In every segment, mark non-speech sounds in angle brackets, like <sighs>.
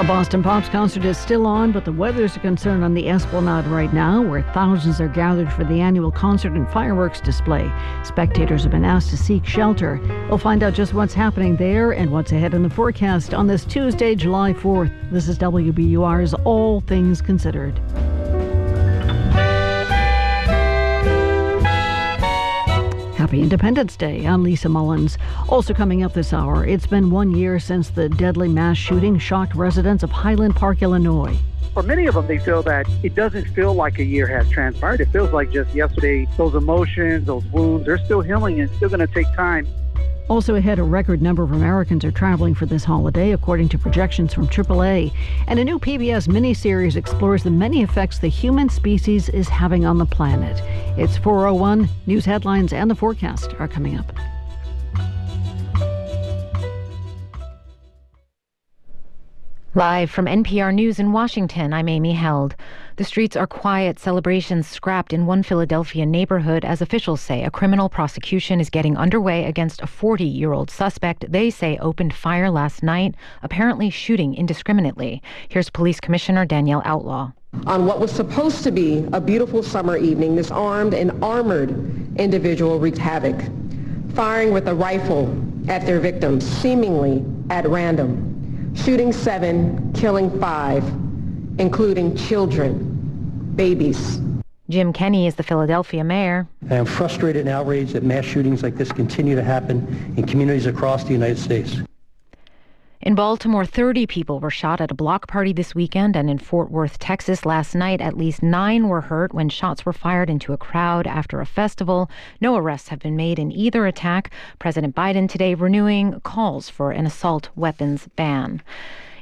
The Boston Pops concert is still on, but the weather's a concern on the Esplanade right now, where thousands are gathered for the annual concert and fireworks display. Spectators have been asked to seek shelter. We'll find out just what's happening there and what's ahead in the forecast on this Tuesday, July 4th. This is WBUR's All Things Considered. Happy Independence Day. I'm Lisa Mullins. Also coming up this hour, it's been one year since the deadly mass shooting shocked residents of Highland Park, Illinois. For many of them, they feel that it doesn't feel like a year has transpired. It feels like just yesterday. Those emotions, those wounds, they're still healing and it's still going to take time. Also ahead, a record number of Americans are traveling for this holiday, according to projections from AAA. And a new PBS miniseries explores the many effects the human species is having on the planet. It's 401. News headlines and the forecast are coming up. Live from NPR News in Washington, I'm Amy Held. The streets are quiet, celebrations scrapped in one Philadelphia neighborhood as officials say a criminal prosecution is getting underway against a 40 year old suspect they say opened fire last night, apparently shooting indiscriminately. Here's Police Commissioner Danielle Outlaw. On what was supposed to be a beautiful summer evening, this armed and armored individual wreaked havoc, firing with a rifle at their victims, seemingly at random shooting seven, killing five, including children, babies. Jim Kenney is the Philadelphia mayor. I am frustrated and outraged that mass shootings like this continue to happen in communities across the United States. In Baltimore, 30 people were shot at a block party this weekend, and in Fort Worth, Texas, last night, at least nine were hurt when shots were fired into a crowd after a festival. No arrests have been made in either attack. President Biden today renewing calls for an assault weapons ban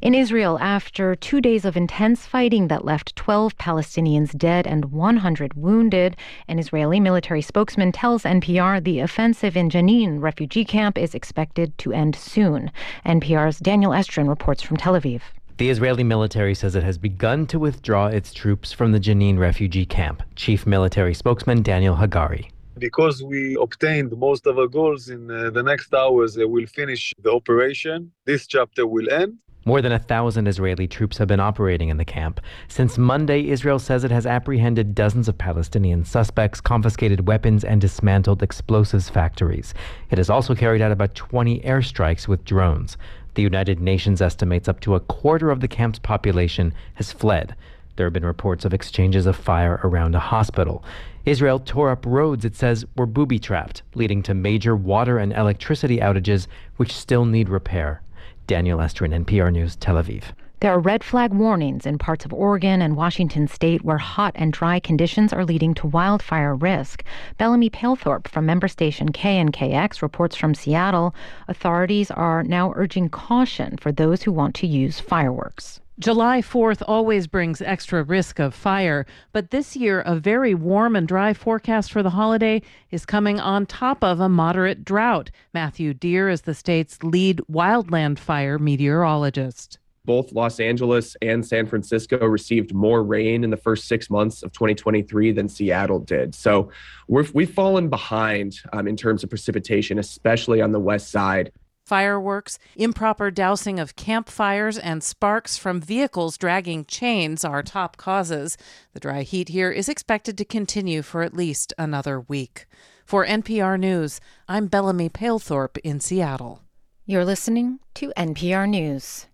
in Israel after two days of intense fighting that left 12 Palestinians dead and 100 wounded. An Israeli military spokesman tells NPR the offensive in Jenin refugee camp is expected to end soon. NPR's Daniel Estrin reports from Tel Aviv. The Israeli military says it has begun to withdraw its troops from the Jenin refugee camp. Chief military spokesman Daniel Hagari because we obtained most of our goals in uh, the next hours uh, we'll finish the operation this chapter will end more than a thousand Israeli troops have been operating in the camp. Since Monday, Israel says it has apprehended dozens of Palestinian suspects, confiscated weapons, and dismantled explosives factories. It has also carried out about 20 airstrikes with drones. The United Nations estimates up to a quarter of the camp's population has fled. There have been reports of exchanges of fire around a hospital. Israel tore up roads it says were booby trapped, leading to major water and electricity outages which still need repair. Daniel Estrin, NPR News, Tel Aviv. There are red flag warnings in parts of Oregon and Washington state where hot and dry conditions are leading to wildfire risk. Bellamy Pailthorp from member station KNKX reports from Seattle. Authorities are now urging caution for those who want to use fireworks. July 4th always brings extra risk of fire, but this year a very warm and dry forecast for the holiday is coming on top of a moderate drought. Matthew Dehr is the state's lead wildland fire meteorologist. Both Los Angeles and San Francisco received more rain in the first six months of 2023 than Seattle did. So we've, we've fallen behind um, in terms of precipitation, especially on the west side fireworks, improper dousing of campfires, and sparks from vehicles dragging chains are top causes. The dry heat here is expected to continue for at least another week. For NPR News, I'm Bellamy Pailthorp in Seattle. You're listening to NPR News.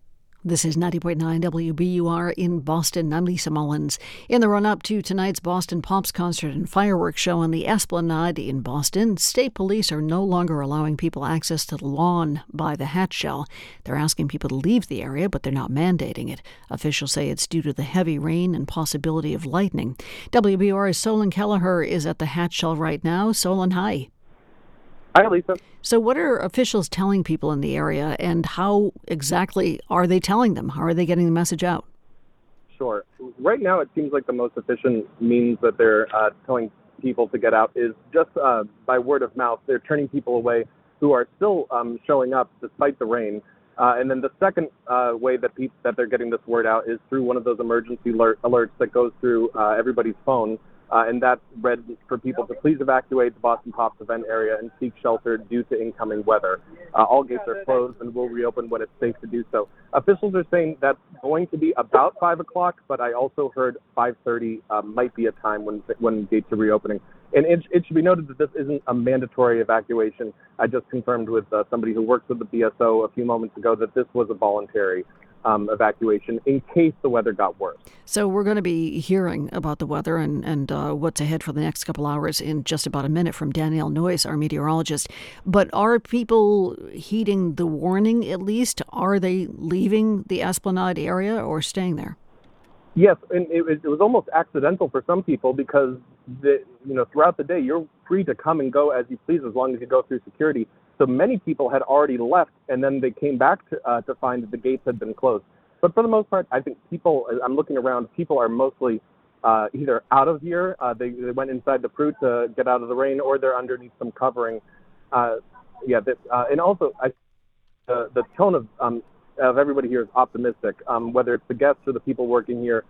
This is 90.9 WBUR in Boston. I'm Lisa Mullins. In the run up to tonight's Boston Pops concert and fireworks show on the Esplanade in Boston, state police are no longer allowing people access to the lawn by the Hatch Shell. They're asking people to leave the area, but they're not mandating it. Officials say it's due to the heavy rain and possibility of lightning. WBUR's Solon Kelleher is at the Hatch Shell right now. Solon, hi. Hi, Lisa. So, what are officials telling people in the area, and how exactly are they telling them? How are they getting the message out? Sure. Right now, it seems like the most efficient means that they're uh, telling people to get out is just uh, by word of mouth. They're turning people away who are still um, showing up despite the rain. Uh, and then the second uh, way that pe- that they're getting this word out is through one of those emergency alert- alerts that goes through uh, everybody's phone. Uh, and that read for people to please evacuate the Boston Pops event area and seek shelter due to incoming weather. Uh, all gates are closed and will reopen when it's safe to do so. Officials are saying that's going to be about five o'clock, but I also heard 5:30 uh, might be a time when when gates are reopening. And it, it, should be noted that this isn't a mandatory evacuation. I just confirmed with uh, somebody who works with the BSO a few moments ago that this was a voluntary um, evacuation in case the weather got worse. So we're going to be hearing about the weather and, and uh, what's ahead for the next couple hours in just about a minute from Danielle Noyes, our meteorologist. But are people heeding the warning at least? Are they leaving the Esplanade area or staying there? Yes, and it, it was almost accidental for some people because the, you know throughout the day you're free to come and go as you please as long as you go through security. So many people had already left, and then they came back to, uh, to find that the gates had been closed. But for the most part, I think people, I'm looking around, people are mostly uh, either out of here, uh, they, they went inside the Pru to get out of the rain, or they're underneath some covering. Uh, yeah, uh, and also I, uh, the tone of, um, of everybody here is optimistic, um, whether it's the guests or the people working here.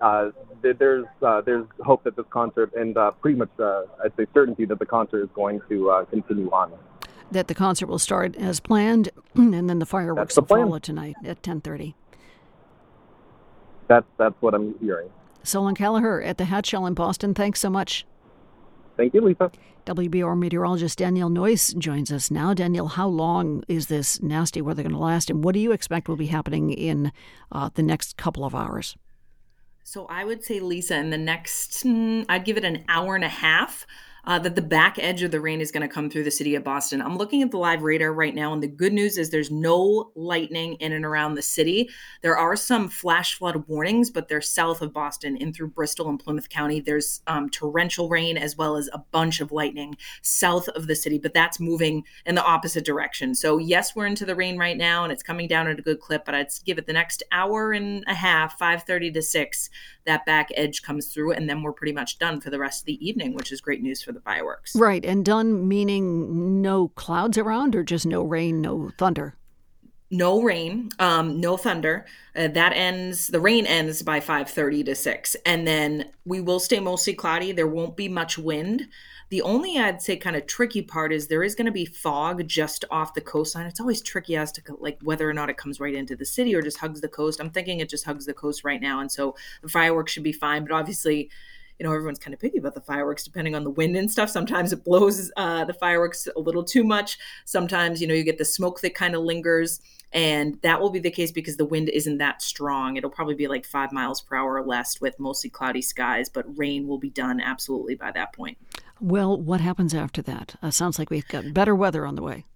Uh, there's uh, there's hope that this concert and uh, pretty much uh, I'd say certainty that the concert is going to uh, continue on that the concert will start as planned, <clears throat> and then the fireworks the will follow tonight at 10:30. That's that's what I'm hearing. Solon Kelleher at the Hatch Shell in Boston. Thanks so much. Thank you, Lisa. WBUR meteorologist Danielle Noyes joins us now. Danielle, how long is this nasty weather going to last, and what do you expect will be happening in uh, the next couple of hours? So I would say, Lisa, in the next, mm, I'd give it an hour and a half uh, that the back edge of the rain is going to come through the city of Boston. I'm looking at the live radar right now, and the good news is there's no lightning in and around the city. There are some flash flood warnings, but they're south of Boston, in through Bristol and Plymouth County. There's um, torrential rain as well as a bunch of lightning south of the city, but that's moving in the opposite direction. So, yes, we're into the rain right now, and it's coming down at a good clip, but I'd give it the next hour and a half, 5:30 to 6 that back edge comes through, and then we're pretty much done for the rest of the evening, which is great news for the fireworks. Right. And done meaning no clouds around or just no rain, no thunder? no rain um, no thunder uh, that ends the rain ends by 5.30 to 6 and then we will stay mostly cloudy there won't be much wind the only I'd say kind of tricky part is there is going to be fog just off the coastline. It's always tricky as to like whether or not it comes right into the city or just hugs the coast. I'm thinking it just hugs the coast right now, and so the fireworks should be fine. But obviously, you know everyone's kind of picky about the fireworks depending on the wind and stuff sometimes it blows uh, the fireworks a little too much sometimes you know you get the smoke that kind of lingers and that will be the case because the wind isn't that strong it'll probably be like five miles per hour or less with mostly cloudy skies but rain will be done absolutely by that point well, what happens after that? Uh, sounds like we've got better weather on the way.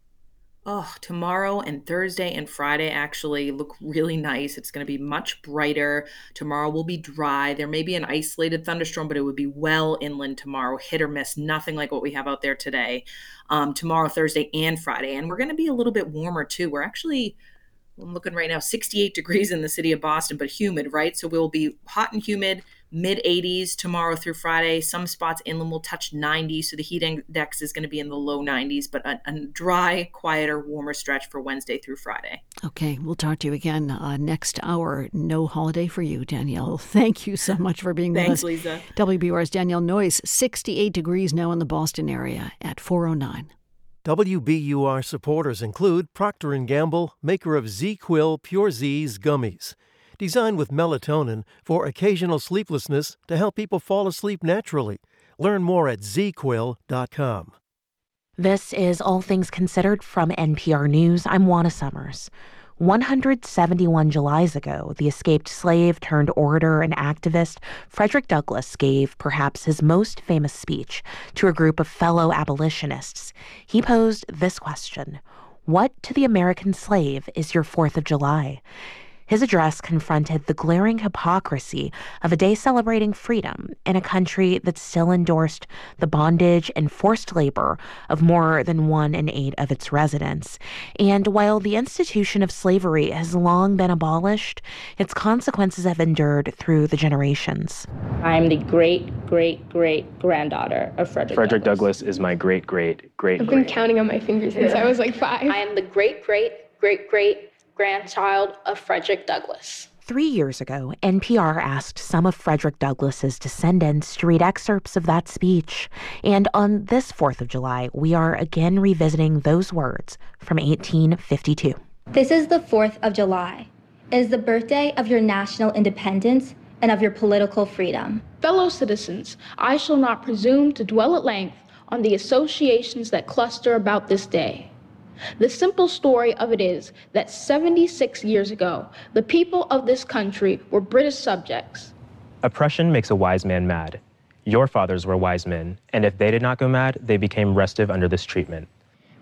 Oh, tomorrow and Thursday and Friday actually look really nice. It's going to be much brighter. Tomorrow will be dry. There may be an isolated thunderstorm, but it would be well inland tomorrow, hit or miss, nothing like what we have out there today. Um, tomorrow, Thursday, and Friday. And we're going to be a little bit warmer too. We're actually I'm looking right now, 68 degrees in the city of Boston, but humid, right? So we'll be hot and humid, mid 80s tomorrow through Friday. Some spots inland will touch 90, so the heat index is going to be in the low 90s, but a, a dry, quieter, warmer stretch for Wednesday through Friday. Okay, we'll talk to you again uh, next hour. No holiday for you, Danielle. <laughs> Thank you so much for being Thanks, with us. Lisa. WBUR's Danielle Noyes, 68 degrees now in the Boston area at 409. WBUR supporters include Procter & Gamble, maker of ZzzQuil Pure Z's gummies designed with melatonin for occasional sleeplessness to help people fall asleep naturally. Learn more at zzzquil.com. This is All Things Considered from NPR News. I'm Juana Summers. 171 Julys ago, the escaped slave turned orator and activist Frederick Douglass gave perhaps his most famous speech to a group of fellow abolitionists. He posed this question What to the American slave is your Fourth of July? His address confronted the glaring hypocrisy of a day celebrating freedom in a country that still endorsed the bondage and forced labor of more than one in eight of its residents. And while the institution of slavery has long been abolished, its consequences have endured through the generations. I'm the great, great, great granddaughter of Frederick. Frederick Douglass, Douglass is my great, great, great. I've been counting on my fingers since I was like five. I am the great, great, great, great grandchild of Frederick Douglass. Three years ago, NPR asked some of Frederick Douglass's descendants to read excerpts of that speech. And on this 4th of July, we are again revisiting those words from 1852. This is the 4th of July. It is the birthday of your national independence and of your political freedom. Fellow citizens, I shall not presume to dwell at length on the associations that cluster about this day. The simple story of it is that 76 years ago, the people of this country were British subjects. Oppression makes a wise man mad. Your fathers were wise men, and if they did not go mad, they became restive under this treatment.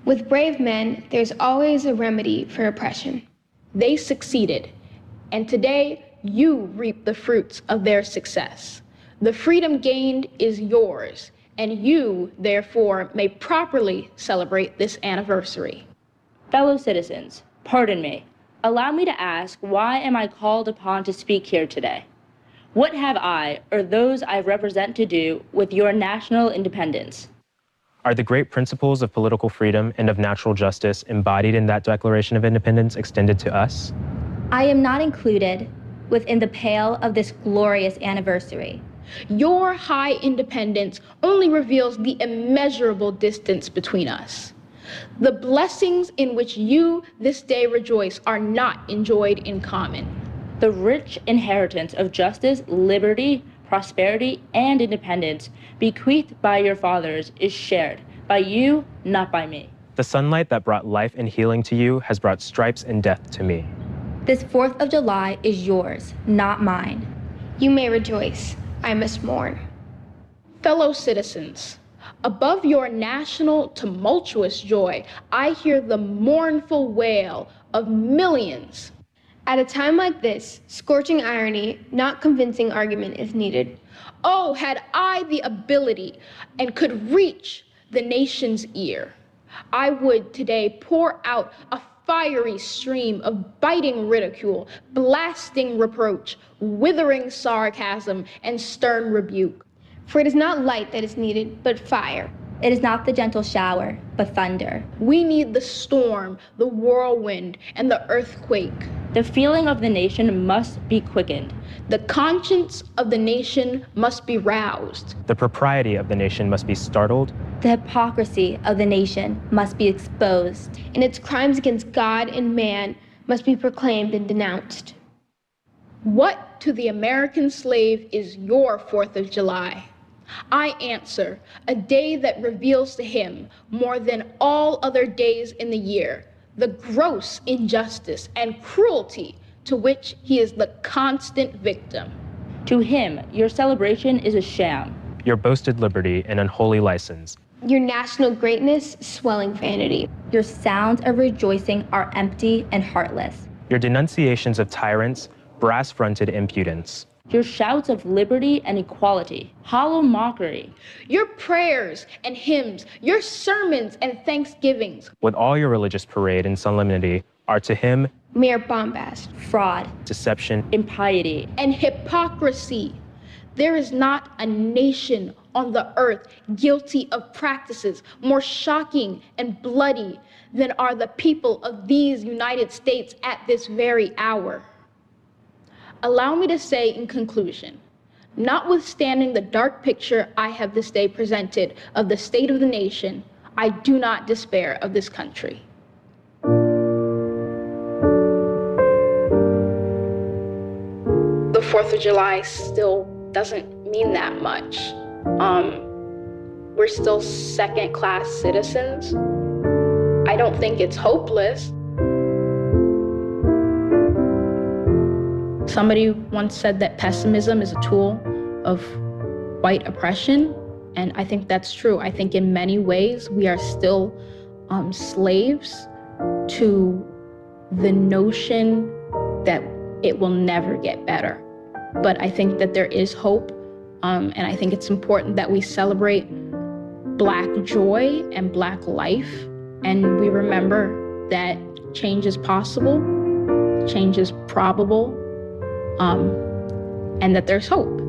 With brave men, there's always a remedy for oppression. They succeeded, and today you reap the fruits of their success. The freedom gained is yours, and you, therefore, may properly celebrate this anniversary. Fellow citizens, pardon me. Allow me to ask why am I called upon to speak here today? What have I, or those I represent, to do with your national independence? Are the great principles of political freedom and of natural justice embodied in that Declaration of Independence extended to us? I am not included within the pale of this glorious anniversary. Your high independence only reveals the immeasurable distance between us. The blessings in which you this day rejoice are not enjoyed in common. The rich inheritance of justice, liberty, prosperity, and independence bequeathed by your fathers is shared by you, not by me. The sunlight that brought life and healing to you has brought stripes and death to me. This 4th of July is yours, not mine. You may rejoice. I must mourn. Fellow citizens, above your national tumultuous joy, I hear the mournful wail of millions. At a time like this, scorching irony, not convincing argument is needed. Oh, had I the ability and could reach the nation's ear, I would today pour out a fiery stream of biting ridicule, blasting reproach, withering sarcasm, and stern rebuke. For it is not light that is needed, but fire. It is not the gentle shower, but thunder. We need the storm, the whirlwind, and the earthquake. The feeling of the nation must be quickened. The conscience of the nation must be roused. The propriety of the nation must be startled. The hypocrisy of the nation must be exposed. And its crimes against God and man must be proclaimed and denounced. What to the American slave is your Fourth of July? I answer, a day that reveals to him, more than all other days in the year, the gross injustice and cruelty to which he is the constant victim. To him, your celebration is a sham. Your boasted liberty an unholy license. Your national greatness, swelling vanity. Your sounds of rejoicing are empty and heartless. Your denunciations of tyrants, brass fronted impudence. Your shouts of liberty and equality, hollow mockery. Your prayers and hymns, your sermons and thanksgivings. With all your religious parade and solemnity, are to him mere bombast, fraud, deception, impiety, and hypocrisy. There is not a nation on the earth guilty of practices more shocking and bloody than are the people of these United States at this very hour. Allow me to say in conclusion, notwithstanding the dark picture I have this day presented of the state of the nation, I do not despair of this country. 4th of July still doesn't mean that much. Um, we're still second class citizens. I don't think it's hopeless. Somebody once said that pessimism is a tool of white oppression, and I think that's true. I think in many ways we are still um, slaves to the notion that it will never get better. But I think that there is hope, um, and I think it's important that we celebrate Black joy and Black life, and we remember that change is possible, change is probable, um, and that there's hope.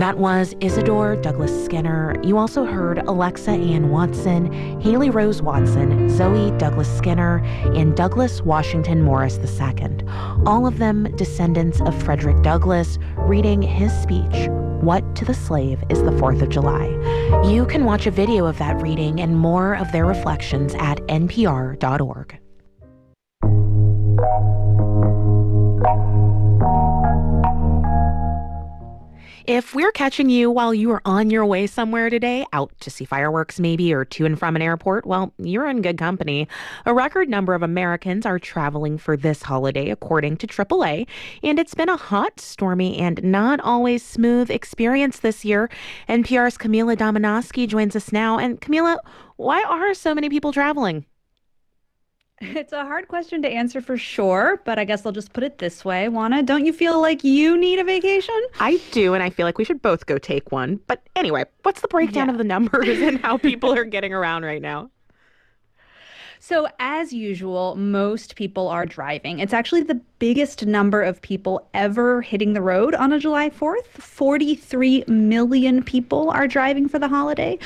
That was Isidore Douglass Skinner. You also heard Alexa Ann Watson, Haley Rose Watson, Zoe Douglass Skinner, and Douglass Washington Morris II. All of them descendants of Frederick Douglass, reading his speech, What to the Slave is the Fourth of July. You can watch a video of that reading and more of their reflections at npr.org. If we're catching you while you are on your way somewhere today, out to see fireworks maybe, or to and from an airport, well, you're in good company. A record number of Americans are traveling for this holiday, according to AAA, and it's been a hot, stormy, and not always smooth experience this year. NPR's Camila Domonoske joins us now. And Camila, why are so many people traveling? <laughs> It's a hard question to answer for sure, but I guess I'll just put it this way. Juana, don't you feel like you need a vacation? I do, and I feel like we should both go take one. But anyway, what's the breakdown yeah. of the numbers and how people are getting around right now? So, as usual, most people are driving. It's actually the biggest number of people ever hitting the road on a July 4th. 43 million people are driving for the holiday.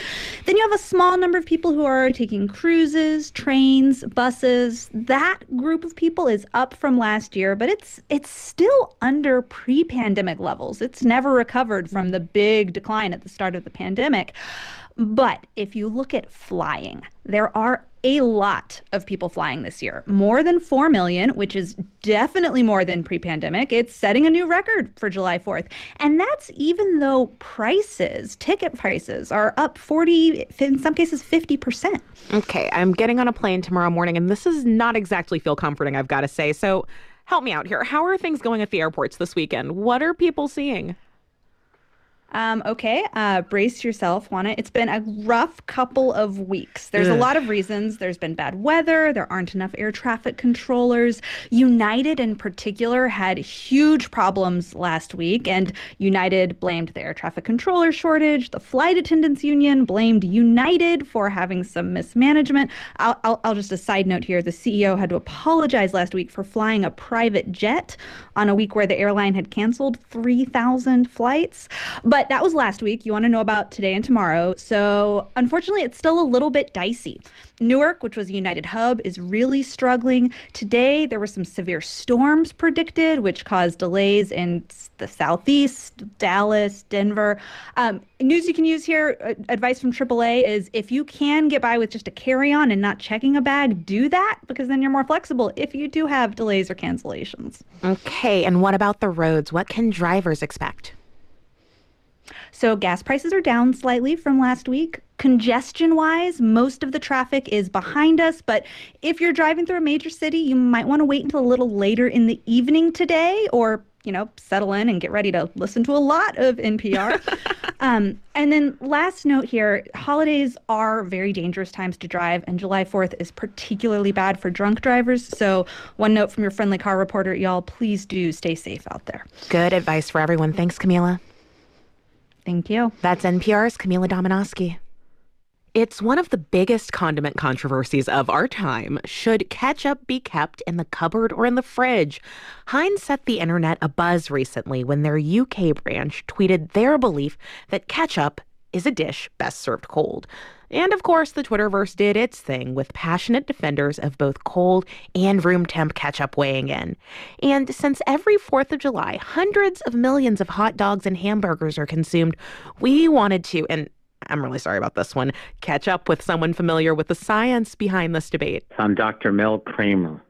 Then you have a small number of people who are taking cruises, trains, buses. That group of people is up from last year, but it's it's still under pre-pandemic levels. It's never recovered from the big decline at the start of the pandemic. But if you look at flying, there are a lot of people flying this year. More than 4 million, which is definitely more than pre pandemic. It's setting a new record for July 4th. And that's even though prices, ticket prices, are up 40, in some cases 50%. Okay, I'm getting on a plane tomorrow morning, and this does not exactly feel comforting, I've got to say. So help me out here. How are things going at the airports this weekend? What are people seeing? Um, okay, uh, brace yourself, Juana. It's been a rough couple of weeks. There's Ugh. a lot of reasons. There's been bad weather. There aren't enough air traffic controllers. United, in particular, had huge problems last week, and United blamed the air traffic controller shortage. The flight attendants union blamed United for having some mismanagement. I'll, I'll, I'll just a side note here: the CEO had to apologize last week for flying a private jet on a week where the airline had canceled 3,000 flights, but that was last week. You want to know about today and tomorrow. So, unfortunately, it's still a little bit dicey. Newark, which was a United hub, is really struggling. Today, there were some severe storms predicted, which caused delays in the southeast, Dallas, Denver. Um, news you can use here, uh, advice from AAA is if you can get by with just a carry on and not checking a bag, do that because then you're more flexible if you do have delays or cancellations. Okay, and what about the roads? What can drivers expect? So gas prices are down slightly from last week. Congestion wise, most of the traffic is behind us, but if you're driving through a major city, you might want to wait until a little later in the evening today or you know, settle in and get ready to listen to a lot of NPR. <laughs> um, and then, last note here holidays are very dangerous times to drive, and July 4th is particularly bad for drunk drivers. So, one note from your friendly car reporter, y'all, please do stay safe out there. Good advice for everyone. Thanks, Camila. Thank you. That's NPR's Camila Domonoske. It's one of the biggest condiment controversies of our time. Should ketchup be kept in the cupboard or in the fridge? Heinz set the internet abuzz recently when their UK branch tweeted their belief that ketchup is a dish best served cold. And of course, the Twitterverse did its thing with passionate defenders of both cold and room temp ketchup weighing in. And since every 4th of July, hundreds of millions of hot dogs and hamburgers are consumed, we wanted to, and I'm really sorry about this one, catch up with someone familiar with the science behind this debate. I'm Dr. Mel Kramer.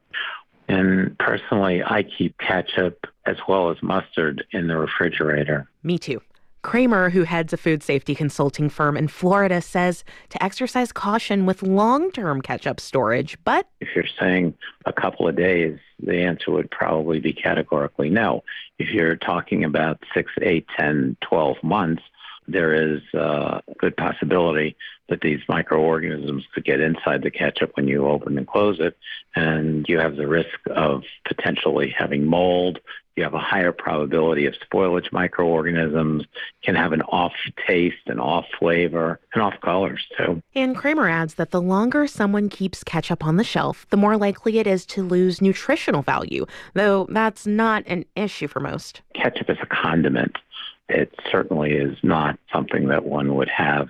And personally, I keep ketchup as well as mustard in the refrigerator. Me too. Kramer, who heads a food safety consulting firm in Florida, says to exercise caution with long term ketchup storage. But if you're saying a couple of days, the answer would probably be categorically no. If you're talking about six, eight, ten, twelve months, there is a good possibility that these microorganisms could get inside the ketchup when you open and close it, and you have the risk of potentially having mold. You have a higher probability of spoilage microorganisms, can have an off taste, an off flavor, and off colors too. And Kramer adds that the longer someone keeps ketchup on the shelf, the more likely it is to lose nutritional value, though that's not an issue for most. Ketchup is a condiment it certainly is not something that one would have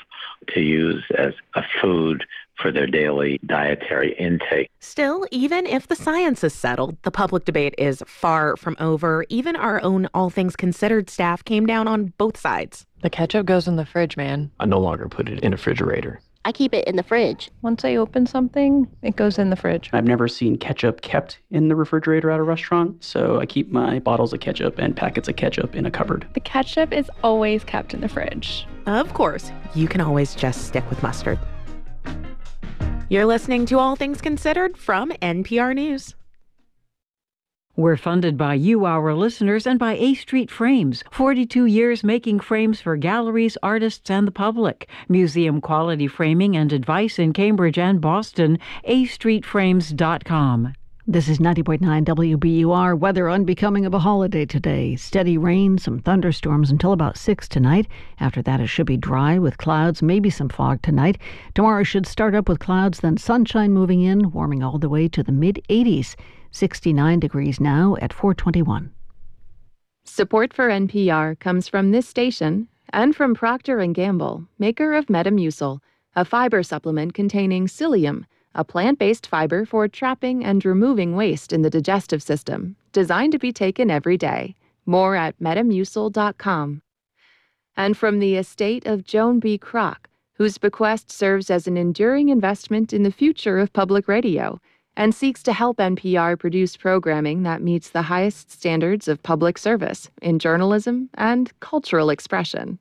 to use as a food for their daily dietary intake. Still, even if the science is settled, the public debate is far from over. Even our own All Things Considered staff came down on both sides. The ketchup goes in the fridge, man. I no longer put it in a refrigerator. I keep it in the fridge. Once I open something, it goes in the fridge. I've never seen ketchup kept in the refrigerator at a restaurant, so I keep my bottles of ketchup and packets of ketchup in a cupboard. The ketchup is always kept in the fridge. Of course, you can always just stick with mustard. You're listening to All Things Considered from NPR News. We're funded by you, our listeners, and by A Street Frames. 42 years making frames for galleries, artists, and the public. Museum quality framing and advice in Cambridge and Boston. astreetframes.com. This is 90.9 WBUR. Weather unbecoming of a holiday today. Steady rain, some thunderstorms until about 6 tonight. After that, it should be dry with clouds, maybe some fog tonight. Tomorrow should start up with clouds, then sunshine moving in, warming all the way to the mid 80s. 69 degrees now at 421. Support for NPR comes from this station and from Procter & Gamble, maker of Metamucil, a fiber supplement containing psyllium, a plant-based fiber for trapping and removing waste in the digestive system, designed to be taken every day. More at metamucil.com. And from the estate of Joan B. Kroc, whose bequest serves as an enduring investment in the future of public radio – and seeks to help NPR produce programming that meets the highest standards of public service in journalism and cultural expression.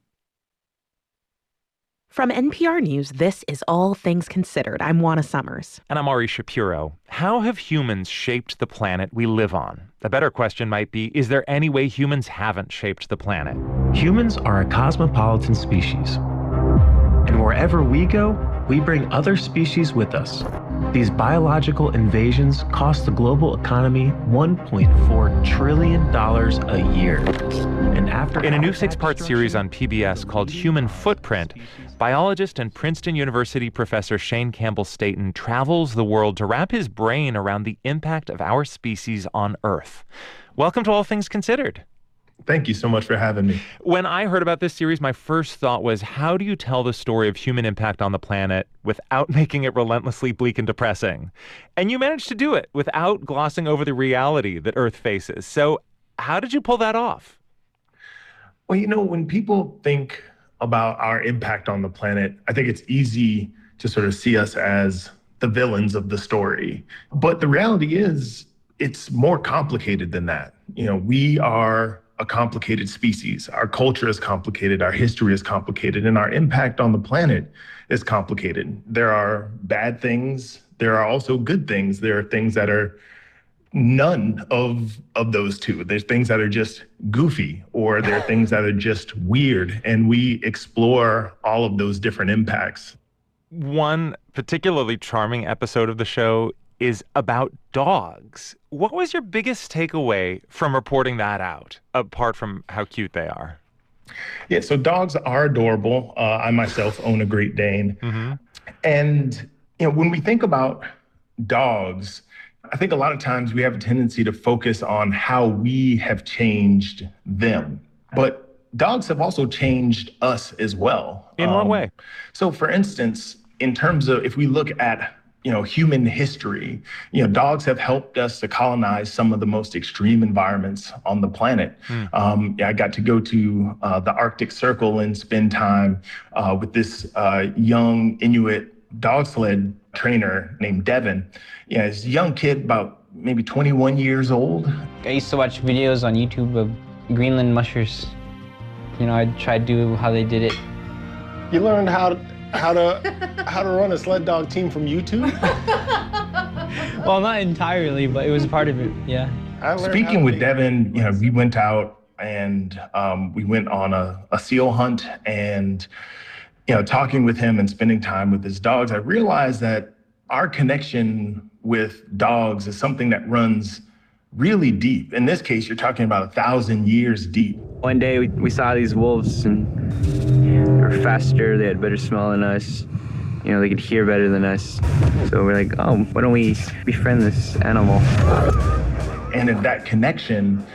From NPR News, this is All Things Considered. I'm Juana Summers. And I'm Ari Shapiro. How have humans shaped the planet we live on? A better question might be Is there any way humans haven't shaped the planet? Humans are a cosmopolitan species. And wherever we go, we bring other species with us. These biological invasions cost the global economy $1.4 trillion a year. And after In a new six-part series on PBS called Human Footprint, biologist and Princeton University professor Shane Campbell Staton travels the world to wrap his brain around the impact of our species on Earth. Welcome to All Things Considered. Thank you so much for having me. When I heard about this series, my first thought was how do you tell the story of human impact on the planet without <laughs> making it relentlessly bleak and depressing? And you managed to do it without glossing over the reality that Earth faces. So, how did you pull that off? Well, you know, when people think about our impact on the planet, I think it's easy to sort of see us as the villains of the story. But the reality is, it's more complicated than that. You know, we are a complicated species. Our culture is complicated, our history is complicated, and our impact on the planet is complicated. There are bad things, there are also good things. There are things that are none of of those two. There's things that are just goofy or there are things that are just weird and we explore all of those different impacts. One particularly charming episode of the show is about dogs. What was your biggest takeaway from reporting that out, apart from how cute they are? Yeah, so dogs are adorable. Uh, I myself own a Great Dane. Mm-hmm. And, you know, when we think about dogs, I think a lot of times we have a tendency to focus on how we have changed them. But dogs have also changed us as well. In um, what way? So, for instance, in terms of if we look at you know human history. You know dogs have helped us to colonize some of the most extreme environments on the planet. Mm. um, i got to go to uh, the arctic circle and spend time uh, with this uh, young inuit dog sled trainer named devin. Yeah he's a young kid about maybe 21 years old. I used to watch videos on youtube of greenland mushers. You know i'd try to do how they did it. You learned how to how to how to run a sled dog team from YouTube? <laughs> well, not entirely, but it was part of it. Yeah. Speaking with Devin, you know, we went out and um, we went on a, a seal hunt, and you know, talking with him and spending time with his dogs, I realized that our connection with dogs is something that runs really deep. In this case, you're talking about a thousand years deep. One day we, we saw these wolves and they were faster, they had better smell than us. You know, they could hear better than us. So we're like, oh, why don't we befriend this animal? And that connection,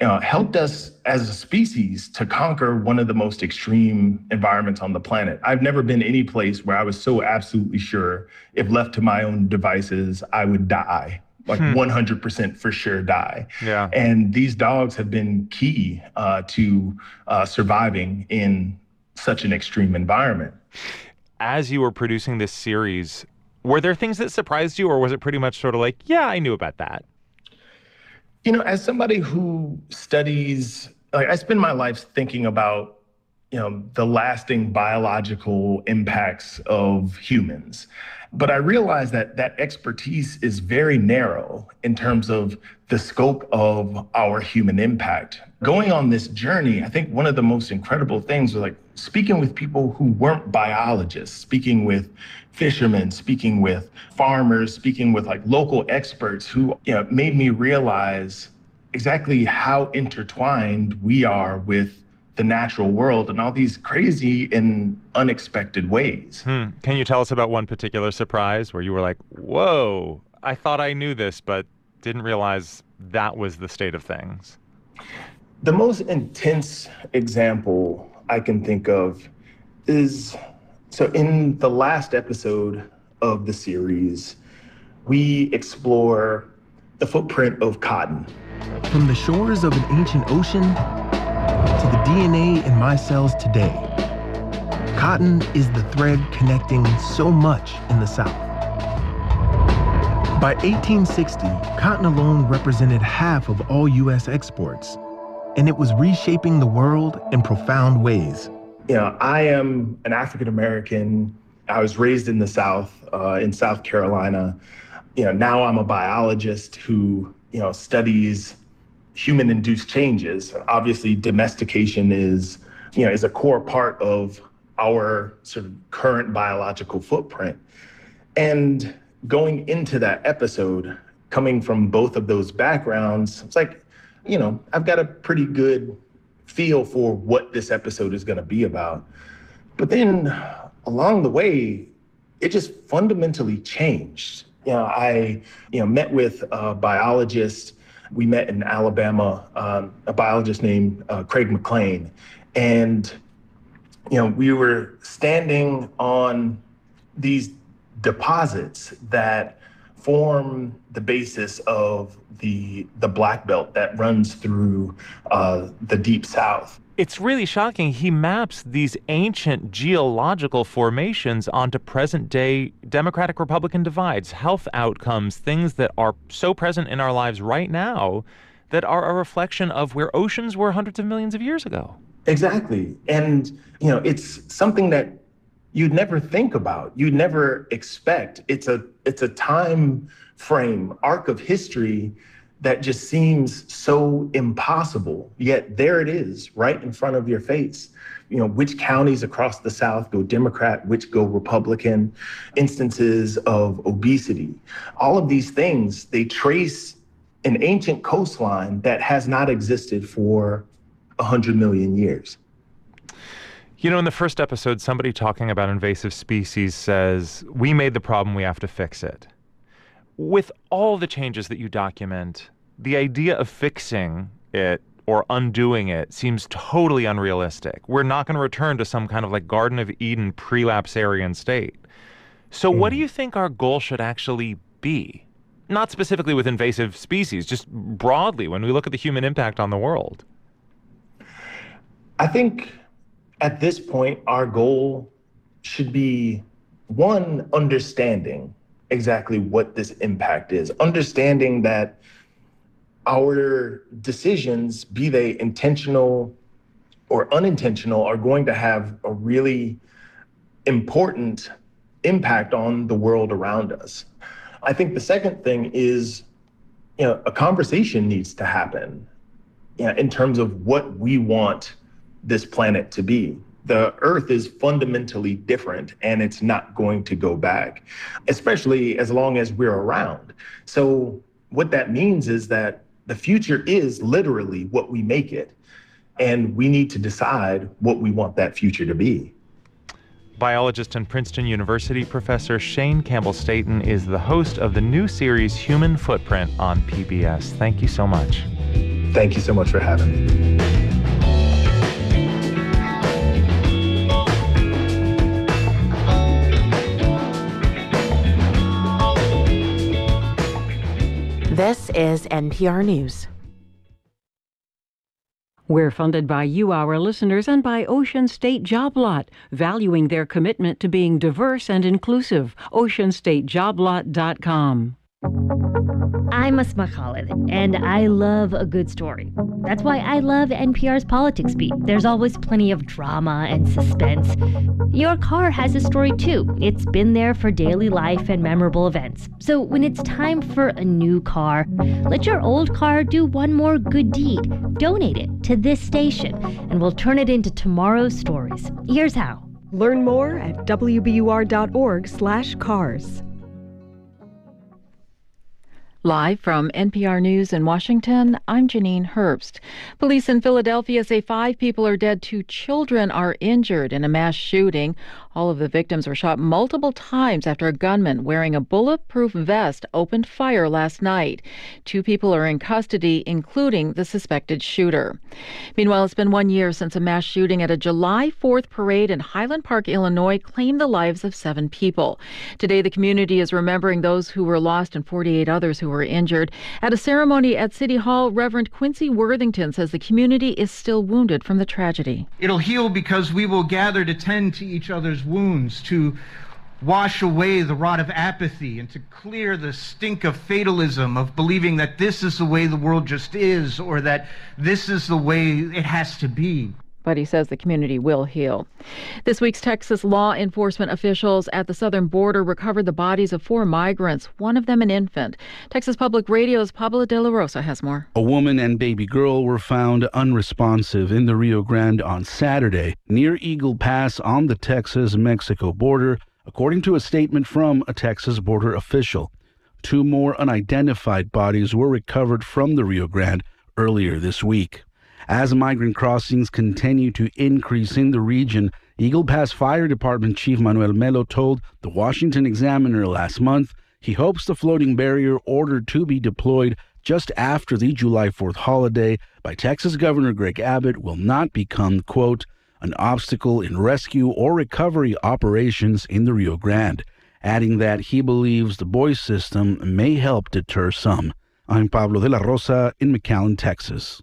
uh, helped us as a species to conquer one of the most extreme environments on the planet. I've never been any place where I was so absolutely sure if left to my own devices, I would die. Like hmm. 100% for sure die. Yeah. And these dogs have been key uh, to uh, surviving in such an extreme environment. As you were producing this series, were there things that surprised you, or was it pretty much sort of like, yeah, I knew about that? You know, as somebody who studies, like I spend my life thinking about, you know, the lasting biological impacts of humans. But I realize that that expertise is very narrow in terms of the scope of our human impact. Going on this journey, I think one of the most incredible things was like speaking with people who weren't biologists, speaking with fishermen, speaking with farmers, speaking with like local experts who you know, made me realize exactly how intertwined we are with the natural world in all these crazy and unexpected ways. Hmm. Can you tell us about one particular surprise where you were like, whoa, I thought I knew this, but didn't realize that was the state of things? The most intense example I can think of is so in the last episode of the series, we explore the footprint of cotton. From the shores of an ancient ocean to the DNA in my cells today. Cotton is the thread connecting so much in the South. By 1860, cotton alone represented half of all U.S. exports, and it was reshaping the world in profound ways. You know, I am an African American. I was raised in the South, uh, in South Carolina. You know, now I'm a biologist who, you know, studies human induced changes. Obviously, domestication is, you know, is a core part of our sort of current biological footprint. And going into that episode, coming from both of those backgrounds, it's like, you know, I've got a pretty good feel for what this episode is going to be about. But then along the way, it just fundamentally changed. You know, I, you know, met with a biologist we met in Alabama, um, a biologist named uh, Craig McLean. And, you know, we were standing on these deposits that form the basis of the the black belt that runs through uh, the deep south it's really shocking. He maps these ancient geological formations onto present day Democratic Republican divides, health outcomes, things that are so present in our lives right now that are a reflection of where oceans were hundreds of millions of years ago. Exactly. And, you know, it's something that you'd never think about, you'd never expect. It's a it's a time frame, arc of history that just seems so impossible. Yet there it is, right in front of your face. You know, which counties across the South go Democrat, which go Republican, instances of obesity. All of these things, they trace an ancient coastline that has not existed for 100 million years. You know, in the first episode, somebody talking about invasive species says, We made the problem, we have to fix it with all the changes that you document, the idea of fixing it or undoing it seems totally unrealistic. We're not going to return to some kind of like Garden of Eden prelapsarian state. So, mm. what do hmm. you think our goal should actually be? Not specifically with invasive species, just broadly when we look at the human impact on the world. I think at this point, our goal should be one, understanding exactly what this impact is, understanding that our decisions, be they intentional or unintentional, are going to have a really important impact on the world around us. I think the second thing is, you know, a conversation needs to happen you know, in terms of what we want this planet to be the earth is fundamentally different and it's not going to go back, especially as long as we're around. So, what that means is that the future is literally what we make it. And we need to decide what we want that future to be. Biologist and Princeton University professor Shane Campbell Staton is the host of the new series Human Footprint on PBS. Thank you so much. Thank you so much for having me. This is NPR News. We're funded by you, our listeners, and by Ocean State Job Lot, valuing their commitment to being diverse and inclusive. OceanStateJobLot.com. I'm Asma Khalid, and I love a good story. That's why I love NPR's Politics Beat. There's always plenty of drama and suspense. Your car has a story too. It's been there for daily life and memorable events. So when it's time for a new car, let your old car do one more good deed. Donate it to this station, and we'll turn it into tomorrow's stories. Here's how. Learn more at wbur.org/cars. Live from NPR News in Washington, I'm Janine Herbst. Police in Philadelphia say five people are dead, two children are injured in a mass shooting. All of the victims were shot multiple times after a gunman wearing a bulletproof vest opened fire last night. Two people are in custody, including the suspected shooter. Meanwhile, it's been one year since a mass shooting at a July 4th parade in Highland Park, Illinois, claimed the lives of seven people. Today, the community is remembering those who were lost and 48 others who were injured. At a ceremony at City Hall, Reverend Quincy Worthington says the community is still wounded from the tragedy. It'll heal because we will gather to tend to each other's wounds, to wash away the rot of apathy, and to clear the stink of fatalism of believing that this is the way the world just is, or that this is the way it has to be but he says the community will heal. This week's Texas law enforcement officials at the southern border recovered the bodies of four migrants, one of them an infant. Texas Public Radio's Pablo De La Rosa has more. A woman and baby girl were found unresponsive in the Rio Grande on Saturday near Eagle Pass on the Texas Mexico border, according to a statement from a Texas border official. Two more unidentified bodies were recovered from the Rio Grande earlier this week. As migrant crossings continue to increase in the region, Eagle Pass Fire Department Chief Manuel Melo told the Washington Examiner last month he hopes the floating barrier ordered to be deployed just after the July 4th holiday by Texas Governor Greg Abbott will not become, quote, an obstacle in rescue or recovery operations in the Rio Grande, adding that he believes the buoy system may help deter some. I'm Pablo de la Rosa in McAllen, Texas.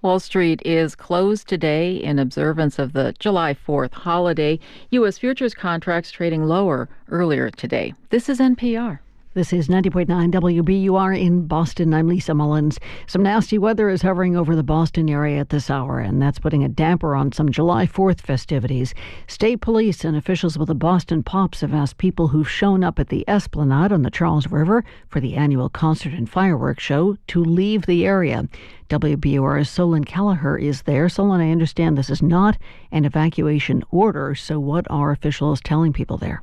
Wall Street is closed today in observance of the July 4th holiday. U.S. futures contracts trading lower earlier today. This is NPR. This is 90.9 WBUR in Boston. I'm Lisa Mullins. Some nasty weather is hovering over the Boston area at this hour, and that's putting a damper on some July 4th festivities. State police and officials with the Boston Pops have asked people who've shown up at the Esplanade on the Charles River for the annual concert and fireworks show to leave the area. WBUR's Solon Kelleher is there. Solon, I understand this is not an evacuation order, so what are officials telling people there?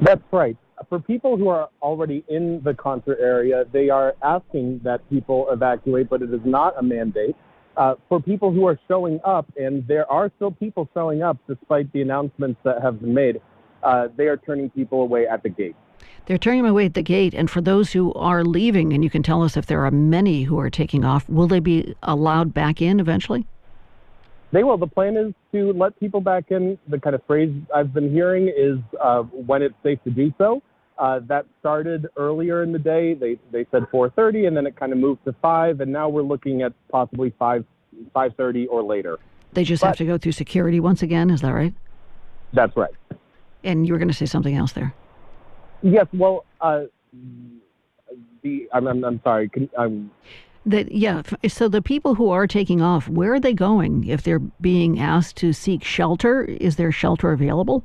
That's right for people who are already in the concert area, they are asking that people evacuate, but it is not a mandate. Uh, for people who are showing up, and there are still people showing up despite the announcements that have been made, uh, they are turning people away at the gate. They're turning them away at the gate. And for those who are leaving, and you can tell us if there are many who are taking off, will they be allowed back in eventually? They will. The plan is to let people back in. The kind of phrase I've been hearing is uh, when it's safe to do so. Uh, that started earlier in the day. They they said 4:30, and then it kind of moved to five, and now we're looking at possibly five 5:30 or later. They just but, have to go through security once again. Is that right? That's right. And you were going to say something else there. Yes. Well, uh, the I'm, I'm I'm sorry. Can, I'm. That yeah. So the people who are taking off, where are they going? If they're being asked to seek shelter, is there shelter available?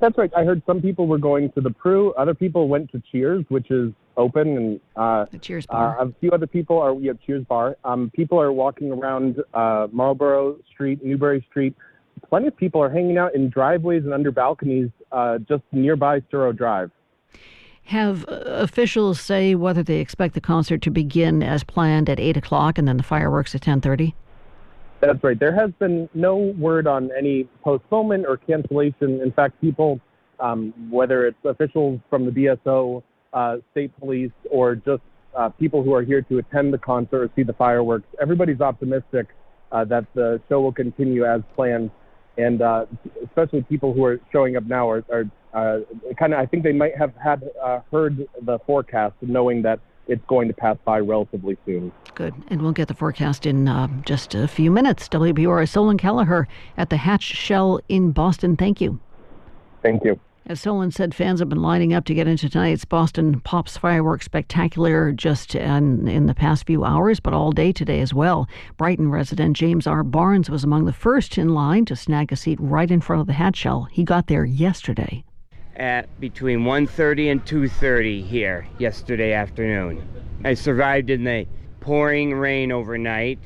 That's right. I heard some people were going to the Pru. Other people went to Cheers, which is open, and uh, the Cheers bar. Uh, a few other people are yeah Cheers bar. Um, people are walking around uh, Marlborough Street, Newbury Street. Plenty of people are hanging out in driveways and under balconies uh, just nearby Storrow Drive. Have uh, officials say whether they expect the concert to begin as planned at eight o'clock and then the fireworks at ten thirty? That's right. There has been no word on any postponement or cancellation. In fact, people, um, whether it's officials from the BSO, uh, state police, or just uh, people who are here to attend the concert or see the fireworks. Everybody's optimistic uh, that the show will continue as planned, and uh, especially people who are showing up now are, are uh, kind of. I think they might have had uh, heard the forecast, knowing that it's going to pass by relatively soon. Good. And we'll get the forecast in uh, just a few minutes. WBUR Solon Kelleher at the Hatch Shell in Boston. Thank you. Thank you. As Solon said, fans have been lining up to get into tonight's Boston Pops Fireworks Spectacular just in, in the past few hours, but all day today as well. Brighton resident James R. Barnes was among the first in line to snag a seat right in front of the hatch shell. He got there yesterday. At between 1.30 and 2.30 here yesterday afternoon. I survived in the pouring rain overnight.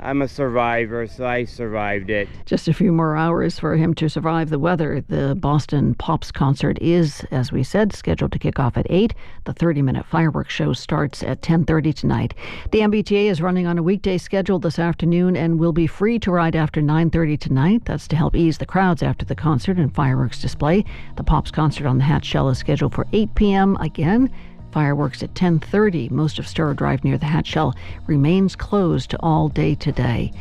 I'm a survivor, so I survived it. Just a few more hours for him to survive the weather. The Boston Pops concert is, as we said, scheduled to kick off at 8. The 30-minute fireworks show starts at 10:30 tonight. The MBTA is running on a weekday schedule this afternoon and will be free to ride after 9:30 tonight. That's to help ease the crowds after the concert and fireworks display. The Pops concert on the Hatch Shell is scheduled for 8 p.m. again. Fireworks at 10:30. Most of Storrow Drive near the Hatch Shell remains closed all day today.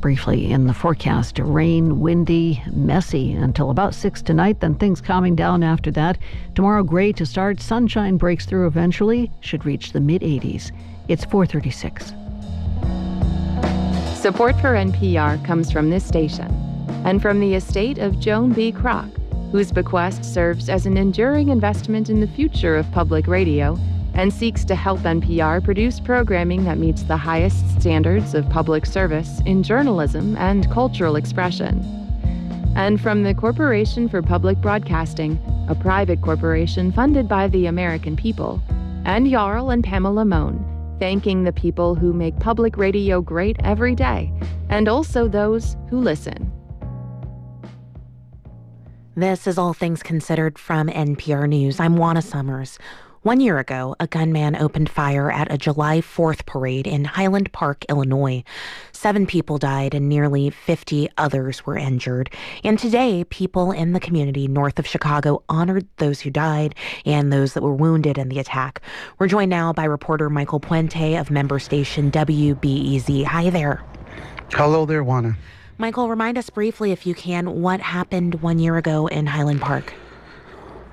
Briefly in the forecast, rain, windy, messy until about 6 tonight, then things calming down after that. Tomorrow gray to start, sunshine breaks through eventually, should reach the mid 80s. It's 436. Support for NPR comes from this station and from the estate of Joan B. Kroc whose bequest serves as an enduring investment in the future of public radio and seeks to help NPR produce programming that meets the highest standards of public service in journalism and cultural expression. And from the Corporation for Public Broadcasting, a private corporation funded by the American people, and Jarl and Pamela Mohn, thanking the people who make public radio great every day, and also those who listen. This is All Things Considered from NPR News. I'm Juana Summers. One year ago, a gunman opened fire at a July 4th parade in Highland Park, Illinois. Seven people died and nearly 50 others were injured. And today, people in the community north of Chicago honored those who died and those that were wounded in the attack. We're joined now by reporter Michael Puente of member station WBEZ. Hi there. Hello there, Juana. Michael, remind us briefly, if you can, what happened one year ago in Highland Park.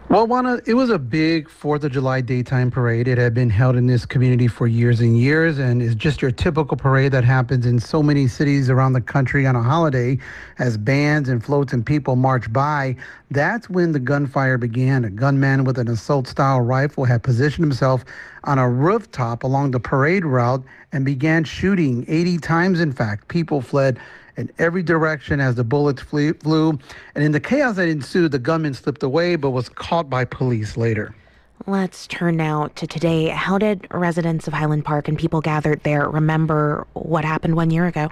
Well, Juana, it was a big Fourth of July daytime parade. It had been held in this community for years and years, and is just your typical parade that happens in so many cities around the country on a holiday as bands and floats and people march by. That's when the gunfire began. A gunman with an assault style rifle had positioned himself on a rooftop along the parade route and began shooting 80 times, in fact. People fled in every direction as the bullets flew. And in the chaos that ensued, the gunman slipped away but was caught by police later. Let's turn now to today. How did residents of Highland Park and people gathered there remember what happened one year ago?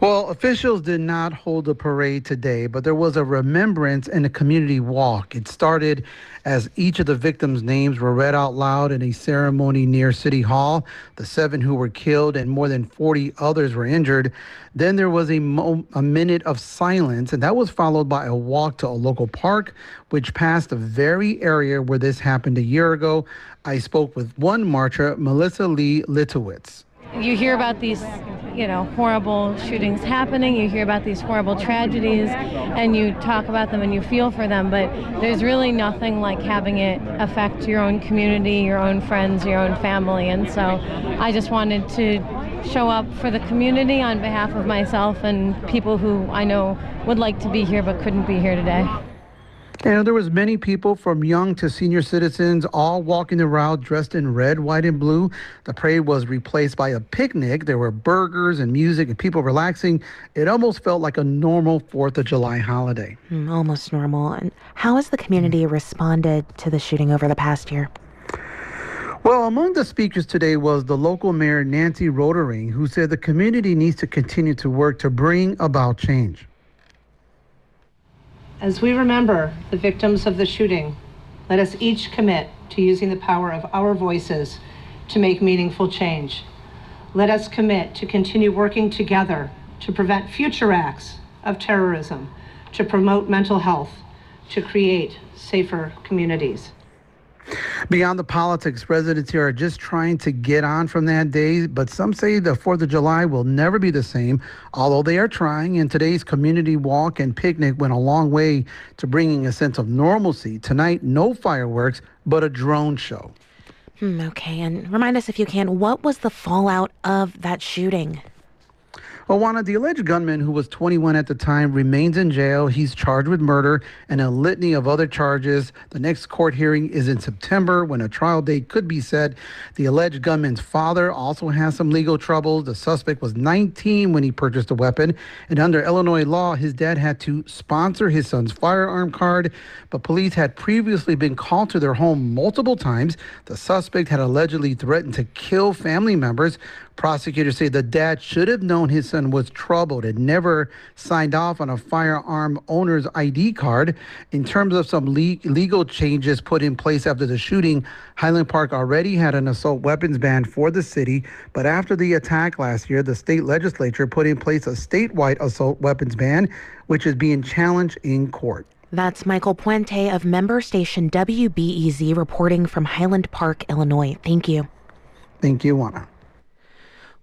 Well, officials did not hold a parade today, but there was a remembrance and a community walk. It started as each of the victims' names were read out loud in a ceremony near City Hall. The seven who were killed and more than 40 others were injured. Then there was a, mo- a minute of silence, and that was followed by a walk to a local park, which passed the very area where this happened a year ago. I spoke with one marcher, Melissa Lee Litowitz you hear about these you know horrible shootings happening you hear about these horrible tragedies and you talk about them and you feel for them but there's really nothing like having it affect your own community your own friends your own family and so i just wanted to show up for the community on behalf of myself and people who i know would like to be here but couldn't be here today and there was many people from young to senior citizens all walking the route dressed in red, white, and blue. The parade was replaced by a picnic. There were burgers and music and people relaxing. It almost felt like a normal 4th of July holiday. Mm, almost normal. And how has the community responded to the shooting over the past year? Well, among the speakers today was the local mayor, Nancy Rotering, who said the community needs to continue to work to bring about change. As we remember the victims of the shooting, let us each commit to using the power of our voices to make meaningful change. Let us commit to continue working together to prevent future acts of terrorism, to promote mental health, to create safer communities. Beyond the politics, residents here are just trying to get on from that day, but some say the 4th of July will never be the same, although they are trying. And today's community walk and picnic went a long way to bringing a sense of normalcy. Tonight, no fireworks, but a drone show. Hmm, okay, and remind us if you can, what was the fallout of that shooting? Juana, the alleged gunman, who was 21 at the time, remains in jail. He's charged with murder and a litany of other charges. The next court hearing is in September when a trial date could be set. The alleged gunman's father also has some legal trouble. The suspect was 19 when he purchased a weapon, and under Illinois law, his dad had to sponsor his son's firearm card. But police had previously been called to their home multiple times. The suspect had allegedly threatened to kill family members. Prosecutors say the dad should have known his son was troubled and never signed off on a firearm owner's ID card. In terms of some le- legal changes put in place after the shooting, Highland Park already had an assault weapons ban for the city. But after the attack last year, the state legislature put in place a statewide assault weapons ban, which is being challenged in court. That's Michael Puente of member station WBEZ reporting from Highland Park, Illinois. Thank you. Thank you, Juana.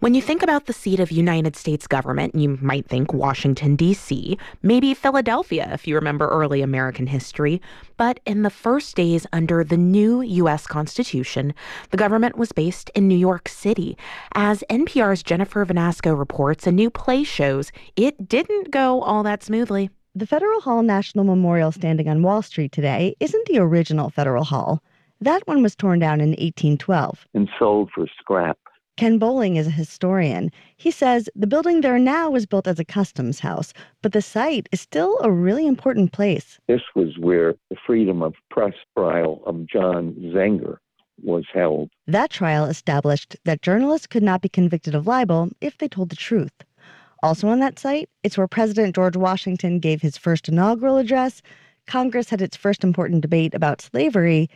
When you think about the seat of United States government, you might think Washington, D.C., maybe Philadelphia, if you remember early American history. But in the first days under the new U.S. Constitution, the government was based in New York City. As NPR's Jennifer Vanasco reports, a new play shows it didn't go all that smoothly. The Federal Hall National Memorial standing on Wall Street today isn't the original Federal Hall. That one was torn down in 1812 and sold for scrap. Ken Bowling is a historian. He says the building there now was built as a customs house, but the site is still a really important place. This was where the freedom of press trial of John Zenger was held. That trial established that journalists could not be convicted of libel if they told the truth. Also on that site, it's where President George Washington gave his first inaugural address, Congress had its first important debate about slavery,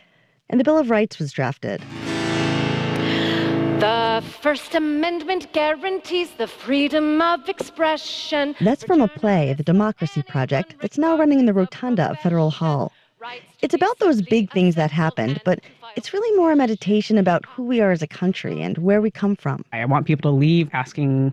and the Bill of Rights was drafted. The First Amendment guarantees the freedom of expression. That's from a play, The Democracy Project, that's now running in the rotunda of Federal Hall. It's about those big things that happened, but it's really more a meditation about who we are as a country and where we come from. I want people to leave asking,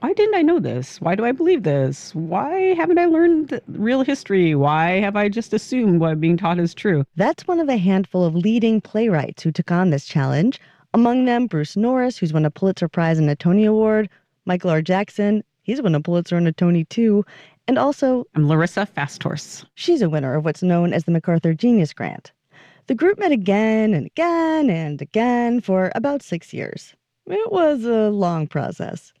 why didn't I know this? Why do I believe this? Why haven't I learned real history? Why have I just assumed what I'm being taught is true? That's one of a handful of leading playwrights who took on this challenge. Among them, Bruce Norris, who's won a Pulitzer Prize and a Tony Award, Michael R. Jackson, he's won a Pulitzer and a Tony too, and also I'm Larissa Fasthorse. She's a winner of what's known as the MacArthur Genius Grant. The group met again and again and again for about six years. It was a long process.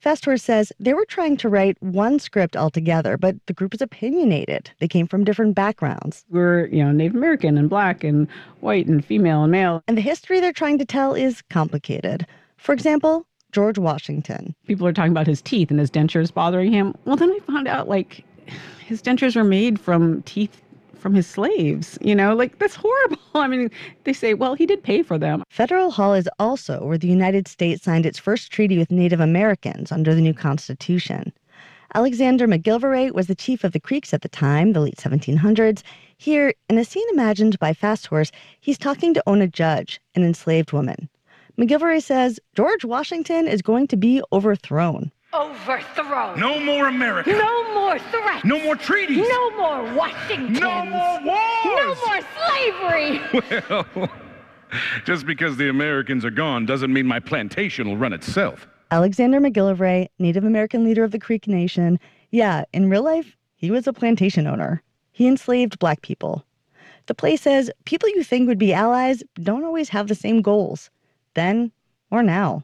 Fasthorse says they were trying to write one script altogether, but the group is opinionated. They came from different backgrounds. We're, you know, Native American and black and white and female and male. And the history they're trying to tell is complicated. For example, George Washington. People are talking about his teeth and his dentures bothering him. Well, then we found out like <sighs> his dentures were made from teeth from his slaves. You know, like that's horrible. <laughs> I mean, they say, well, he did pay for them. Federal Hall is also where the United States signed its first treaty with Native Americans under the new Constitution. Alexander McGillivray was the chief of the Creeks at the time, the late 1700s. Here, in a scene imagined by Fasthorse, he's talking to Ona Judge, an enslaved woman. McGillivray says George Washington is going to be overthrown. Overthrown. No more America. No more threats. No more treaties. No more Washington. No more wars. No more slavery. <laughs> Well, just because the Americans are gone doesn't mean my plantation will run itself. Alexander McGillivray, Native American leader of the Creek Nation. Yeah, in real life, he was a plantation owner. He enslaved black people. The play says people you think would be allies don't always have the same goals, then or now.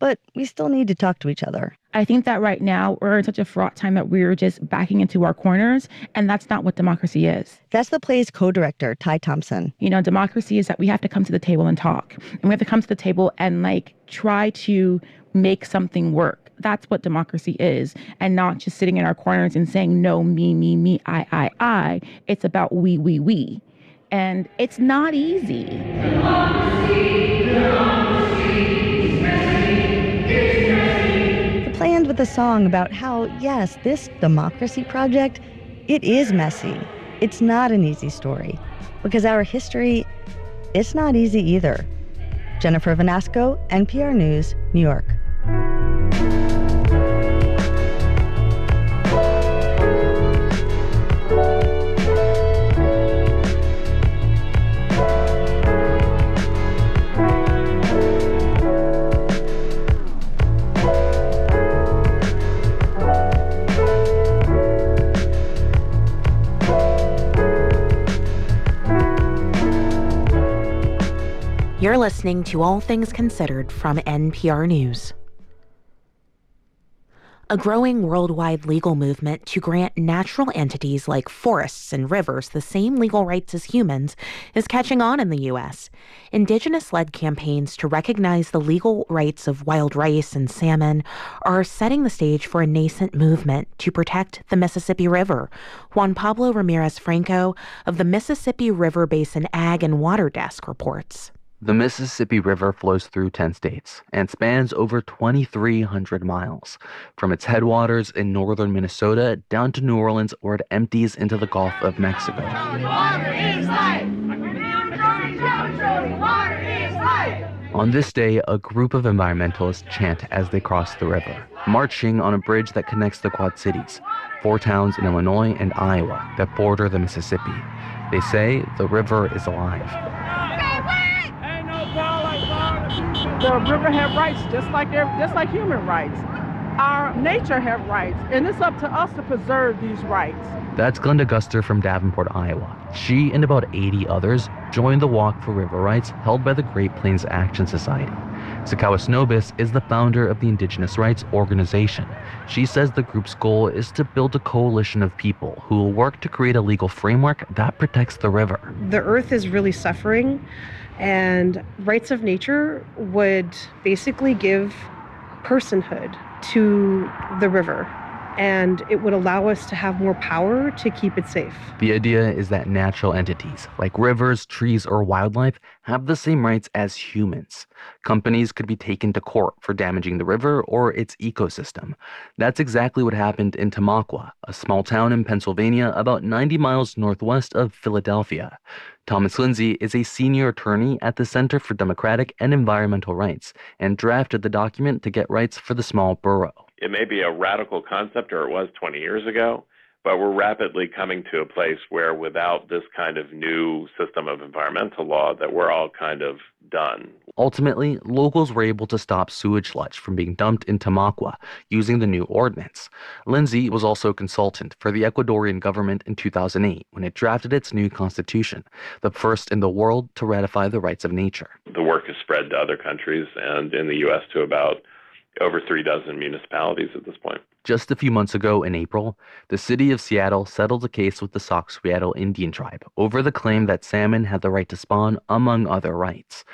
But we still need to talk to each other. I think that right now we're in such a fraught time that we're just backing into our corners, and that's not what democracy is. That's the play's co director, Ty Thompson. You know, democracy is that we have to come to the table and talk, and we have to come to the table and like try to make something work. That's what democracy is, and not just sitting in our corners and saying, no, me, me, me, I, I, I. It's about we, we, we. And it's not easy. Democracy, The song about how, yes, this democracy project, it is messy. It's not an easy story because our history, it's not easy either. Jennifer Vanasco, NPR News, New York. You're listening to All Things Considered from NPR News. A growing worldwide legal movement to grant natural entities like forests and rivers the same legal rights as humans is catching on in the U.S. Indigenous led campaigns to recognize the legal rights of wild rice and salmon are setting the stage for a nascent movement to protect the Mississippi River. Juan Pablo Ramirez Franco of the Mississippi River Basin Ag and Water Desk reports. The Mississippi River flows through 10 states and spans over 2,300 miles, from its headwaters in northern Minnesota down to New Orleans, where it empties into the Gulf of Mexico. On this day, a group of environmentalists chant as they cross the river, marching on a bridge that connects the Quad Cities, four towns in Illinois and Iowa that border the Mississippi. They say the river is alive. The river have rights just like just like human rights. Our nature have rights, and it's up to us to preserve these rights. That's Glenda Guster from Davenport, Iowa. She and about 80 others joined the Walk for River Rights held by the Great Plains Action Society. Sikowis Nobiss is the founder of the Indigenous Rights Organization. She says the group's goal is to build a coalition of people who will work to create a legal framework that protects the river. The earth is really suffering and rights of nature would basically give personhood to the river and it would allow us to have more power to keep it safe. The idea is that natural entities, like rivers, trees, or wildlife, have the same rights as humans. Companies could be taken to court for damaging the river or its ecosystem. That's exactly what happened in Tamaqua, a small town in Pennsylvania about 90 miles northwest of Philadelphia. Thomas Linzey is a senior attorney at the Center for Democratic and Environmental Rights and drafted the document to get rights for the small borough. It may be a radical concept, or it was 20 years ago, but we're rapidly coming to a place where without this kind of new system of environmental law that we're all kind of done. Ultimately, locals were able to stop sewage sludge from being dumped in Tamaqua using the new ordinance. Linzey was also a consultant for the Ecuadorian government in 2008 when it drafted its new constitution, the first in the world to ratify the rights of nature. The work has spread to other countries and in the U.S. to about over three dozen municipalities at this point. Just a few months ago in April, the city of Seattle settled a case with the Sauk Suiattle Indian tribe over the claim that salmon had the right to spawn, among other rights.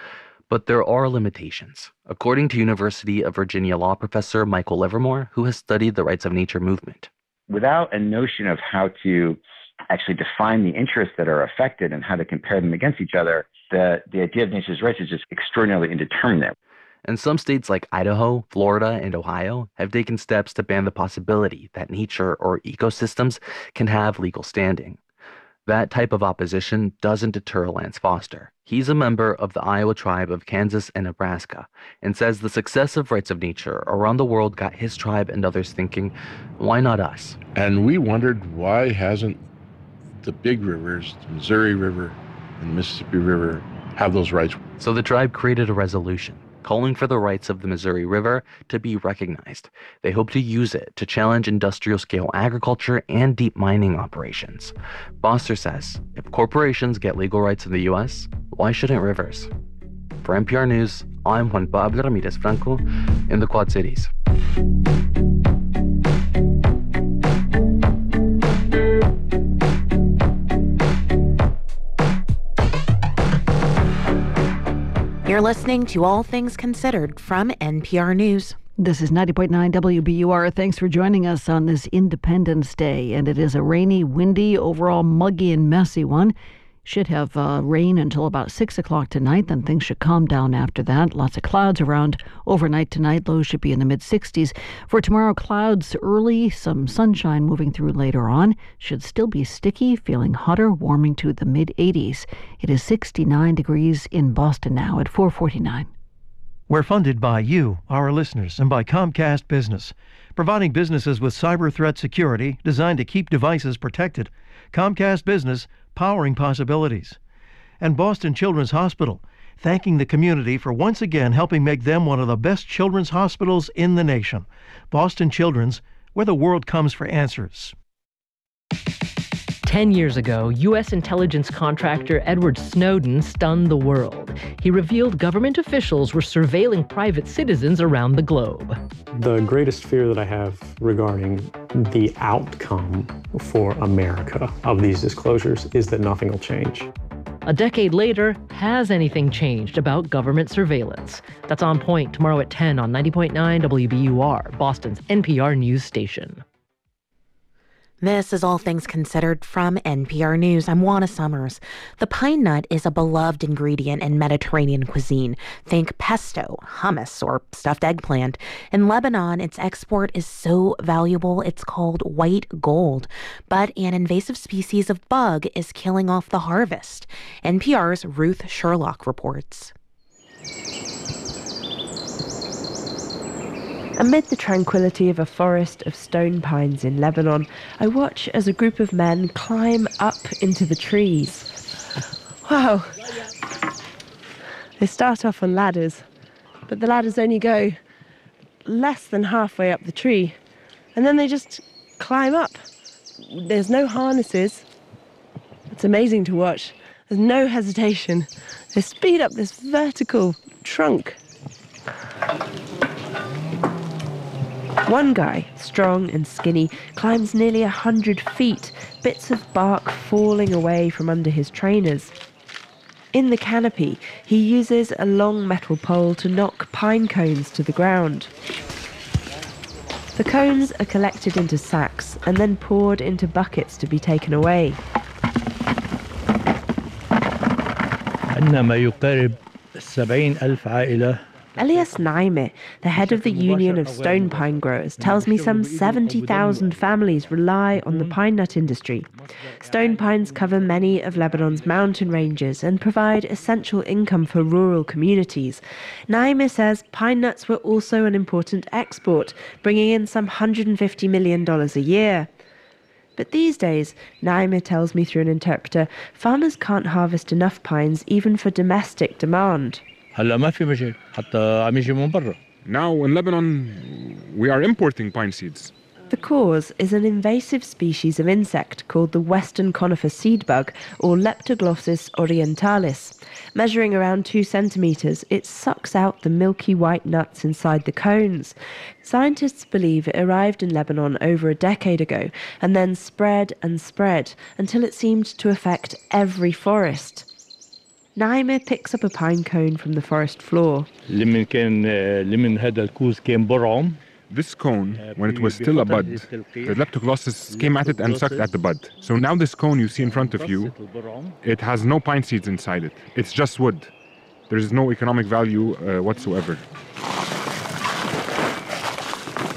But there are limitations, according to University of Virginia law professor Michael Livermore, who has studied the rights of nature movement. Without a notion of how to actually define the interests that are affected and how to compare them against each other, the, the idea of nature's rights is just extraordinarily indeterminate and some states like Idaho, Florida, and Ohio have taken steps to ban the possibility that nature or ecosystems can have legal standing. That type of opposition doesn't deter Lance Foster. He's a member of the Iowa tribe of Kansas and Nebraska and says the success of rights of nature around the world got his tribe and others thinking, why not us? And we wondered why hasn't the big rivers, the Missouri River and the Mississippi River, have those rights? So the tribe created a resolution calling for the rights of the Missouri River to be recognized. They hope to use it to challenge industrial scale agriculture and deep mining operations. Foster says if corporations get legal rights in the U.S., why shouldn't rivers? For NPR News, I'm Juan Pablo Ramirez Franco in the Quad Cities. You're listening to All Things Considered from NPR News. This is 90.9 WBUR. Thanks for joining us on this Independence Day. And it is a rainy, windy, overall muggy and messy one. Should have uh, rain until about 6 o'clock tonight, then things should calm down after that. Lots of clouds around overnight tonight. Lows should be in the mid 60s. For tomorrow, clouds early, some sunshine moving through later on. Should still be sticky, feeling hotter, warming to the mid 80s. It is 69 degrees in Boston now at 449. We're funded by you, our listeners, and by Comcast Business, providing businesses with cyber threat security designed to keep devices protected. Comcast Business, powering possibilities. And Boston Children's Hospital, thanking the community for once again helping make them one of the best children's hospitals in the nation. Boston Children's, where the world comes for answers. Ten years ago, U.S. intelligence contractor Edward Snowden stunned the world. He revealed government officials were surveilling private citizens around the globe. The greatest fear that I have regarding the outcome for America of these disclosures is that nothing will change. A decade later, has anything changed about government surveillance? That's on point tomorrow at 10 on 90.9 WBUR, Boston's NPR news station. This is All Things Considered from NPR News. I'm Juana Summers. The pine nut is a beloved ingredient in Mediterranean cuisine. Think pesto, hummus, or stuffed eggplant. In Lebanon, its export is so valuable it's called white gold. But an invasive species of bug is killing off the harvest. NPR's Ruth Sherlock reports. Amid the tranquility of a forest of stone pines in Lebanon, I watch as a group of men climb up into the trees. Wow! They start off on ladders, but the ladders only go less than halfway up the tree, and then they just climb up. There's no harnesses. It's amazing to watch. There's no hesitation. They speed up this vertical trunk. One guy, strong and skinny, climbs nearly a hundred feet, bits of bark falling away from under his trainers. In the canopy, he uses a long metal pole to knock pine cones to the ground. The cones are collected into sacks and then poured into buckets to be taken away. عندنا ما يقارب سبعين ألف عائلة Elias Naime, the head of the Union of Stone Pine Growers, tells me some 70,000 families rely on the pine nut industry. Stone pines cover many of Lebanon's mountain ranges and provide essential income for rural communities. Naime says pine nuts were also an important export, bringing in some $150 million a year. But these days, Naime tells me through an interpreter, farmers can't harvest enough pines even for domestic demand. هلا ما في مجال حتى عم يجي من برا Now in Lebanon, we are importing pine seeds. The cause is an invasive species of insect called the western conifer seedbug, or Leptoglossus orientalis. Measuring around two centimeters, it sucks out the milky white nuts inside the cones. Scientists believe it arrived in Lebanon over a decade ago and then spread and spread until it seemed to affect every forest. Naima picks up a pine cone from the forest floor. This cone, when it was still a bud, the Leptoglossus came at it and sucked at the bud. So now this cone you see in front of you, it has no pine seeds inside it. It's just wood. There is no economic value uh, whatsoever.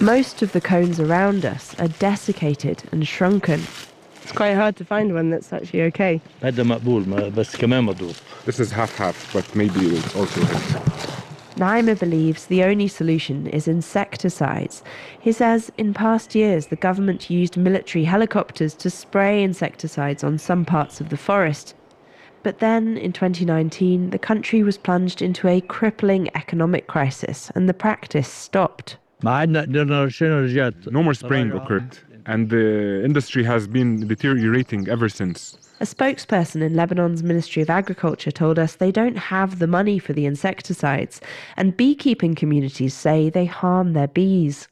Most of the cones around us are desiccated and shrunken. It's quite hard to find one that's actually okay. هذا مقبول ما- بس كمان مضروب This is half half, but maybe it's also it. Naima believes the only solution is insecticides. He says in past years the government used military helicopters to spray insecticides on some parts of the forest. But then in 2019, the country was plunged into a crippling economic crisis and the practice stopped. ما عدنا قدرنا رجعنا رجعت No more spraying occurred, and the industry has been deteriorating ever since. A spokesperson in Lebanon's Ministry of Agriculture told us they don't have the money for the insecticides, and beekeeping communities say they harm their bees.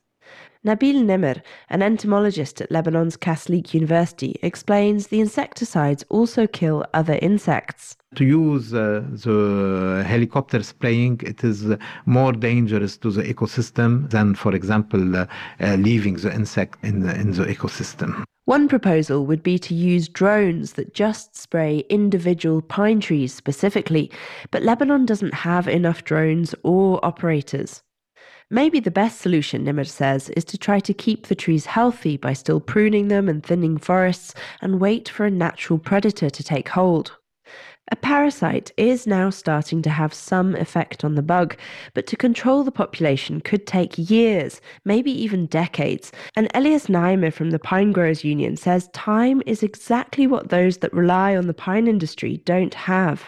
Nabil Nimr, an entomologist at Lebanon's Kaslik University, explains the insecticides also kill other insects. To use uh, the helicopter spraying, it is more dangerous to the ecosystem than, for example, uh, uh, leaving the insect in the, in the ecosystem. One proposal would be to use drones that just spray individual pine trees specifically, but Lebanon doesn't have enough drones or operators. Maybe the best solution, Nimr says, is to try to keep the trees healthy by still pruning them and thinning forests and wait for a natural predator to take hold. A parasite is now starting to have some effect on the bug, but to control the population could take years, maybe even decades. And Elias Naime from the Pine Growers Union says time is exactly what those that rely on the pine industry don't have.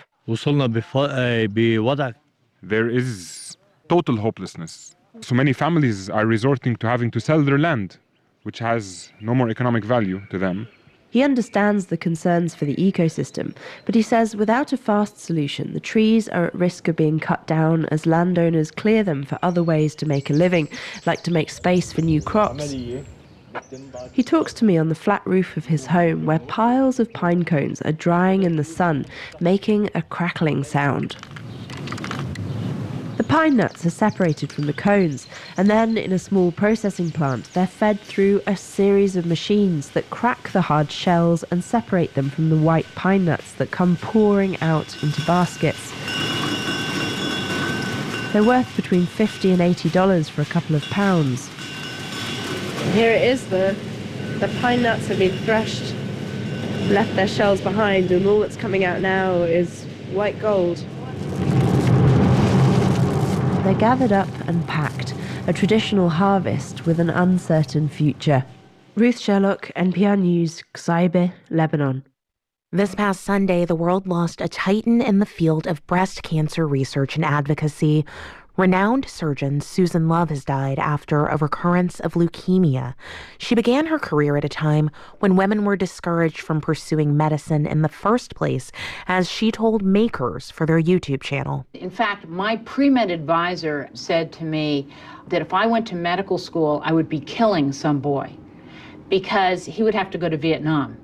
There is total hopelessness. So many families are resorting to having to sell their land, which has no more economic value to them. He understands the concerns for the ecosystem, but he says without a fast solution, the trees are at risk of being cut down as landowners clear them for other ways to make a living, like to make space for new crops. He talks to me on the flat roof of his home where piles of pine cones are drying in the sun, making a crackling sound. The pine nuts are separated from the cones, and then in a small processing plant, they're fed through a series of machines that crack the hard shells and separate them from the white pine nuts that come pouring out into baskets. They're worth between 50 and $80 for a couple of pounds. Here it is, the, the pine nuts have been threshed, left their shells behind, and all that's coming out now is white gold. They're gathered up and packed, a traditional harvest with an uncertain future. Ruth Sherlock, NPR News, Ksaibe, Lebanon. This past Sunday, the world lost a titan in the field of breast cancer research and advocacy. Renowned surgeon Susan Love has died after a recurrence of leukemia. She began her career at a time when women were discouraged from pursuing medicine in the first place, as she told makers for their YouTube channel. In fact, my pre med advisor said to me that if I went to medical school, I would be killing some boy because he would have to go to Vietnam.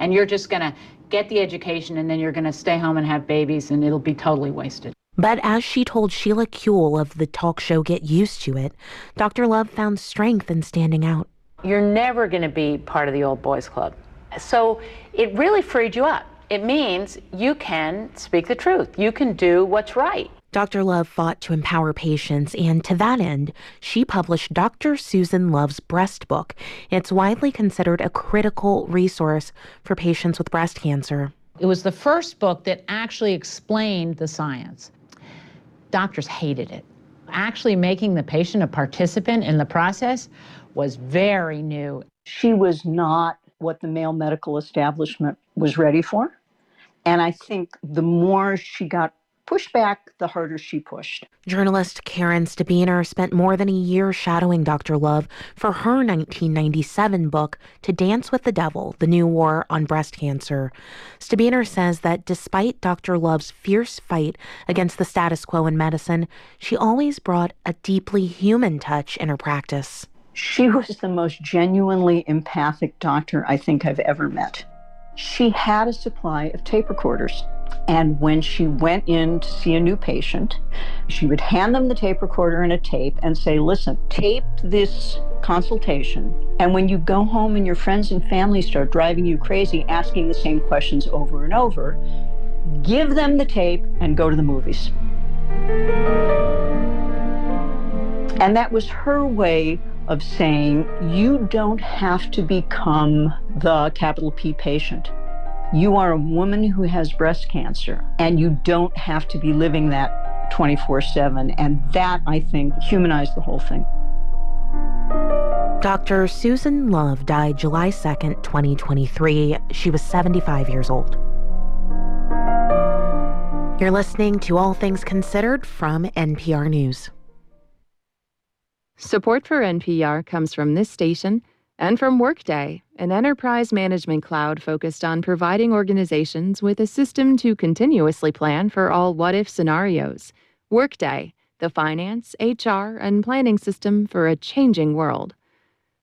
And you're just going to get the education and then you're going to stay home and have babies and it'll be totally wasted. But as she told Sheila Kuehl of the talk show Get Used to It, Dr. Love found strength in standing out. You're never going to be part of the old boys club. So it really freed you up. It means you can speak the truth. You can do what's right. Dr. Love fought to empower patients, and to that end, she published Dr. Susan Love's Breast Book. It's widely considered a critical resource for patients with breast cancer. It was the first book that actually explained the science. Doctors hated it. Actually, making the patient a participant in the process was very new. She was not what the male medical establishment was ready for. And I think the more she got pushed back, the harder she pushed. Journalist Karen Stabiner spent more than a year shadowing Dr. Love for her 1997 book, To Dance with the Devil The New War on Breast Cancer. Stabiner says that despite Dr. Love's fierce fight against the status quo in medicine, she always brought a deeply human touch in her practice. She was the most genuinely empathic doctor I think I've ever met. She had a supply of tape recorders. And when she went in to see a new patient, she would hand them the tape recorder and a tape and say, Listen, tape this consultation. And when you go home and your friends and family start driving you crazy, asking the same questions over and over, give them the tape and go to the movies. And that was her way of saying, You don't have to become the capital P patient. You are a woman who has breast cancer, and you don't have to be living that 24 7. And that, I think, humanized the whole thing. Dr. Susan Love died July 2nd, 2023. She was 75 years old. You're listening to All Things Considered from NPR News. Support for NPR comes from this station and from Workday, an enterprise management cloud focused on providing organizations with a system to continuously plan for all what if scenarios. Workday, the finance, HR, and planning system for a changing world.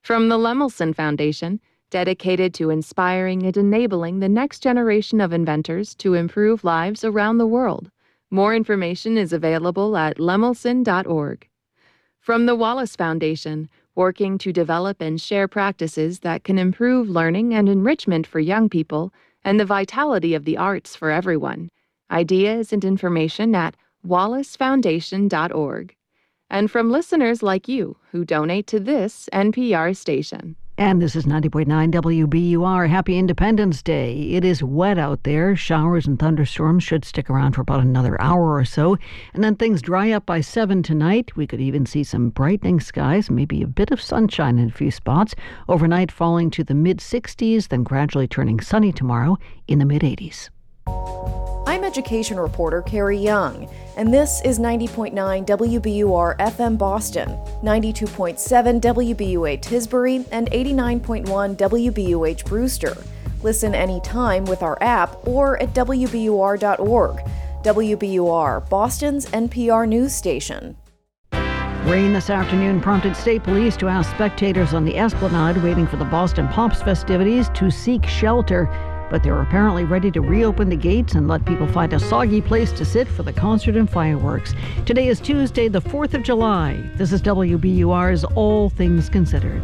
From the Lemelson Foundation, dedicated to inspiring and enabling the next generation of inventors to improve lives around the world. More information is available at lemelson.org. From the Wallace Foundation, working to develop and share practices that can improve learning and enrichment for young people and the vitality of the arts for everyone. Ideas and information at wallacefoundation.org. And from listeners like you who donate to this NPR station. And this is 90.9 WBUR. Happy Independence Day. It is wet out there. Showers and thunderstorms should stick around for about another hour or so. And then things dry up by 7 tonight. We could even see some brightening skies, maybe a bit of sunshine in a few spots. Overnight falling to the mid 60s, then gradually turning sunny tomorrow in the mid 80s. I'm education reporter Carrie Jung, and this is 90.9 WBUR FM Boston, 92.7 WBUA Tisbury, and 89.1 WBUH Brewster. Listen anytime with our app or at WBUR.org. WBUR, Boston's NPR news station. Rain this afternoon prompted state police to ask spectators on the esplanade waiting for the Boston Pops festivities to seek shelter but they're apparently ready to reopen the gates and let people find a soggy place to sit for the concert and fireworks. Today is Tuesday, the 4th of July. This is WBUR's All Things Considered.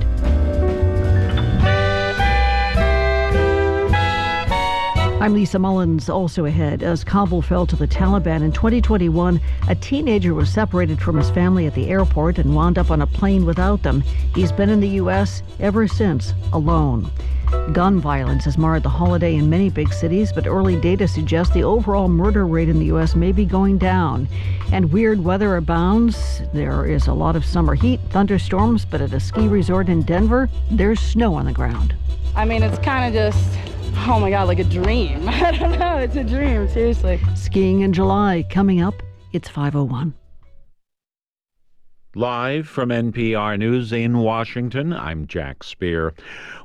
I'm Lisa Mullins, also ahead. As Kabul fell to the Taliban in 2021, a teenager was separated from his family at the airport and wound up on a plane without them. He's been in the U.S. ever since, alone. Gun violence has marred the holiday in many big cities, but early data suggests the overall murder rate in the U.S. may be going down. And weird weather abounds. There is a lot of summer heat, thunderstorms, but at a ski resort in Denver, there's snow on the ground. I mean, it's kind of just, oh my God, like a dream. <laughs> I don't know, it's a dream, seriously. Skiing in July coming up. It's 501. Live from NPR News in Washington, I'm Jack Speer.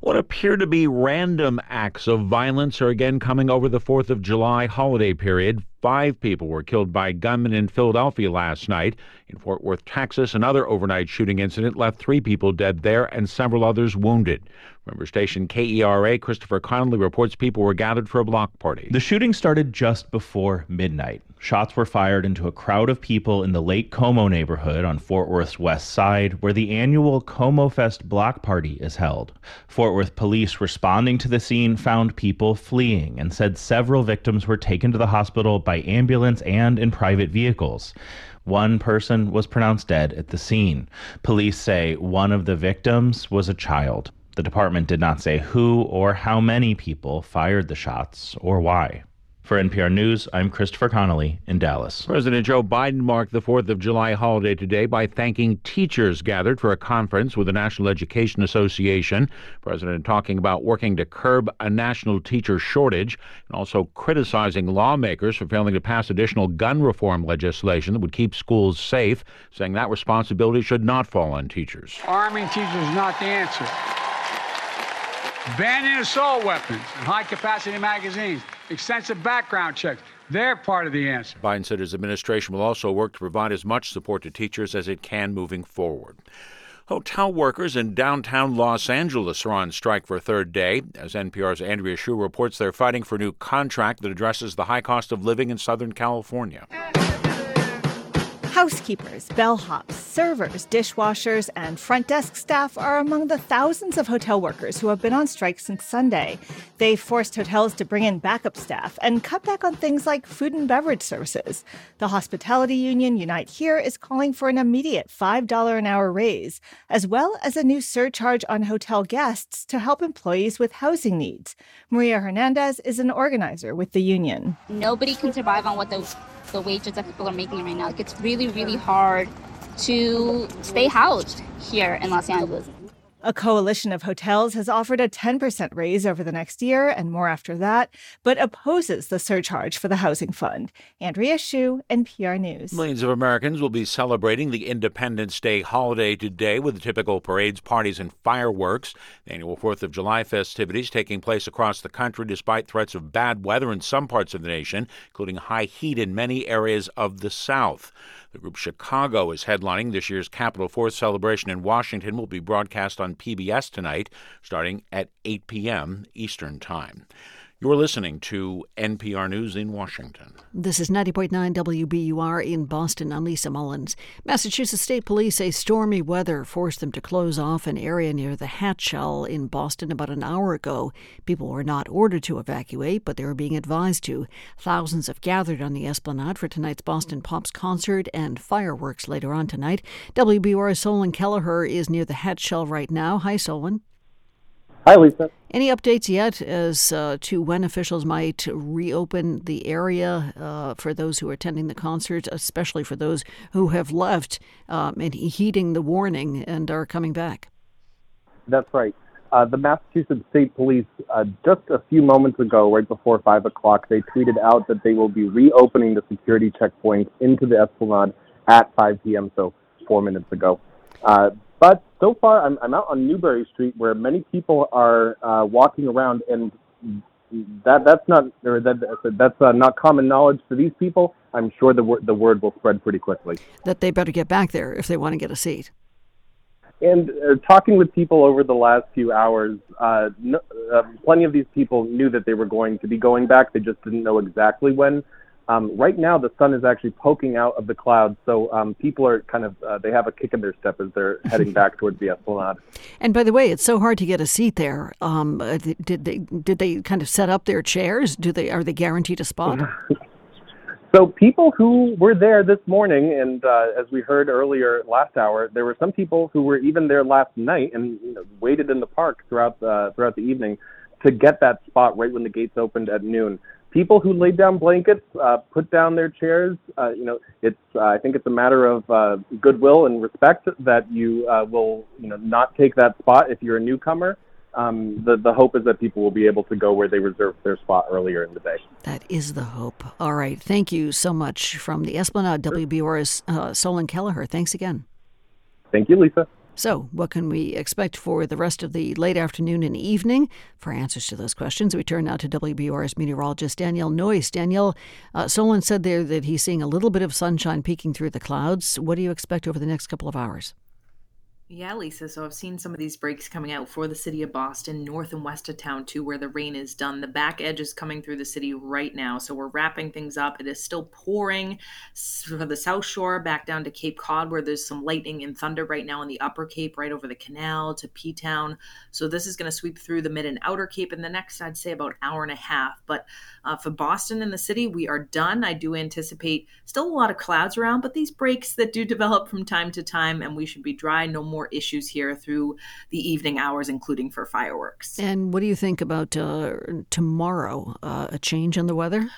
What appear to be random acts of violence are again coming over the 4th of July holiday period. Five people were killed by gunmen in Philadelphia last night. In Fort Worth, Texas, another overnight shooting incident left three people dead there and several others wounded. Member station KERA Christopher Connolly reports people were gathered for a block party. The shooting started just before midnight. Shots were fired into a crowd of people in the Lake Como neighborhood on Fort Worth's west side, where the annual Como Fest block party is held. Fort Worth police responding to the scene found people fleeing and said several victims were taken to the hospital by ambulance and in private vehicles. One person was pronounced dead at the scene. Police say one of the victims was a child. The department did not say who or how many people fired the shots or why. For NPR News, I'm Christopher Connolly in Dallas. President Joe Biden marked the 4th of July holiday today by thanking teachers gathered for a conference with the National Education Association. President talking about working to curb a national teacher shortage and also criticizing lawmakers for failing to pass additional gun reform legislation that would keep schools safe, saying that responsibility should not fall on teachers. Arming teachers is not the answer. Banning assault weapons and high capacity magazines, extensive background checks. They're part of the answer. Biden said his administration will also work to provide as much support to teachers as it can moving forward. Hotel workers in downtown Los Angeles are on strike for a third day. As NPR's Andrea Hsu reports, they're fighting for a new contract that addresses the high cost of living in Southern California. Housekeepers, bellhops, servers, dishwashers, and front desk staff are among the thousands of hotel workers who have been on strike since Sunday. They've forced hotels to bring in backup staff and cut back on things like food and beverage services. The hospitality union Unite Here is calling for an immediate $5 an hour raise, as well as a new surcharge on hotel guests to help employees with housing needs. Maria Hernandez is an organizer with the union. Nobody can survive on what the the wages that people are making right now. Like it's really, really hard to stay housed here in Los Angeles. A coalition of hotels has offered a 10% raise over the next year and more after that, but opposes the surcharge for the housing fund. Andrea Hsu, NPR News. Millions of Americans will be celebrating the Independence Day holiday today with typical parades, parties, and fireworks. The annual 4th of July festivities taking place across the country despite threats of bad weather in some parts of the nation, including high heat in many areas of the South. The group Chicago is headlining this year's Capitol 4th celebration in Washington will be broadcast on PBS tonight starting at 8 p.m. Eastern Time. You're listening to NPR News in Washington. This is 90.9 WBUR in Boston. I'm Lisa Mullins. Massachusetts State Police say stormy weather forced them to close off an area near the Hatch Shell in Boston about an hour ago. People were not ordered to evacuate, but they were being advised to. Thousands have gathered on the Esplanade for tonight's Boston Pops concert and fireworks later on tonight. WBUR's Solon Kelleher is near the Hatch Shell right now. Hi, Solon. Hi, Lisa. Any updates yet as uh, to when officials might reopen the area uh, for those who are attending the concert, especially for those who have left um, and heeding the warning and are coming back? That's right. Uh, the Massachusetts State Police, uh, just a few moments ago, right before 5 o'clock, they tweeted out that they will be reopening the security checkpoints into the Esplanade at 5 p.m., so four minutes ago. Uh, but so far, I'm, I'm out on Newbury Street where many people are uh, walking around, and that that's not or that that's uh, not common knowledge to these people. I'm sure the word the word will spread pretty quickly. That they better get back there if they want to get a seat. And uh, talking with people over the last few hours, uh, no, uh, plenty of these people knew that they were going to be going back. They just didn't know exactly when. Um, right now, the sun is actually poking out of the clouds, so um, people are kind of uh, they have a kick in their step as they're <laughs> heading back towards the Esplanade. And by the way, it's so hard to get a seat there. Um, uh, did they did they kind of set up their chairs? Do they are they guaranteed a spot? <laughs> so people who were there this morning, and uh, as we heard earlier last hour, there were some people who were even there last night and you know, waited in the park throughout the throughout the evening to get that spot right when the gates opened at noon people who laid down blankets, uh, put down their chairs. Uh, you know, it's uh, I think it's a matter of uh, goodwill and respect that you uh, will you know not take that spot if you're a newcomer. Um, the the hope is that people will be able to go where they reserved their spot earlier in the day. That is the hope. All right, thank you so much from the Esplanade WBUR's uh, Solon Kelleher. Thanks again. Thank you, Lisa. So, what can we expect for the rest of the late afternoon and evening? For answers to those questions, we turn now to WBUR's meteorologist Danielle Noyes. Danielle, uh, Solon said there that he's seeing a little bit of sunshine peeking through the clouds. What do you expect over the next couple of hours? Yeah, Lisa. So I've seen some of these breaks coming out for the city of Boston, north and west of town too, where the rain is done. The back edge is coming through the city right now. So we're wrapping things up. It is still pouring for the South Shore back down to Cape Cod, where there's some lightning and thunder right now in the upper Cape, right over the canal to P Town. So this is going to sweep through the mid and outer Cape in the next, I'd say, about hour and a half. But uh, for Boston and the city, we are done. I do anticipate still a lot of clouds around, but these breaks that do develop from time to time, and we should be dry. No more issues here through the evening hours, including for fireworks. And what do you think about uh, tomorrow? Uh, a change in the weather?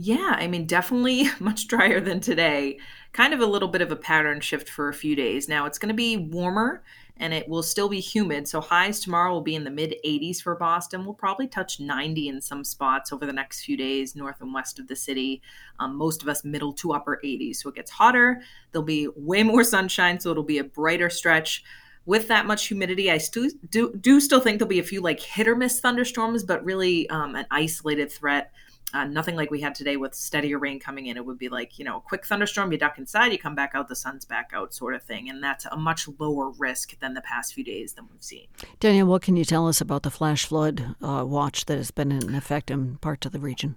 Yeah, I mean, definitely <laughs> much drier than today. Kind of a little bit of a pattern shift for a few days. Now, it's going to be warmer and it will still be humid. So highs tomorrow will be in the mid 80s for Boston. We'll probably touch 90 in some spots over the next few days, north and west of the city. Um, most of us middle to upper 80s. So it gets hotter. There'll be way more sunshine, so it'll be a brighter stretch. With that much humidity, I still do, do still think there'll be a few like hit or miss thunderstorms, but really um, an isolated threat uh, nothing like we had today with steadier rain coming in. It would be like, you know, a quick thunderstorm, you duck inside, you come back out, the sun's back out, sort of thing. And that's a much lower risk than the past few days than we've seen. Daniel, what can you tell us about the flash flood uh, watch that has been in effect in parts of the region?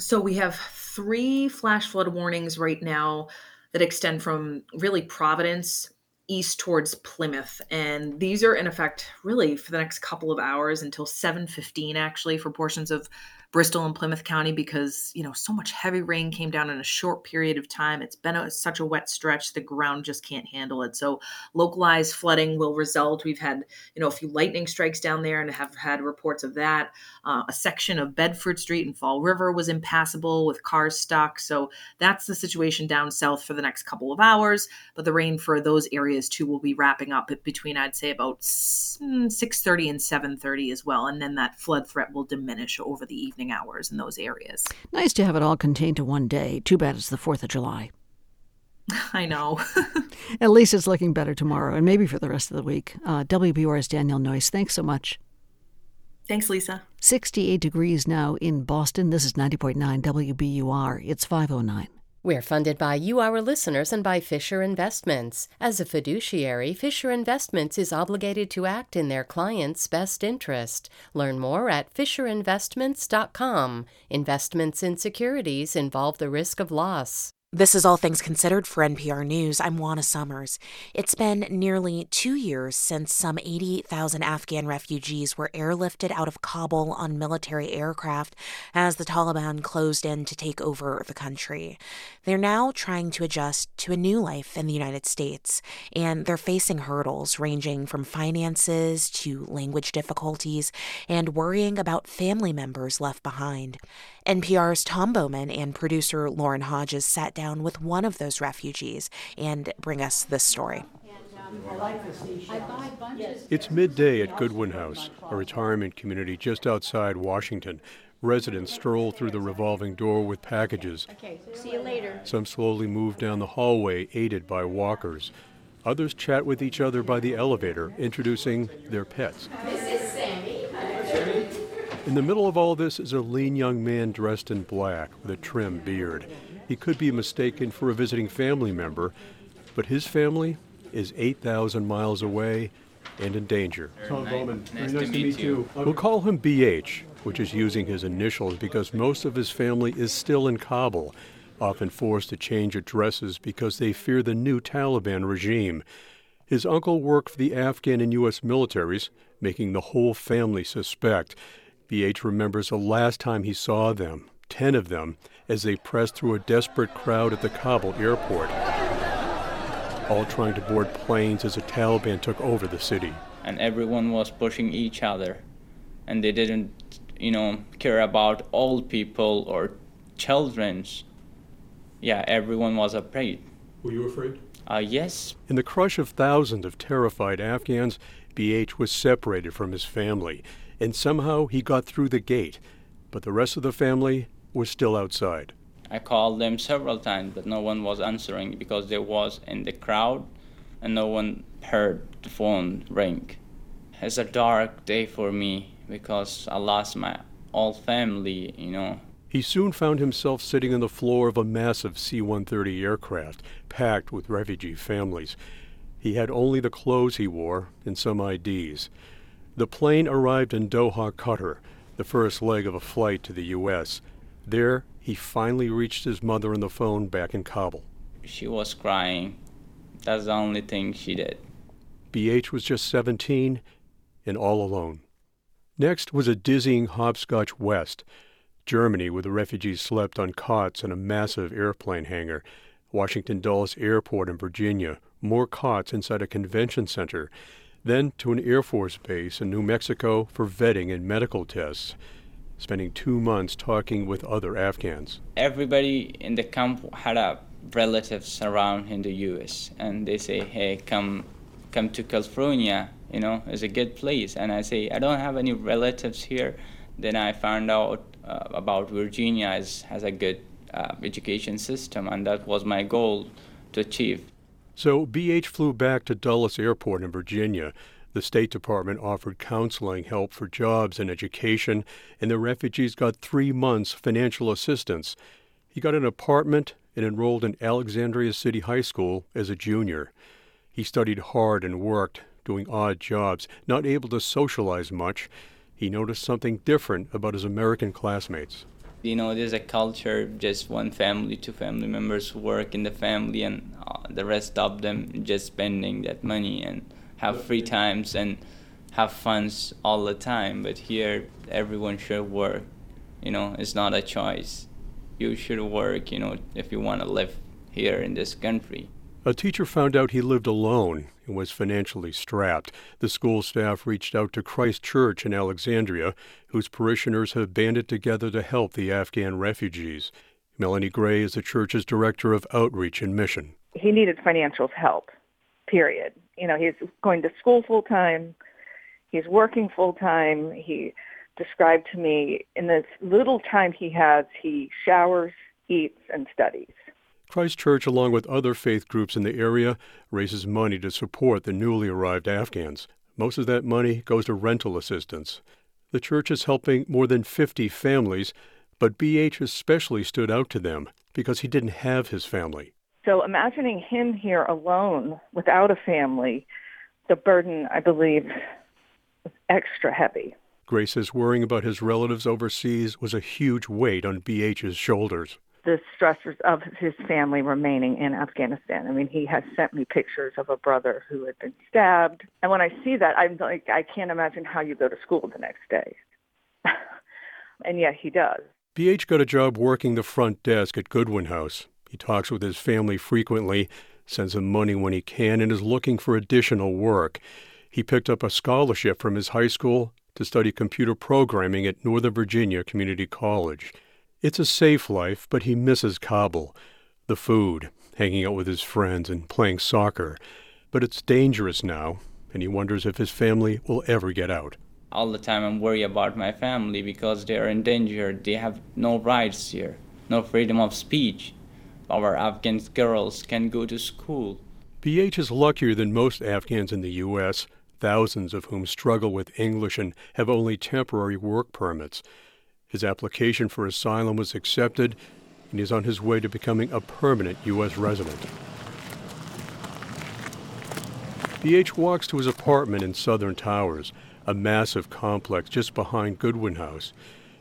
So we have three flash flood warnings right now that extend from really Providence east towards Plymouth and these are in effect really for the next couple of hours until 7:15 actually for portions of Bristol and Plymouth County because, you know, so much heavy rain came down in a short period of time. It's been a, such a wet stretch, the ground just can't handle it. So localized flooding will result. We've had, you know, a few lightning strikes down there and have had reports of that. Uh, a section of Bedford Street and Fall River was impassable with cars stuck. So that's the situation down south for the next couple of hours. But the rain for those areas too will be wrapping up between, I'd say, about 6.30 and 7.30 as well. And then that flood threat will diminish over the evening hours in those areas. Nice to have it all contained to one day. Too bad it's the 4th of July. <laughs> I know. <laughs> At least it's looking better tomorrow and maybe for the rest of the week. Uh, WBUR's Danielle Noyes, thanks so much. Thanks, Lisa. 68 degrees now in Boston. This is 90.9 WBUR. It's 509. We're funded by you, our listeners, and by Fisher Investments. As a fiduciary, Fisher Investments is obligated to act in their client's best interest. Learn more at FisherInvestments.com. Investments in securities involve the risk of loss. This is All Things Considered for NPR News. I'm Juana Summers. It's been nearly two years since some 88,000 Afghan refugees were airlifted out of Kabul on military aircraft as the Taliban closed in to take over the country. They're now trying to adjust to a new life in the United States, and they're facing hurdles ranging from finances to language difficulties and worrying about family members left behind. NPR's Tom Bowman and producer Lauren Hodges sat down with one of those refugees and bring us this story. It's midday at Goodwin House, a retirement community just outside Washington. Residents stroll through the revolving door with packages. Okay, see you later. Some slowly move down the hallway, aided by walkers. Others chat with each other by the elevator, introducing their pets. This is Sammy. In the middle of all this is a lean young man dressed in black with a trim beard. He could be mistaken for a visiting family member, but his family is 8,000 miles away and in danger. Tom Bowman, nice, nice to, meet, meet you. you. We'll call him BH, which is using his initials because most of his family is still in Kabul, often forced to change addresses because they fear the new Taliban regime. His uncle worked for the Afghan and U.S. militaries, making the whole family suspect. BH remembers the last time he saw them, 10 of them, as they pressed through a desperate crowd at the Kabul airport, all trying to board planes as the Taliban took over the city. And everyone was pushing each other, and they didn't, you know, care about old people or children's. Yeah, everyone was afraid. Were you afraid? Uh, yes. In the crush of thousands of terrified Afghans, BH was separated from his family and somehow he got through the gate, but the rest of the family was still outside. I called them several times, but no one was answering because they was in the crowd and no one heard the phone ring. It's a dark day for me because I lost my whole family, you know. He soon found himself sitting on the floor of a massive C 130 aircraft packed with refugee families. He had only the clothes he wore and some IDs. The plane arrived in Doha, Qatar, the first leg of a flight to the U.S. There, he finally reached his mother on the phone back in Kabul. She was crying. That's the only thing she did. BH was just 17 and all alone. Next was a dizzying hopscotch west. Germany, where the refugees slept on cots in a massive airplane hangar. Washington Dulles Airport in Virginia, more cots inside a convention center then to an Air Force base in New Mexico for vetting and medical tests, spending two months talking with other Afghans. Everybody in the camp had a relatives around in the U.S. and they say, "Hey, come, come to California. You know, it's a good place." And I say, "I don't have any relatives here." Then I found out uh, about Virginia as has a good uh, education system, and that was my goal to achieve. So BH flew back to Dulles Airport in Virginia. The State Department offered counseling help for jobs and education, and the refugees got three months financial assistance. He got an apartment and enrolled in Alexandria City High School as a junior. He studied hard and worked, doing odd jobs, not able to socialize much. He noticed something different about his American classmates you know there's a culture just one family two family members work in the family and uh, the rest of them just spending that money and have free times and have funs all the time. But here everyone should work. You know it's not a choice. You should work you know if you want to live here in this country. A teacher found out he lived alone and was financially strapped. The school staff reached out to Christ Church in Alexandria, whose parishioners have banded together to help the Afghan refugees. Melanie Gray is the church's director of outreach and mission. He needed financial help, period. You know, he's going to school full time, he's working full time. He described to me in this little time he has, he showers, eats, and studies. Christ Church, along with other faith groups in the area, raises money to support the newly arrived Afghans. Most of that money goes to rental assistance. The church is helping more than 50 families, but BH especially stood out to them. because he didn't have his family. So imagining him here alone without a family, the burden, I believe, was extra heavy. Grace's worrying about his relatives overseas was a huge weight on BH's shoulders. The stressors of his family remaining in Afghanistan. I mean, he has sent me pictures of a brother who had been stabbed. And when I see that, I'm like, I can't imagine how you go to school the next day. <laughs> and yet he does. BH got a job working the front desk at Goodwin House. He talks with his family frequently, sends them money when he can, and is looking for additional work. He picked up a scholarship from his high school to study computer programming at Northern Virginia Community College. It's a safe life, but he misses Kabul, the food, hanging out with his friends, and playing soccer. But it's dangerous now, and he wonders if his family will ever get out. All the time I'm worried about my family because they are in danger. They have no rights here, no freedom of speech our Afghan girls can go to school. BH is luckier than most Afghans in the U.S., thousands of whom struggle with English and have only temporary work permits. His application for asylum was accepted, and he's on his way to becoming a permanent U.S. resident. BH walks to his apartment in Southern Towers, a massive complex just behind Goodwin House.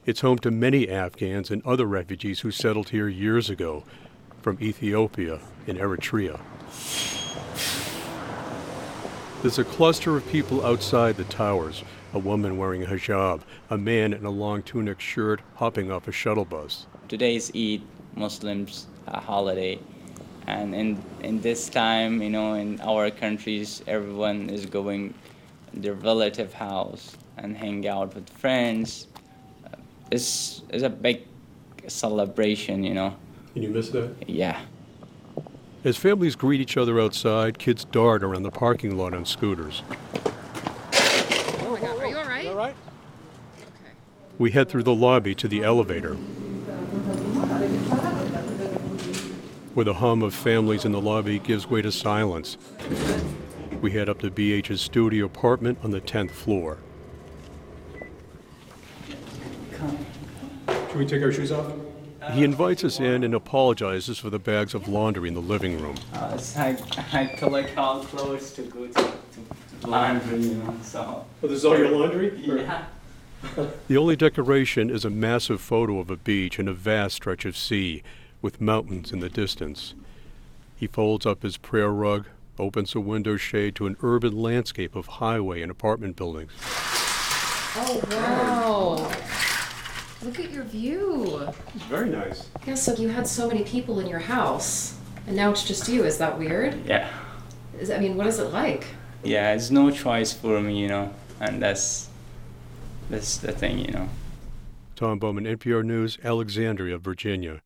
It's home to many Afghans and other refugees who settled here years ago from Ethiopia and Eritrea. There's a cluster of people outside the towers a woman wearing a hijab, a man in a long tunic shirt hopping off a shuttle bus. Today is Eid, Muslims' holiday. And in, in this time, you know, in our countries, everyone is going their relative house and hang out with friends. Uh, it's, it's a big celebration, you know. Can you miss that? Yeah. As families greet each other outside, kids dart around the parking lot on scooters. Oh my God, are you all right? All right. We head through the lobby to the elevator. Where the hum of families in the lobby gives way to silence. We head up to BH's studio apartment on the 10th floor. Should we take our shoes off? He invites us in and apologizes for the bags of laundry in the living room. Uh, I, I collect all clothes to go to, to laundry, you know, so. Oh, this is all your laundry? Yeah. The only decoration is a massive photo of a beach and a vast stretch of sea, with mountains in the distance. He folds up his prayer rug, opens a window shade to an urban landscape of highway and apartment buildings. Oh, wow. Look at your view. It's very nice. Yeah, so you had so many people in your house, and now it's just you. Is that weird? Yeah. Is, I mean, what is it like? Yeah, it's no choice for me, you know, and that's that's the thing, you know. Tom Bowman, NPR News, Alexandria, Virginia.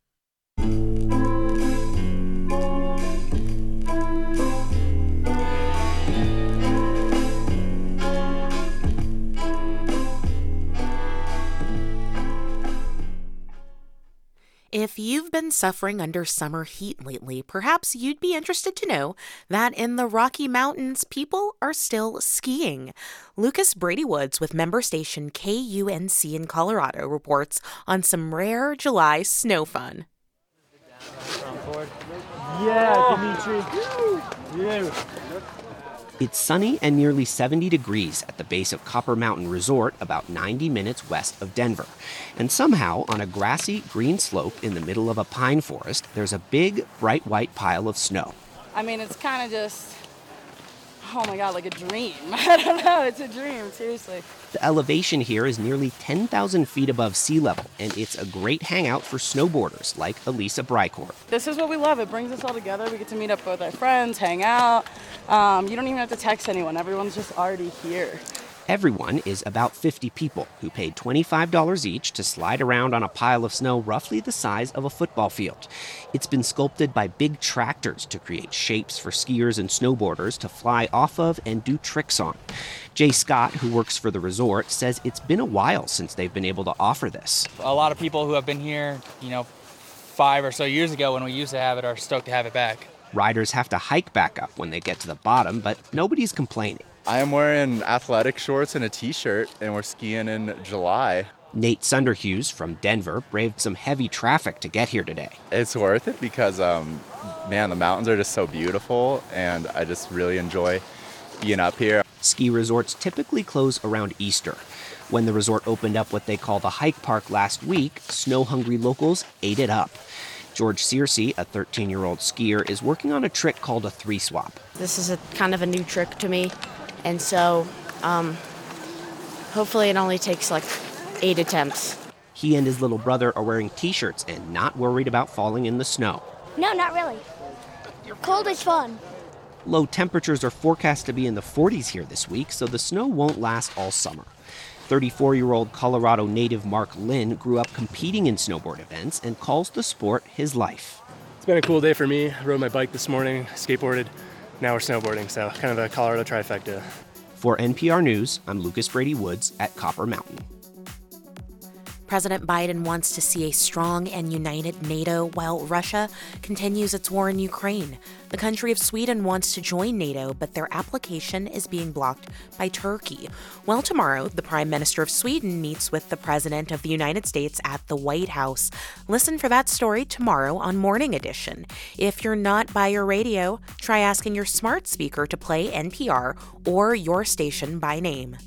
If you've been suffering under summer heat lately, perhaps you'd be interested to know that in the Rocky Mountains, people are still skiing. Lucas Brady Woods with member station KUNC in Colorado reports on some rare July snow fun. Yeah, Dimitri. You. It's sunny and nearly 70 degrees at the base of Copper Mountain Resort, about 90 minutes west of Denver. And somehow, on a grassy green slope in the middle of a pine forest, there's a big, bright white pile of snow. I mean, it's kind of just, oh my God, like a dream. <laughs> I don't know, it's a dream, seriously. The elevation here is nearly 10,000 feet above sea level, and it's a great hangout for snowboarders like Elisa Brycourt. This is what we love. It brings us all together. We get to meet up with our friends, hang out. Um, you don't even have to text anyone, everyone's just already here. Everyone is about 50 people who paid $25 each to slide around on a pile of snow roughly the size of a football field. It's been sculpted by big tractors to create shapes for skiers and snowboarders to fly off of and do tricks on. Jay Scott, who works for the resort, says it's been a while since they've been able to offer this. A lot of people who have been here, you know, five or so years ago when we used to have it are stoked to have it back. Riders have to hike back up when they get to the bottom, but nobody's complaining. I am wearing athletic shorts and a t shirt, and we're skiing in July. Nate Sunderhughes from Denver braved some heavy traffic to get here today. It's worth it because, um, man, the mountains are just so beautiful, and I just really enjoy being up here. Ski resorts typically close around Easter. When the resort opened up what they call the hike park last week, snow hungry locals ate it up. George Searcy, a 13 year old skier, is working on a trick called a three swap. This is a kind of a new trick to me, and so um, hopefully it only takes like eight attempts. He and his little brother are wearing t shirts and not worried about falling in the snow. No, not really. Cold is fun. Low temperatures are forecast to be in the 40s here this week, so the snow won't last all summer. 34 year old Colorado native Mark Lynn grew up competing in snowboard events and calls the sport his life. It's been a cool day for me. I rode my bike this morning, skateboarded, now we're snowboarding, so kind of a Colorado trifecta. For NPR News, I'm Lucas Brady Woods at Copper Mountain. President Biden wants to see a strong and united NATO while Russia continues its war in Ukraine. The country of Sweden wants to join NATO, but their application is being blocked by Turkey. Well, tomorrow, the Prime Minister of Sweden meets with the President of the United States at the White House. Listen for that story tomorrow on Morning Edition. If you're not by your radio, try asking your smart speaker to play NPR or your station by name.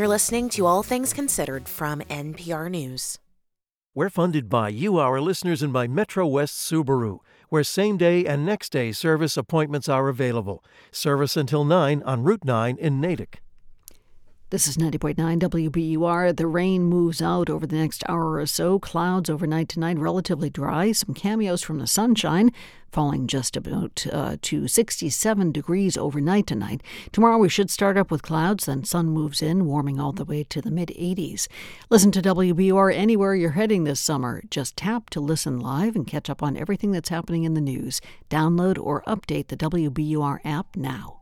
You're listening to All Things Considered from NPR News. We're funded by you, our listeners, and by Metro West Subaru, where same day and next day service appointments are available. Service until 9 on Route 9 in Natick. This is 90.9 WBUR. The rain moves out over the next hour or so. Clouds overnight tonight, relatively dry. Some cameos from the sunshine, falling just about uh, to 67 degrees overnight tonight. Tomorrow we should start up with clouds, then sun moves in, warming all the way to the mid 80s. Listen to WBUR anywhere you're heading this summer. Just tap to listen live and catch up on everything that's happening in the news. Download or update the WBUR app now.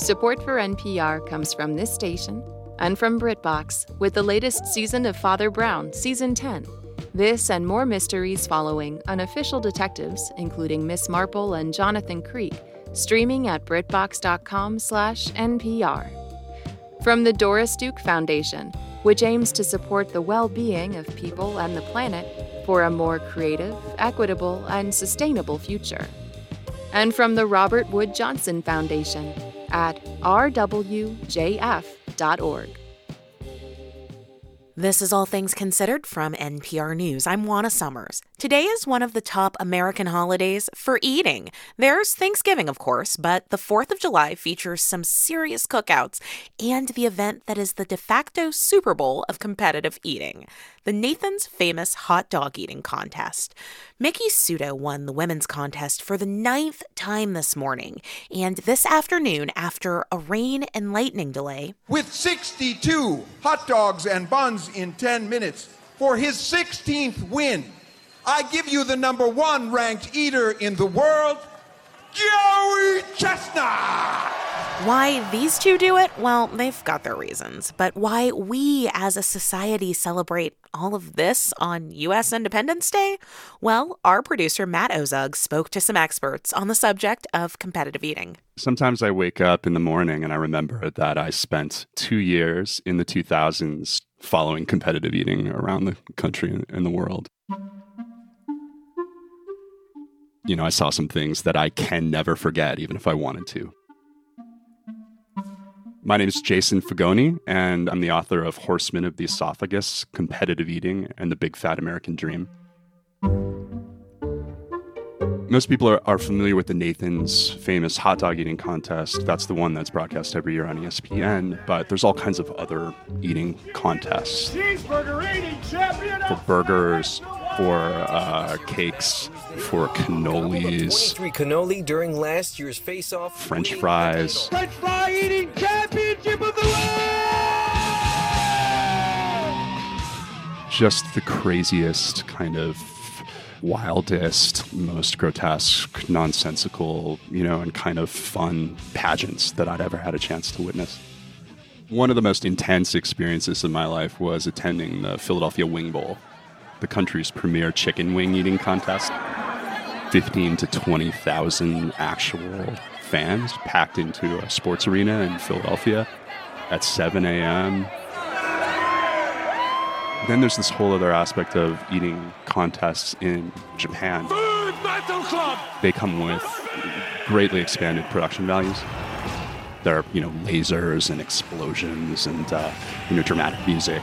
Support for NPR comes from this station and from BritBox with the latest season of Father Brown, Season 10. This and more mysteries following unofficial detectives, including Miss Marple and Jonathan Creek, streaming at BritBox.com/npr. From the Doris Duke Foundation, which aims to support the well-being of people and the planet for a more creative, equitable, and sustainable future. And from the Robert Wood Johnson Foundation at rwjf.org. This is All Things Considered from NPR News. I'm Juana Summers. Today is one of the top American holidays for eating. There's Thanksgiving, of course, but the 4th of July features some serious cookouts and the event that is the de facto Super Bowl of competitive eating the Nathan's Famous Hot Dog Eating Contest. Miki Sudo won the women's contest for the ninth time this morning, and this afternoon, after a rain and lightning delay, with 62 hot dogs and buns in 10 minutes for his 16th win. I give you the number one ranked eater in the world, Joey Chestnut. Why these two do it? Well, they've got their reasons. But why we as a society celebrate all of this on U.S. Independence Day? Well, our producer Matt Ozug spoke to some experts on the subject of competitive eating. Sometimes I wake up in the morning and I remember that I spent two years in the 2000s following competitive eating around the country and the world. You know, I saw some things that I can never forget, even if I wanted to. My name is Jason Fagone, and I'm the author of Horsemen of the Esophagus Competitive Eating and the Big Fat American Dream. Most people are, are, familiar with the Nathan's famous hot dog eating contest. That's the one that's broadcast every year on ESPN, but there's all kinds of other eating contests Cheeseburger eating champion for burgers, for uh, cakes, for cannolis, Three cannoli during last year's face-off. French fries. French fry eating championship of the world. Just the craziest kind of wildest, most grotesque, nonsensical, you know, and kind of fun pageants that I'd ever had a chance to witness. One of the most intense experiences in my life was attending the Philadelphia Wing Bowl, the country's premier chicken wing eating contest. 15 to 20,000 actual fans packed into a sports arena in Philadelphia at 7 a.m. Then there's this whole other aspect of eating contests in Japan. They come with greatly expanded production values. There are, you know, lasers and explosions and, uh, you know, dramatic music.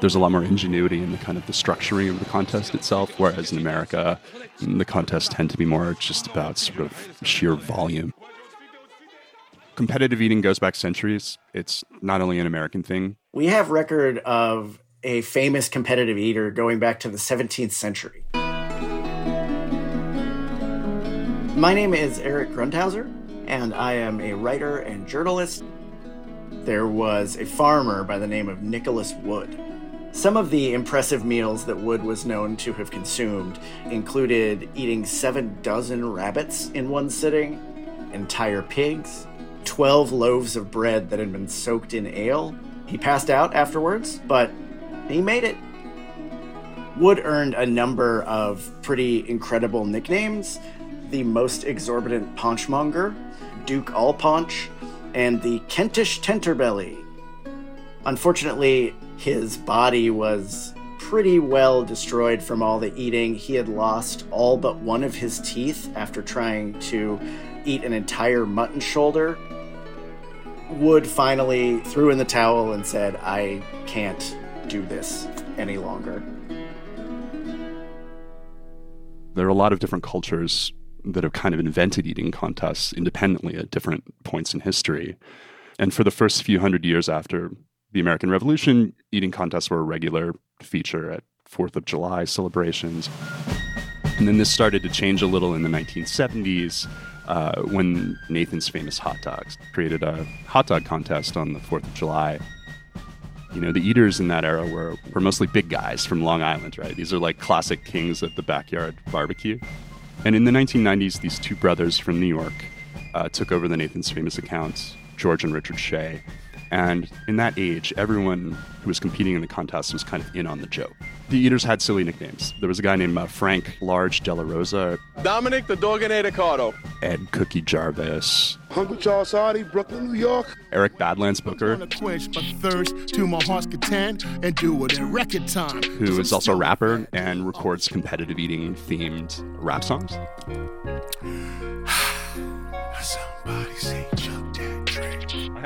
There's a lot more ingenuity in the kind of the structuring of the contest itself, whereas in America, the contests tend to be more just about sort of sheer volume. Competitive eating goes back centuries. It's not only an American thing, We have record of a famous competitive eater going back to the 17th century. My name is Eric Grundhauser, and I am a writer and journalist. There was a farmer by the name of Nicholas Wood. Some of the impressive meals that Wood was known to have consumed included eating seven dozen rabbits in one sitting, entire pigs, 12 loaves of bread that had been soaked in ale. He passed out afterwards, but he made it. Wood earned a number of pretty incredible nicknames the most exorbitant paunchmonger, Duke Allpaunch, and the Kentish Tenterbelly. Unfortunately, his body was pretty well destroyed from all the eating. He had lost all but one of his teeth after trying to eat an entire mutton shoulder. Wood finally threw in the towel and said, I can't do this any longer. there are a lot of different cultures that have kind of invented eating contests independently at different points in history. And for the first few hundred years after the American Revolution, eating contests were a regular feature at Fourth of July celebrations. And then this started to change a little in the 1970s uh, when Nathan's Famous Hot Dogs created a hot dog contest on the 4th of July. You know, the eaters in that era were, were mostly big guys from Long Island, right? These are like classic kings of the backyard barbecue. And in the 1990s, these two brothers from New York uh, took over the Nathan's Famous accounts, George and Richard Shea. And in that age, everyone who was competing in the contest was kind of in on the joke. The eaters had silly nicknames. There was a guy named uh, Frank Large Della Rosa, Dominic the Dorganator Cardo. Ed Cookie Jarvis, Uncle Charles Hardy, Brooklyn, New York. Eric Badlands Booker, quench my thirst till my heart's content and do it in record time. who is also a rapper and records competitive eating themed rap songs. <sighs>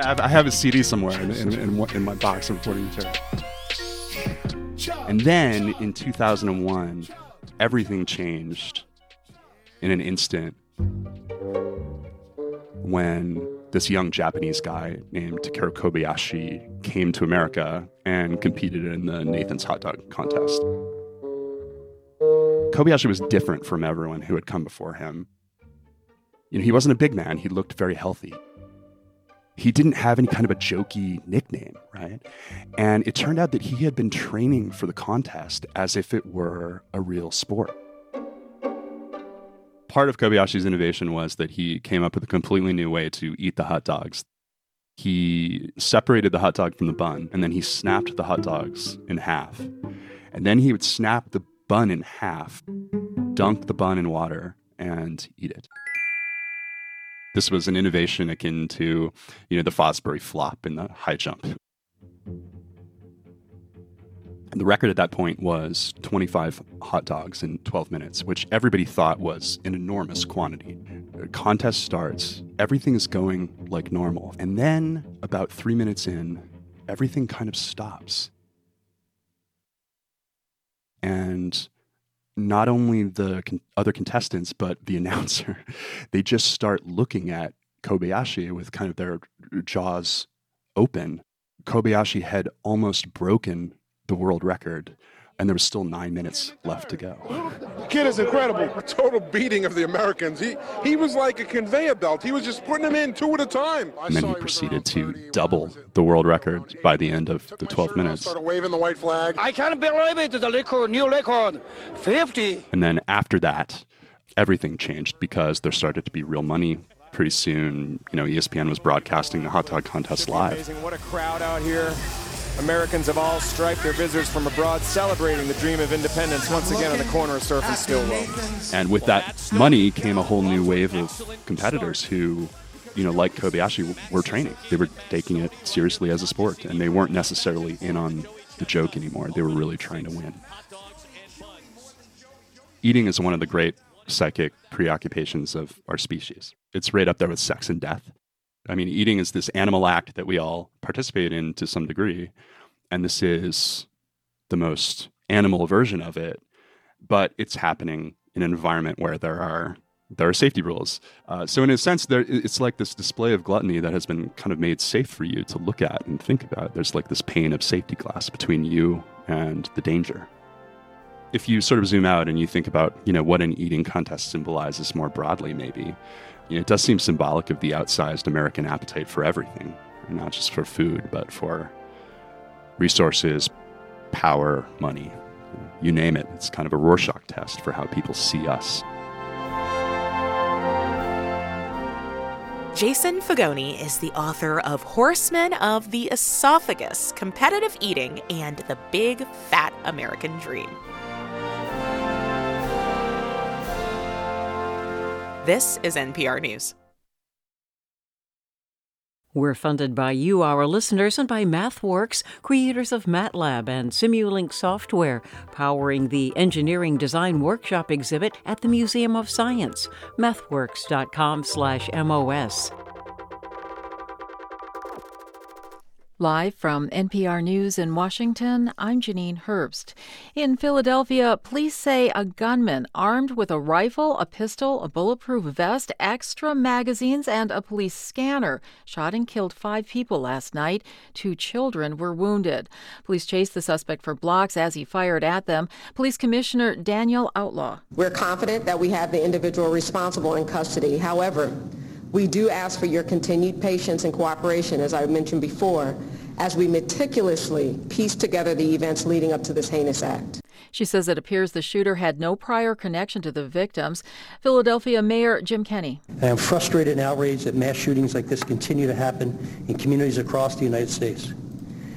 have, I have a CD somewhere in, in, in, in my box of recording material. And then in 2001, everything changed in an instant when this young Japanese guy named Takeru Kobayashi came to America and competed in the Nathan's Hot Dog Contest. Kobayashi was different from everyone who had come before him. You know, he wasn't a big man, he looked very healthy he didn't have any kind of a jokey nickname, right? And it turned out that he had been training for the contest as if it were a real sport. Part of Kobayashi's innovation was that he came up with a completely new way to eat the hot dogs. He separated the hot dog from the bun, and then he snapped the hot dogs in half. And then he would snap the bun in half, dunk the bun in water, and eat it. This was an innovation akin to, you know, the Fosbury flop in the high jump. The record at that point was 25 hot dogs in 12 minutes, which everybody thought was an enormous quantity. The contest starts, everything is going like normal. And then, about three minutes in, everything kind of stops. And not only the con- other contestants, but the <laughs> announcer, they just start looking at Kobayashi with kind of their jaws open. Kobayashi had almost broken the world record. And there was still nine minutes left to go. The kid is incredible. A total beating of the Americans. He he was like a conveyor belt. He was just putting them in two at a time. And then he proceeded to double the world record by the end of the 12 minutes. Started waving the white flag. I can't believe it. The record, new record, 50. And then after that, everything changed because there started to be real money. Pretty soon, you know, ESPN was broadcasting the hot dog contest live. Amazing. What a crowd out here. Americans of all stripes, their visitors from abroad, celebrating the dream of independence once again on the corner of Surf and Stillwell. And with that money came a whole new wave of competitors who, you know, like Kobayashi, were training. They were taking it seriously as a sport, and they weren't necessarily in on the joke anymore. They were really trying to win. Eating is one of the great psychic preoccupations of our species. It's right up there with sex and death. I mean, eating is this animal act that we all participate in to some degree, and this is the most animal version of it, but it's happening in an environment where there are there are safety rules. Uh, so in a sense, there it's like this display of gluttony that has been kind of made safe for you to look at and think about. There's like this pane of safety glass between you and the danger. If you sort of zoom out and you think about, you know, what an eating contest symbolizes more broadly, maybe, you know, it does seem symbolic of the outsized American appetite for everything, not just for food, but for resources, power, money. You name it. It's kind of a Rorschach test for how people see us. Jason Fagone is the author of Horsemen of the Esophagus Competitive Eating and the Big Fat American Dream. This is NPR News. We're funded by you, our listeners, and by MathWorks, creators of MATLAB and Simulink software, powering the Engineering Design Workshop exhibit at the Museum of Science. MathWorks.com/mos. Live from NPR News in Washington, I'm Janine Herbst. In Philadelphia, police say a gunman armed with a rifle, a pistol, a bulletproof vest, extra magazines, and a police scanner shot and killed five people last night. Two children were wounded. Police chased the suspect for blocks as he fired at them. Police Commissioner Danielle Outlaw. We're confident that we have the individual responsible in custody. However, we do ask for your continued patience and cooperation, as I mentioned before, as we meticulously piece together the events leading up to this heinous act. She says it appears the shooter had no prior connection to the victims. Philadelphia Mayor Jim Kenney. I am frustrated and outraged that mass shootings like this continue to happen in communities across the United States.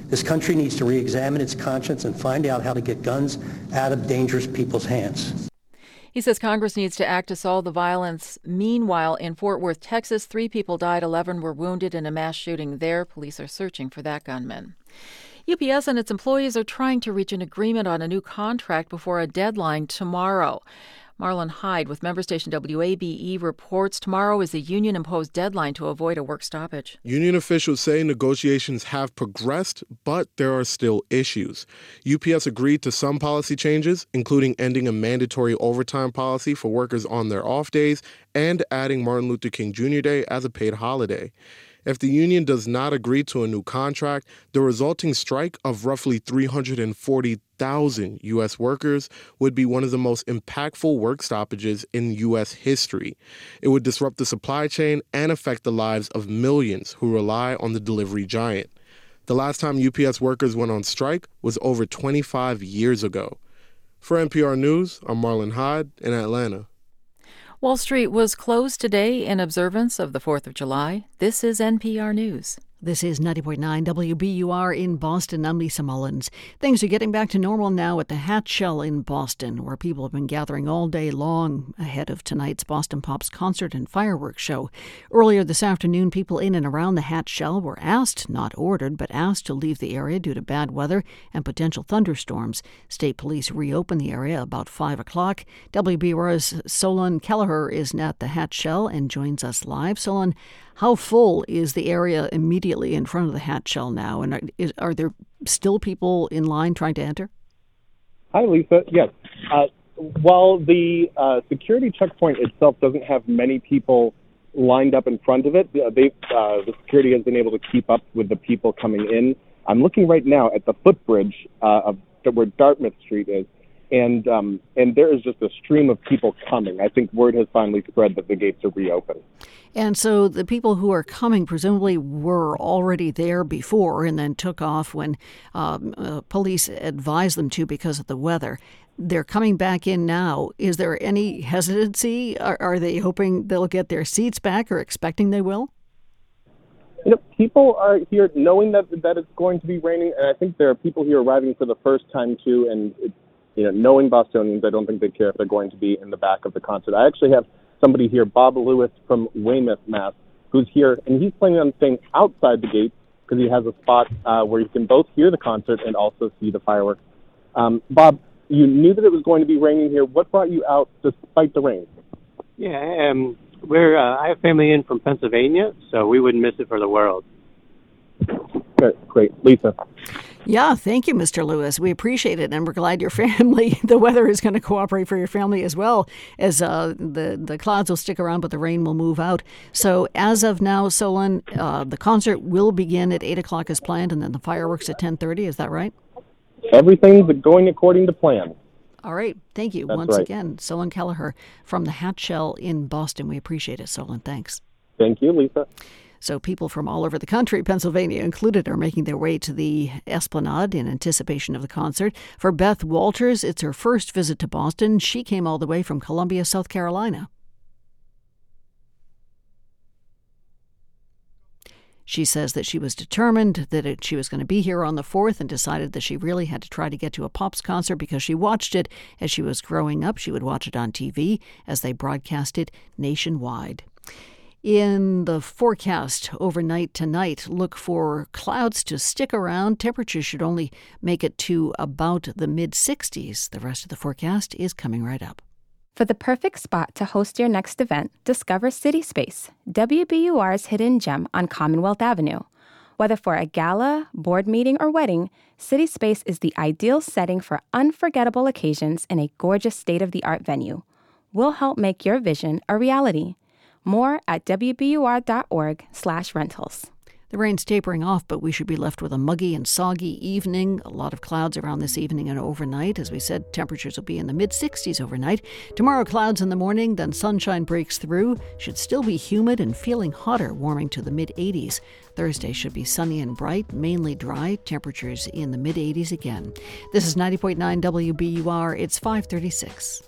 This country needs to re-examine its conscience and find out how to get guns out of dangerous people's hands. He says Congress needs to act to solve the violence. Meanwhile, in Fort Worth, Texas, three people died, 11 were wounded in a mass shooting there. Police are searching for that gunman. UPS and its employees are trying to reach an agreement on a new contract before a deadline tomorrow. Marlon Hyde with member station WABE reports tomorrow is the union imposed deadline to avoid a work stoppage. Union officials say negotiations have progressed, but there are still issues. UPS agreed to some policy changes, including ending a mandatory overtime policy for workers on their off days and adding Martin Luther King Jr. Day as a paid holiday. If the union does not agree to a new contract, the resulting strike of roughly 340,000 U.S. workers would be one of the most impactful work stoppages in U.S. history. It would disrupt the supply chain and affect the lives of millions who rely on the delivery giant. The last time UPS workers went on strike was over 25 years ago. For NPR News, I'm Marlon Hyde in Atlanta. Wall Street was closed today in observance of the 4th of July. This is NPR News. This is 90.9 WBUR in Boston. I'm Lisa Mullins. Things are getting back to normal now at the Hatch Shell in Boston, where people have been gathering all day long ahead of tonight's Boston Pops concert and fireworks show. Earlier this afternoon, people in and around the Hatch Shell were asked, not ordered, but asked to leave the area due to bad weather and potential thunderstorms. State police reopened the area about 5 o'clock. WBUR's Solon Kelleher is at the Hatch Shell and joins us live. Solon, how full is the area immediately in front of the hatch shell now? And are, is, are there still people in line trying to enter? Hi, Lisa. Yes. Uh, while the uh, security checkpoint itself doesn't have many people lined up in front of it, uh, the security has been able to keep up with the people coming in. I'm looking right now at the footbridge uh, of where Dartmouth Street is, and um, and there is just a stream of people coming. I think word has finally spread that the gates are reopened. And so the people who are coming presumably were already there before and then took off when um, uh, police advised them to because of the weather. They're coming back in now. Is there any hesitancy? Are, are they hoping they'll get their seats back or expecting they will? You know, people are here knowing that that it's going to be raining, and I think there are people here arriving for the first time too. And you know, knowing Bostonians, I don't think they care if they're going to be in the back of the concert. I actually have somebody here, Bob Lewis from Weymouth, Mass, who's here, and he's planning on staying outside the gates because he has a spot uh, where you can both hear the concert and also see the fireworks. Um, Bob, you knew that it was going to be raining here. What brought you out despite the rain? Yeah, um, we're uh, I have family in from Pennsylvania, so we wouldn't miss it for the world. Great, great, Lisa. Yeah, thank you, Mr. Lewis. We appreciate it, and we're glad your <laughs> family, the weather is going to cooperate for your family as well, as uh, the the clouds will stick around, but the rain will move out. So as of now, Solon, uh, the concert will begin at eight o'clock as planned, and then the fireworks at ten thirty. Is that right? Everything's going according to plan. All right, thank you That's once right. again, Solon Kelleher from the Hatch Shell in Boston. We appreciate it, Solon. Thanks. Thank you, Lisa. So, people from all over the country, Pennsylvania included, are making their way to the Esplanade in anticipation of the concert. For Beth Walters, it's her first visit to Boston. She came all the way from Columbia, South Carolina. She says that she was determined that it, she was going to be here on the 4th and decided that she really had to try to get to a Pops concert because she watched it as she was growing up. She would watch it on TV as they broadcast it nationwide. In the forecast overnight tonight, look for clouds to stick around. Temperatures should only make it to about the mid 60s. The rest of the forecast is coming right up. For the perfect spot to host your next event, discover City Space, WBUR's hidden gem on Commonwealth Avenue. Whether for a gala, board meeting, or wedding, City Space is the ideal setting for unforgettable occasions in a gorgeous state of the art venue. We'll help make your vision a reality. More at wbur.org slash rentals. The rain's tapering off, but we should be left with a muggy and soggy evening. A lot of clouds around this evening and overnight. As we said, temperatures will be in the mid 60s overnight. Tomorrow, clouds in the morning, then sunshine breaks through. Should still be humid and feeling hotter, warming to the mid 80s. Thursday should be sunny and bright, mainly dry. Temperatures in the mid 80s again. This is 90.9 WBUR. It's 536.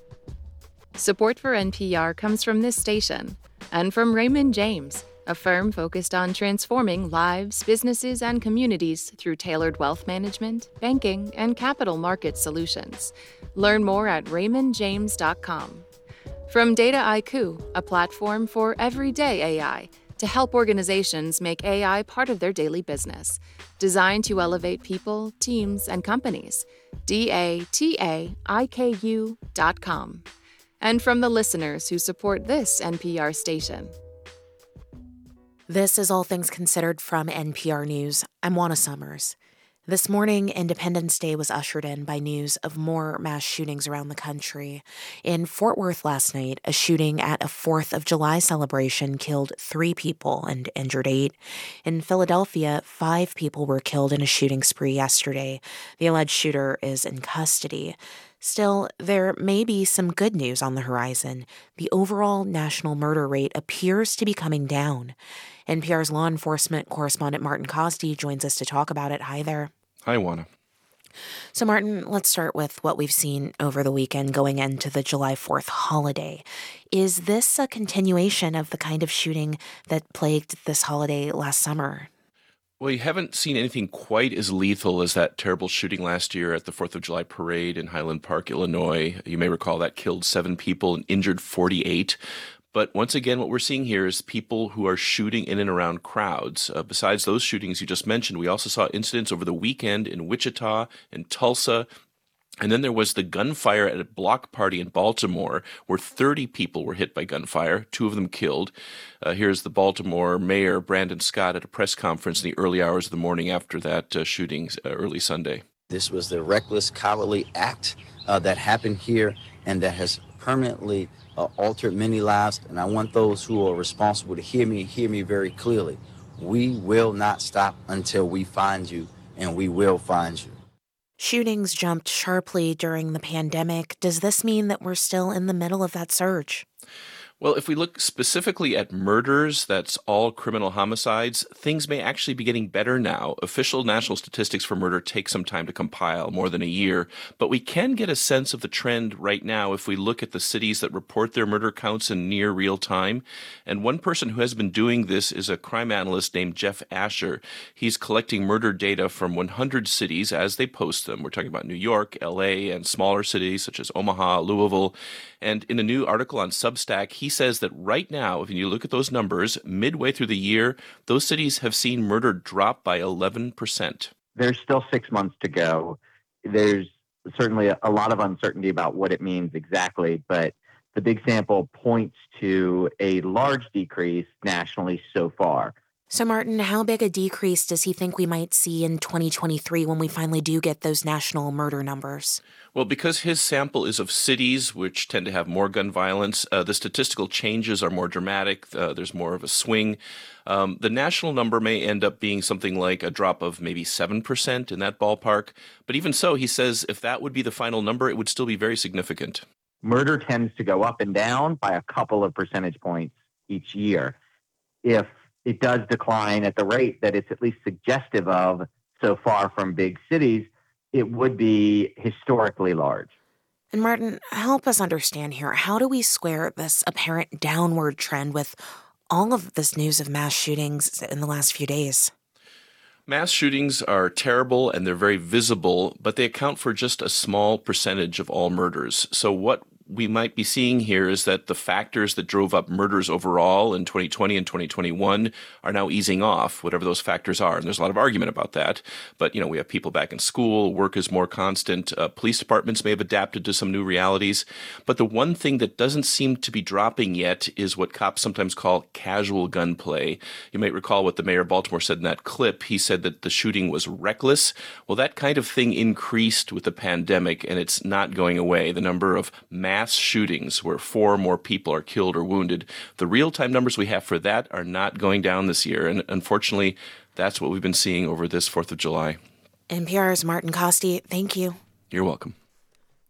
Support for NPR comes from this station and from Raymond James, a firm focused on transforming lives, businesses, and communities through tailored wealth management, banking, and capital market solutions. Learn more at raymondjames.com. From Data a platform for everyday AI to help organizations make AI part of their daily business, designed to elevate people, teams, and companies. D A T A I K U dot com and from the listeners who support this NPR station. This is All Things Considered from NPR News. I'm Juana Summers. This morning, Independence Day was ushered in by news of more mass shootings around the country. In Fort Worth last night, a shooting at a 4th of July celebration killed three people and injured eight. In Philadelphia, five people were killed in a shooting spree yesterday. The alleged shooter is in custody. Still, there may be some good news on the horizon. The overall national murder rate appears to be coming down. NPR's law enforcement correspondent Martin Kaste joins us to talk about it. Hi there. Hi, Juana. So, Martin, let's start with what we've seen over the weekend going into the July 4th holiday. Is this a continuation of the kind of shooting that plagued this holiday last summer? Well, you haven't seen anything quite as lethal as that terrible shooting last year at the 4th of July parade in Highland Park, Illinois. You may recall that killed seven people and injured 48. But once again, what we're seeing here is people who are shooting in and around crowds. Uh, besides those shootings you just mentioned, we also saw incidents over the weekend in Wichita and Tulsa. And then there was the gunfire at a block party in Baltimore where 30 people were hit by gunfire, two of them killed. Uh, here's the Baltimore mayor, Brandon Scott, at a press conference in the early hours of the morning after that uh, shooting uh, early Sunday. This was the reckless, cowardly act uh, that happened here and that has permanently uh, altered many lives. And I want those who are responsible to hear me, hear me very clearly. We will not stop until we find you, and we will find you. Shootings jumped sharply during the pandemic. Does this mean that we're still in the middle of that surge? Well, if we look specifically at murders, that's all criminal homicides, things may actually be getting better now. Official national statistics for murder take some time to compile, more than a year, but we can get a sense of the trend right now if we look at the cities that report their murder counts in near real time. And one person who has been doing this is a crime analyst named Jeff Asher. He's collecting murder data from 100 cities as they post them. We're talking about New York, LA, and smaller cities such as Omaha, Louisville. And in a new article on Substack, he says that right now, if you look at those numbers, midway through the year, those cities have seen murder drop by 11%. There's still six months to go. There's certainly a lot of uncertainty about what it means exactly, but the big sample points to a large decrease nationally so far. So, Martin, how big a decrease does he think we might see in 2023 when we finally do get those national murder numbers? Well, because his sample is of cities which tend to have more gun violence, uh, the statistical changes are more dramatic. Uh, there's more of a swing. Um, the national number may end up being something like a drop of maybe 7% in that ballpark. But even so, he says if that would be the final number, it would still be very significant. Murder tends to go up and down by a couple of percentage points each year. If it does decline at the rate that it's at least suggestive of so far from big cities, it would be historically large. And Martin, help us understand here. How do we square this apparent downward trend with all of this news of mass shootings in the last few days? Mass shootings are terrible and they're very visible, but they account for just a small percentage of all murders. So, what we might be seeing here is that the factors that drove up murders overall in 2020 and 2021 are now easing off, whatever those factors are. And there's a lot of argument about that. But, you know, we have people back in school, work is more constant, uh, police departments may have adapted to some new realities. But the one thing that doesn't seem to be dropping yet is what cops sometimes call casual gunplay. You might recall what the mayor of Baltimore said in that clip. He said that the shooting was reckless. Well, that kind of thing increased with the pandemic, and it's not going away. The number of mass mass shootings where four or more people are killed or wounded. The real time numbers we have for that are not going down this year. And unfortunately, that's what we've been seeing over this 4th of July. NPR's Martin Kaste, thank you. You're welcome.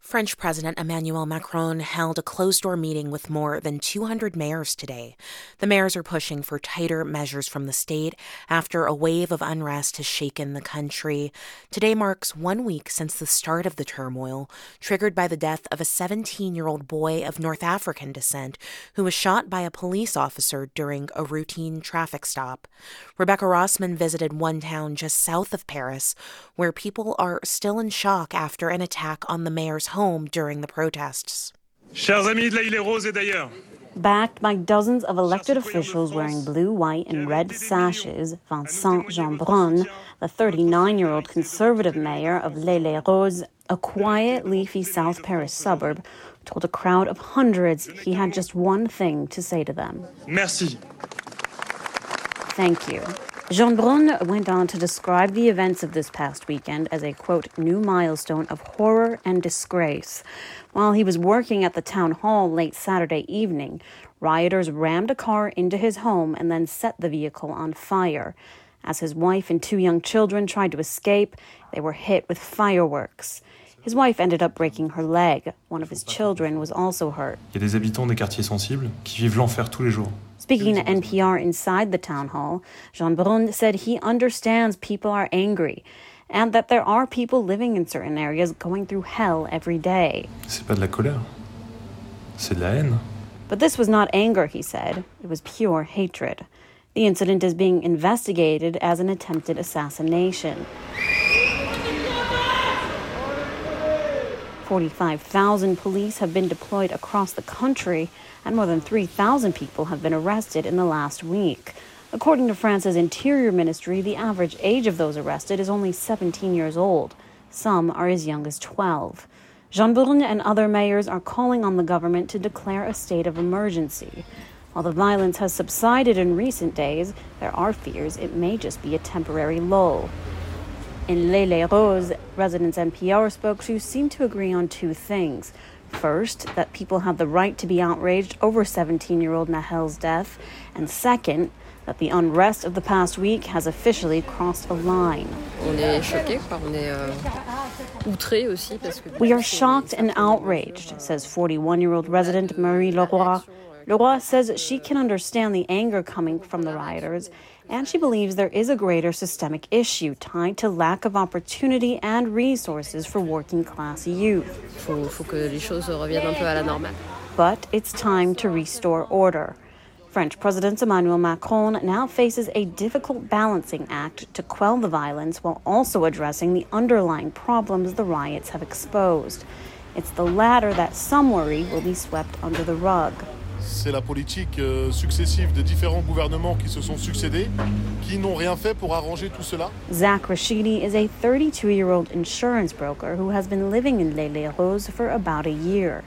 French President Emmanuel Macron held a closed door meeting with more than 200 mayors today. The mayors are pushing for tighter measures from the state after a wave of unrest has shaken the country. Today marks one week since the start of the turmoil, triggered by the death of a 17 year old boy of North African descent who was shot by a police officer during a routine traffic stop. Rebecca Rosman visited one town just south of Paris where people are still in shock after an attack on the mayor's home during the protests. Chers amis de la Île Rose et d'ailleurs. Backed by dozens of elected officials wearing blue, white, and red sashes, Vincent Jeanbrun, the 39 year old conservative mayor of L'Haÿ-les-Roses, a quiet, leafy South Paris suburb, told a crowd of hundreds he had just one thing to say to them Merci. Thank you. Jeanbrun went on to describe the events of this past weekend as a quote, new milestone of horror and disgrace. While he was working at the town hall late Saturday evening, rioters rammed a car into his home and then set the vehicle on fire. As his wife and two young children tried to escape, they were hit with fireworks. His wife ended up breaking her leg. One of his children was also hurt. Il y a des habitants des quartiers sensibles qui vivent l'enfer tous les jours. Speaking to NPR inside the town hall, Jeanbrun said he understands people are angry and that there are people living in certain areas going through hell every day. C'est pas de la colère. C'est de la haine. But this was not anger, he said. It was pure hatred. The incident is being investigated as an attempted assassination. 45,000 police have been deployed across the country, and more than 3,000 people have been arrested in the last week. According to France's Interior Ministry, the average age of those arrested is only 17 years old. Some are as young as 12. Jeanbrun and other mayors are calling on the government to declare a state of emergency. While the violence has subsided in recent days, there are fears it may just be a temporary lull. In L'Haÿ-les-Roses, residents NPR spoke to seem to agree on two things. First, that people have the right to be outraged over 17 year old Nahel's death, and second, that the unrest of the past week has officially crossed a line. On est choqués, quoi. On est, euh, We are shocked and outraged, says 41 year old resident Marie Leroy. Leroy says she can understand the anger coming from the rioters, and she believes there is a greater systemic issue tied to lack of opportunity and resources for working class youth. But it's time to restore order. French President Emmanuel Macron now faces a difficult balancing act to quell the violence while also addressing the underlying problems the riots have exposed. It's the latter that some worry will be swept under the rug. C'est la politique euh, successive des différents gouvernements qui se sont succédés, qui n'ont rien fait pour arranger tout cela. Zach Rashidi is a 32 year old insurance broker who has been living in L'Haÿ-les-Roses for about a year.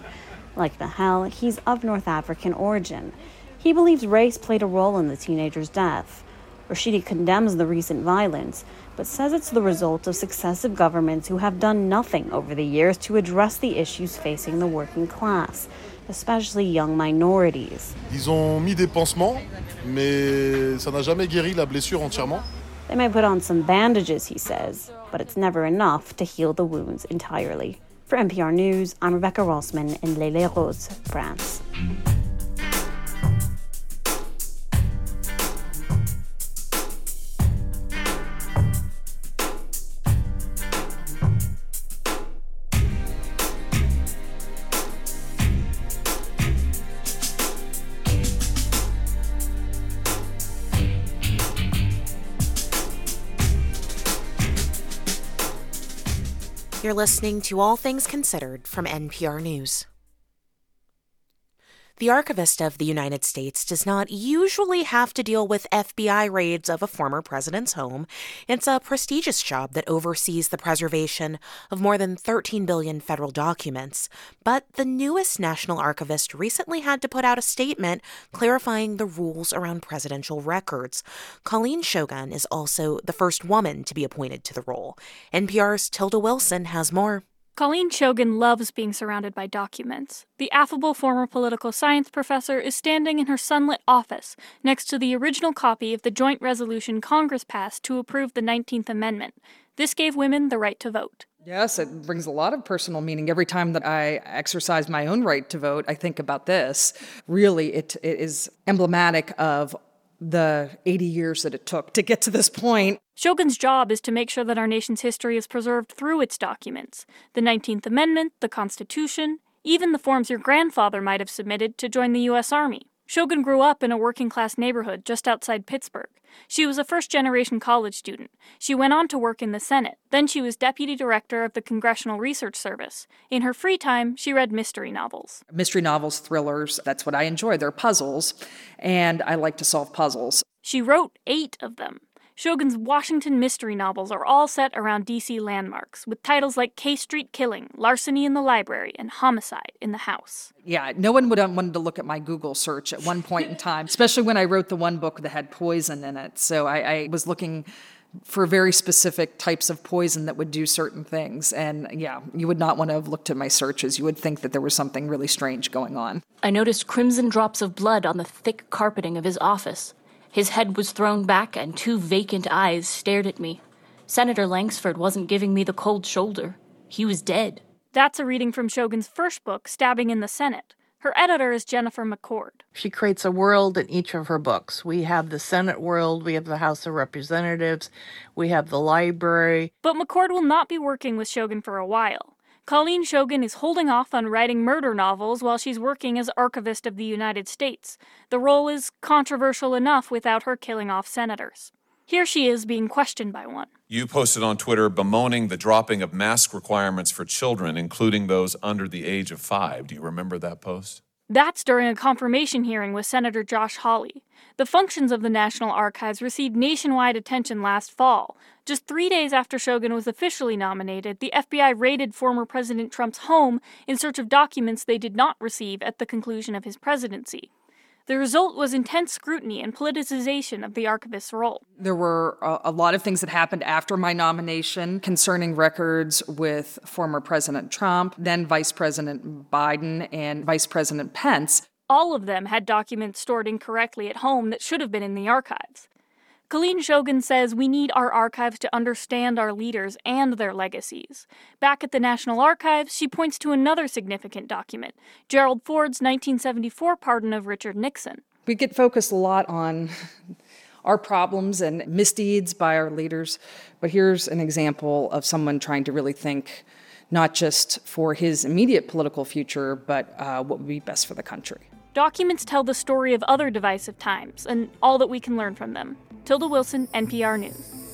Like Nahel, he's of North African origin. He believes race played a role in the teenager's death. Rashidi condemns the recent violence, but says it's the result of successive governments who have done nothing over the years to address the issues facing the working class, especially young minorities. Ils ont mis des pansements, mais ça n'a jamais guéri la blessure entièrement. They may put on some bandages, he says, but it's never enough to heal the wounds entirely. For NPR News, I'm Rebecca Rosman in L'Haÿ-les-Roses, France. Listening to All Things Considered from NPR News. The Archivist of the United States does not usually have to deal with FBI raids of a former president's home. It's a prestigious job that oversees the preservation of more than 13 billion federal documents. But the newest National Archivist recently had to put out a statement clarifying the rules around presidential records. Colleen Shogan is also the first woman to be appointed to the role. NPR's Tilda Wilson has more. Colleen Shogan loves being surrounded by documents. The affable former political science professor is standing in her sunlit office next to the original copy of the joint resolution Congress passed to approve the 19th Amendment. This gave women the right to vote. Yes, it brings a lot of personal meaning. Every time that I exercise my own right to vote, I think about this. Really, it, it is emblematic of the 80 years that it took to get to this point. Shogan's job is to make sure that our nation's history is preserved through its documents the 19th Amendment, the Constitution, even the forms your grandfather might have submitted to join the U.S. Army. Shogan grew up in a working class neighborhood just outside Pittsburgh. She was a first generation college student. She went on to work in the Senate. Then she was deputy director of the Congressional Research Service. In her free time, she read mystery novels. Mystery novels, thrillers, that's what I enjoy. They're puzzles, and I like to solve puzzles. She wrote eight of them. Shogan's Washington mystery novels are all set around DC landmarks, with titles like K Street Killing, Larceny in the Library, and Homicide in the House. Yeah, no one would have wanted to look at my Google search at one point in time, <laughs> especially when I wrote the one book that had poison in it. So I, I was looking for very specific types of poison that would do certain things. And yeah, you would not want to have looked at my searches. You would think that there was something really strange going on. I noticed crimson drops of blood on the thick carpeting of his office. His head was thrown back, and two vacant eyes stared at me. Senator Langsford wasn't giving me the cold shoulder. He was dead. That's a reading from Shogan's first book, Stabbing in the Senate. Her editor is Jennifer McCord. She creates a world in each of her books. We have the Senate world, we have the House of Representatives, we have the library. But McCord will not be working with Shogun for a while. Colleen Shogan is holding off on writing murder novels while she's working as Archivist of the United States. The role is controversial enough without her killing off senators. Here she is being questioned by one. You posted on Twitter bemoaning the dropping of mask requirements for children, including those under the age of five. Do you remember that post? That's during a confirmation hearing with Senator Josh Hawley. The functions of the National Archives received nationwide attention last fall. Just three days after Shogan was officially nominated, the FBI raided former President Trump's home in search of documents they did not receive at the conclusion of his presidency. The result was intense scrutiny and politicization of the archivist's role. There were a, a, lot of things that happened after my nomination concerning records with former President Trump, then Vice President Biden, and Vice President Pence. All of them had documents stored incorrectly at home that should have been in the archives. Colleen Shogan says we need our archives to understand our leaders and their legacies. Back at the National Archives, she points to another significant document Gerald Ford's 1974 pardon of Richard Nixon. We get focused a lot on our problems and misdeeds by our leaders, but here's an example of someone trying to really think not just for his immediate political future, but uh, what would be best for the country. Documents tell the story of other divisive times and all that we can learn from them. Tilda Wilson, NPR News.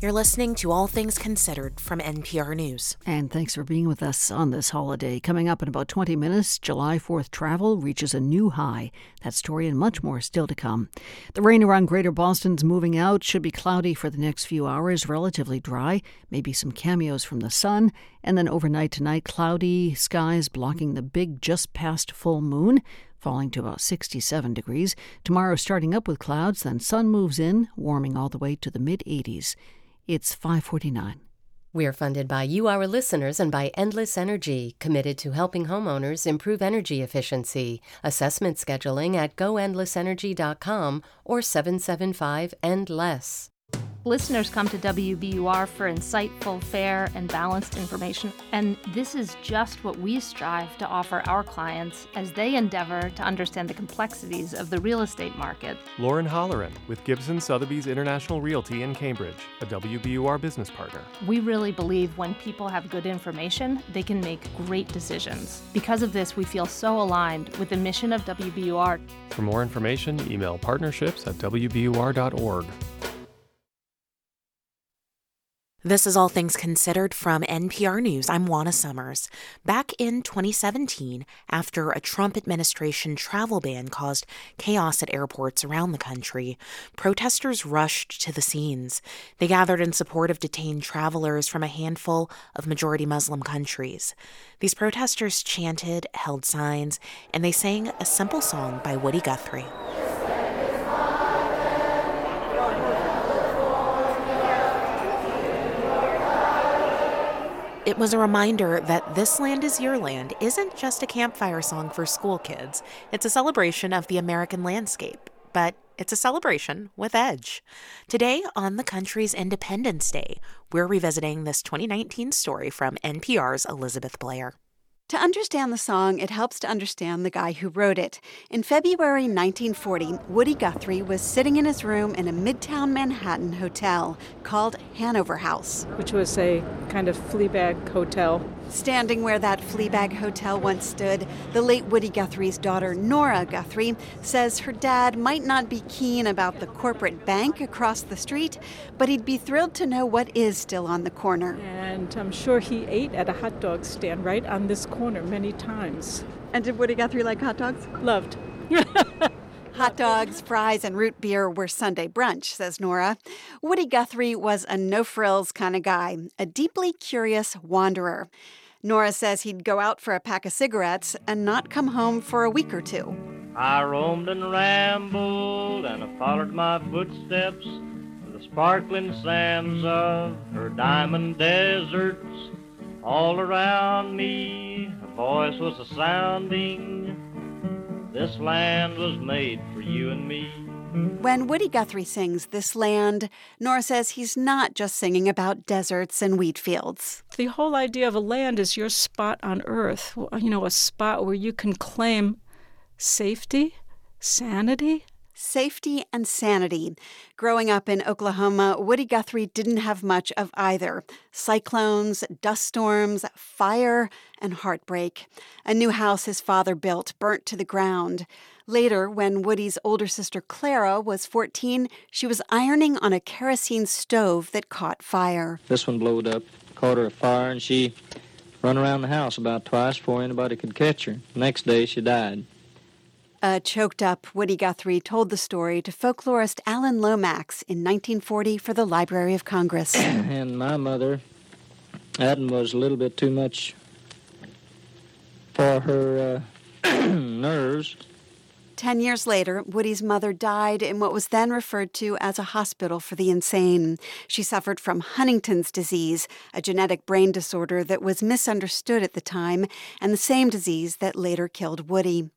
You're listening to All Things Considered from NPR News. And thanks for being with us on this holiday. Coming up in about 20 minutes, July 4th travel reaches a new high. That story and much more still to come. The rain around Greater Boston's moving out should be cloudy for the next few hours, relatively dry, maybe some cameos from the sun, and then overnight tonight, cloudy skies blocking the big just past full moon falling to about 67 degrees. Tomorrow, starting up with clouds, then sun moves in, warming all the way to the mid 80s. It's 549. We're funded by you, our listeners, and by Endless Energy, committed to helping homeowners improve energy efficiency. Assessment scheduling at goendlessenergy.com or 775 and less. Listeners come to WBUR for insightful, fair, and balanced information, and this is just what we strive to offer our clients as they endeavor to understand the complexities of the real estate market. Lauren Holleran with Gibson Sotheby's International Realty in Cambridge, a WBUR business partner. We really believe when people have good information, they can make great decisions. Because of this, we feel so aligned with the mission of WBUR. For more information, email partnerships at WBUR.org. This is All Things Considered from NPR News. I'm Juana Summers. Back in 2017, after a Trump administration travel ban caused chaos at airports around the country, protesters rushed to the scenes. They gathered in support of detained travelers from a handful of majority Muslim countries. These protesters chanted, held signs, and they sang a simple song by Woody Guthrie. It was a reminder that This Land is Your Land isn't just a campfire song for school kids. It's a celebration of the American landscape, but it's a celebration with edge. Today, on the country's Independence Day, we're revisiting this 2019 story from NPR's Elizabeth Blair. To understand the song, it helps to understand the guy who wrote it. In February 1940, Woody Guthrie was sitting in his room in a midtown Manhattan hotel called Hanover House, which was a kind of Fleabag hotel. Standing where that Fleabag hotel once stood, the late Woody Guthrie's daughter, Nora Guthrie, says her dad might not be keen about the corporate bank across the street, but he'd be thrilled to know what is still on the corner. And I'm sure he ate at a hot dog stand right on this corner many times. And did Woody Guthrie like hot dogs? Loved. <laughs> <laughs> Hot dogs, fries, and root beer were Sunday brunch, says Nora. Woody Guthrie was a no frills kind of guy, a deeply curious wanderer. Nora says he'd go out for a pack of cigarettes and not come home for a week or two. I roamed and rambled and I followed my footsteps in the sparkling sands of her diamond deserts. All around me, a voice was a sounding. This land was made for you and me. When Woody Guthrie sings This Land, Nora says he's not just singing about deserts and wheat fields. The whole idea of a land is your spot on earth, you know, a spot where you can claim safety, sanity, safety and sanity. Growing up in Oklahoma, Woody Guthrie didn't have much of either cyclones, dust storms, fire, and heartbreak. A new house his father built burnt to the ground. Later, when Woody's older sister Clara was 14, she was ironing on a kerosene stove that caught fire. This one blowed up, caught her a fire, and she run around the house about twice before anybody could catch her. Next day, she died. A choked up Woody Guthrie told the story to folklorist Alan Lomax in 1940 for the Library of Congress. <clears throat> and my mother, Adam, was a little bit too much for her uh, <clears throat> nerves. Ten years later, Woody's mother died in what was then referred to as a hospital for the insane. She suffered from Huntington's disease, a genetic brain disorder that was misunderstood at the time, and the same disease that later killed Woody.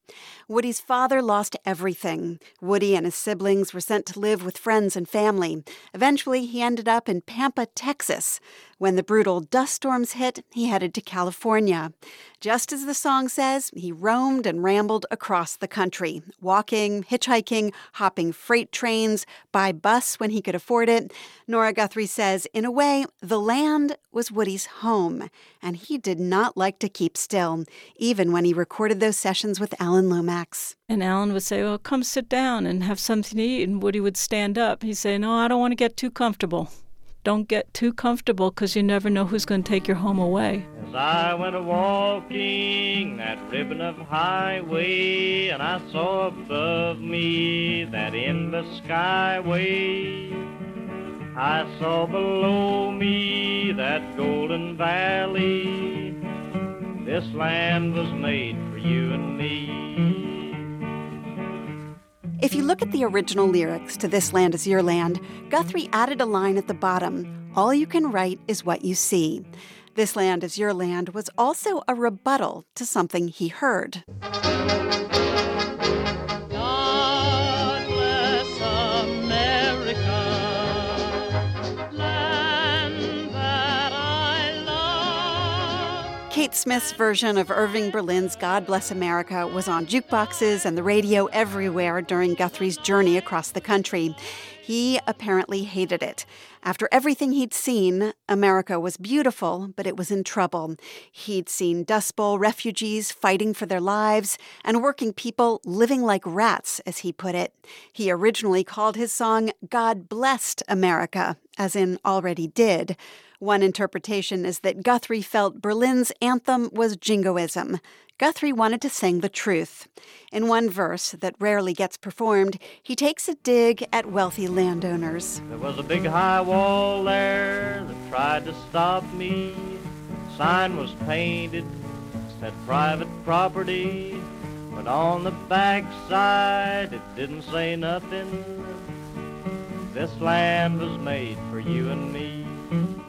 Woody's father lost everything. Woody and his siblings were sent to live with friends and family. Eventually, he ended up in Pampa, Texas. When the brutal dust storms hit, he headed to California. Just as the song says, he roamed and rambled across the country, walking, hitchhiking, hopping freight trains, by bus when he could afford it. Nora Guthrie says, in a way, the land was Woody's home, and he did not like to keep still, even when he recorded those sessions with Alan Lomax. And Alan would say, Well, come sit down and have something to eat. And Woody would stand up. He'd say, No, I don't want to get too comfortable. Don't get too comfortable because you never know who's going to take your home away. As I went a walking that ribbon of highway, and I saw above me that endless skyway. I saw below me that golden valley. This land was made for you and me. If you look at the original lyrics to This Land Is Your Land, Guthrie added a line at the bottom All you can write is what you see. This Land Is Your Land was also a rebuttal to something he heard. Smith's version of Irving Berlin's God Bless America was on jukeboxes and the radio everywhere during Guthrie's journey across the country. He apparently hated it. After everything he'd seen, America was beautiful, but it was in trouble. He'd seen Dust Bowl refugees fighting for their lives and working people living like rats, as he put it. He originally called his song God Blessed America, as in already did. One interpretation is that Guthrie felt Berlin's anthem was jingoism. Guthrie wanted to sing the truth. In one verse that rarely gets performed, he takes a dig at wealthy landowners. There was a big high wall there that tried to stop me. The Sign was painted, said private property, but on the back side it didn't say nothing. This land was made for you and me.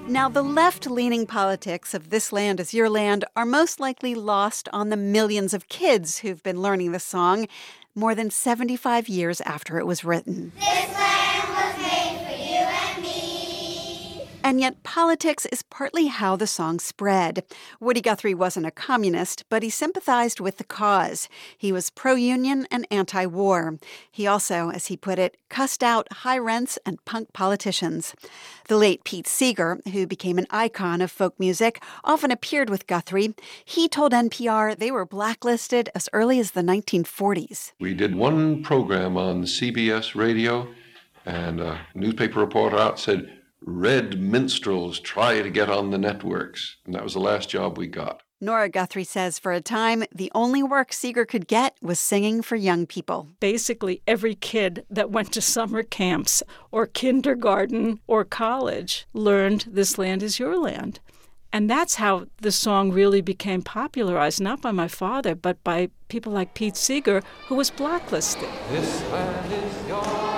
Now, the left leaning politics of This Land Is Your Land are most likely lost on the millions of kids who've been learning the song more than 75 years after it was written. And yet, politics is partly how the song spread. Woody Guthrie wasn't a communist, but he sympathized with the cause. He was pro union and anti war. He also, as he put it, cussed out high rents and punk politicians. The late Pete Seeger, who became an icon of folk music, often appeared with Guthrie. He told NPR they were blacklisted as early as the 1940s. We did one program on CBS radio, and a newspaper reporter out said, red minstrels try to get on the networks. And that was the last job we got. Nora Guthrie says for a time, the only work Seeger could get was singing for young people. Basically, every kid that went to summer camps or kindergarten or college learned This Land Is Your Land. And that's how the song really became popularized, not by my father, but by people like Pete Seeger, who was blacklisted. This land is your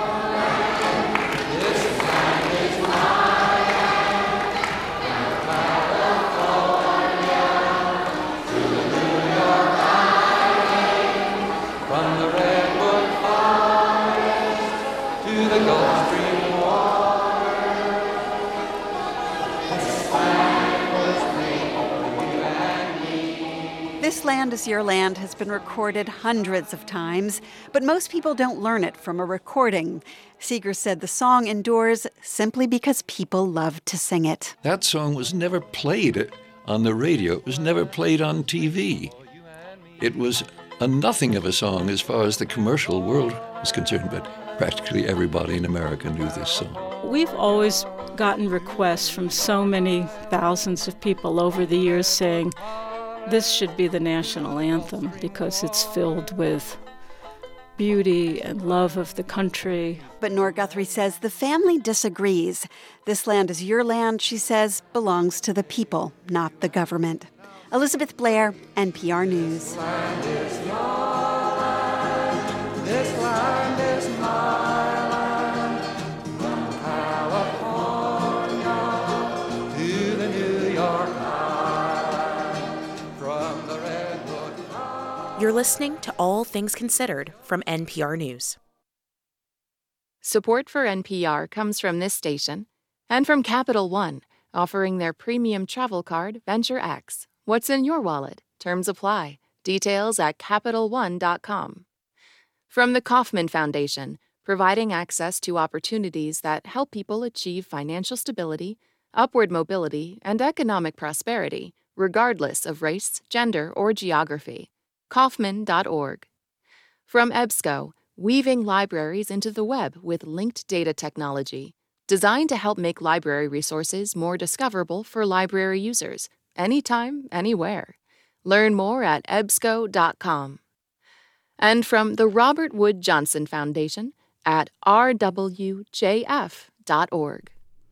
This Land is Your Land has been recorded hundreds of times, but most people don't learn it from a recording. Seeger said the song endures simply because people love to sing it. That song was never played on the radio, it was never played on TV. It was a nothing of a song as far as the commercial world was concerned, but practically everybody in America knew this song. We've always gotten requests from so many thousands of people over the years saying, this should be the national anthem because it's filled with beauty and love of the country. But Nora Guthrie says the family disagrees. This land is your land, she says, belongs to the people, not the government. Elizabeth Blair, NPR News. This land is my land. You're listening to All Things Considered from NPR News. Support for NPR comes from this station and from Capital One, offering their premium travel card, Venture X. What's in your wallet? Terms apply. Details at CapitalOne.com. From the Kauffman Foundation, providing access to opportunities that help people achieve financial stability, upward mobility, and economic prosperity, regardless of race, gender, or geography. Kauffman.org. From EBSCO, weaving libraries into the web with linked data technology, designed to help make library resources more discoverable for library users, anytime, anywhere. Learn more at ebsco.com. And from the Robert Wood Johnson Foundation at rwjf.org.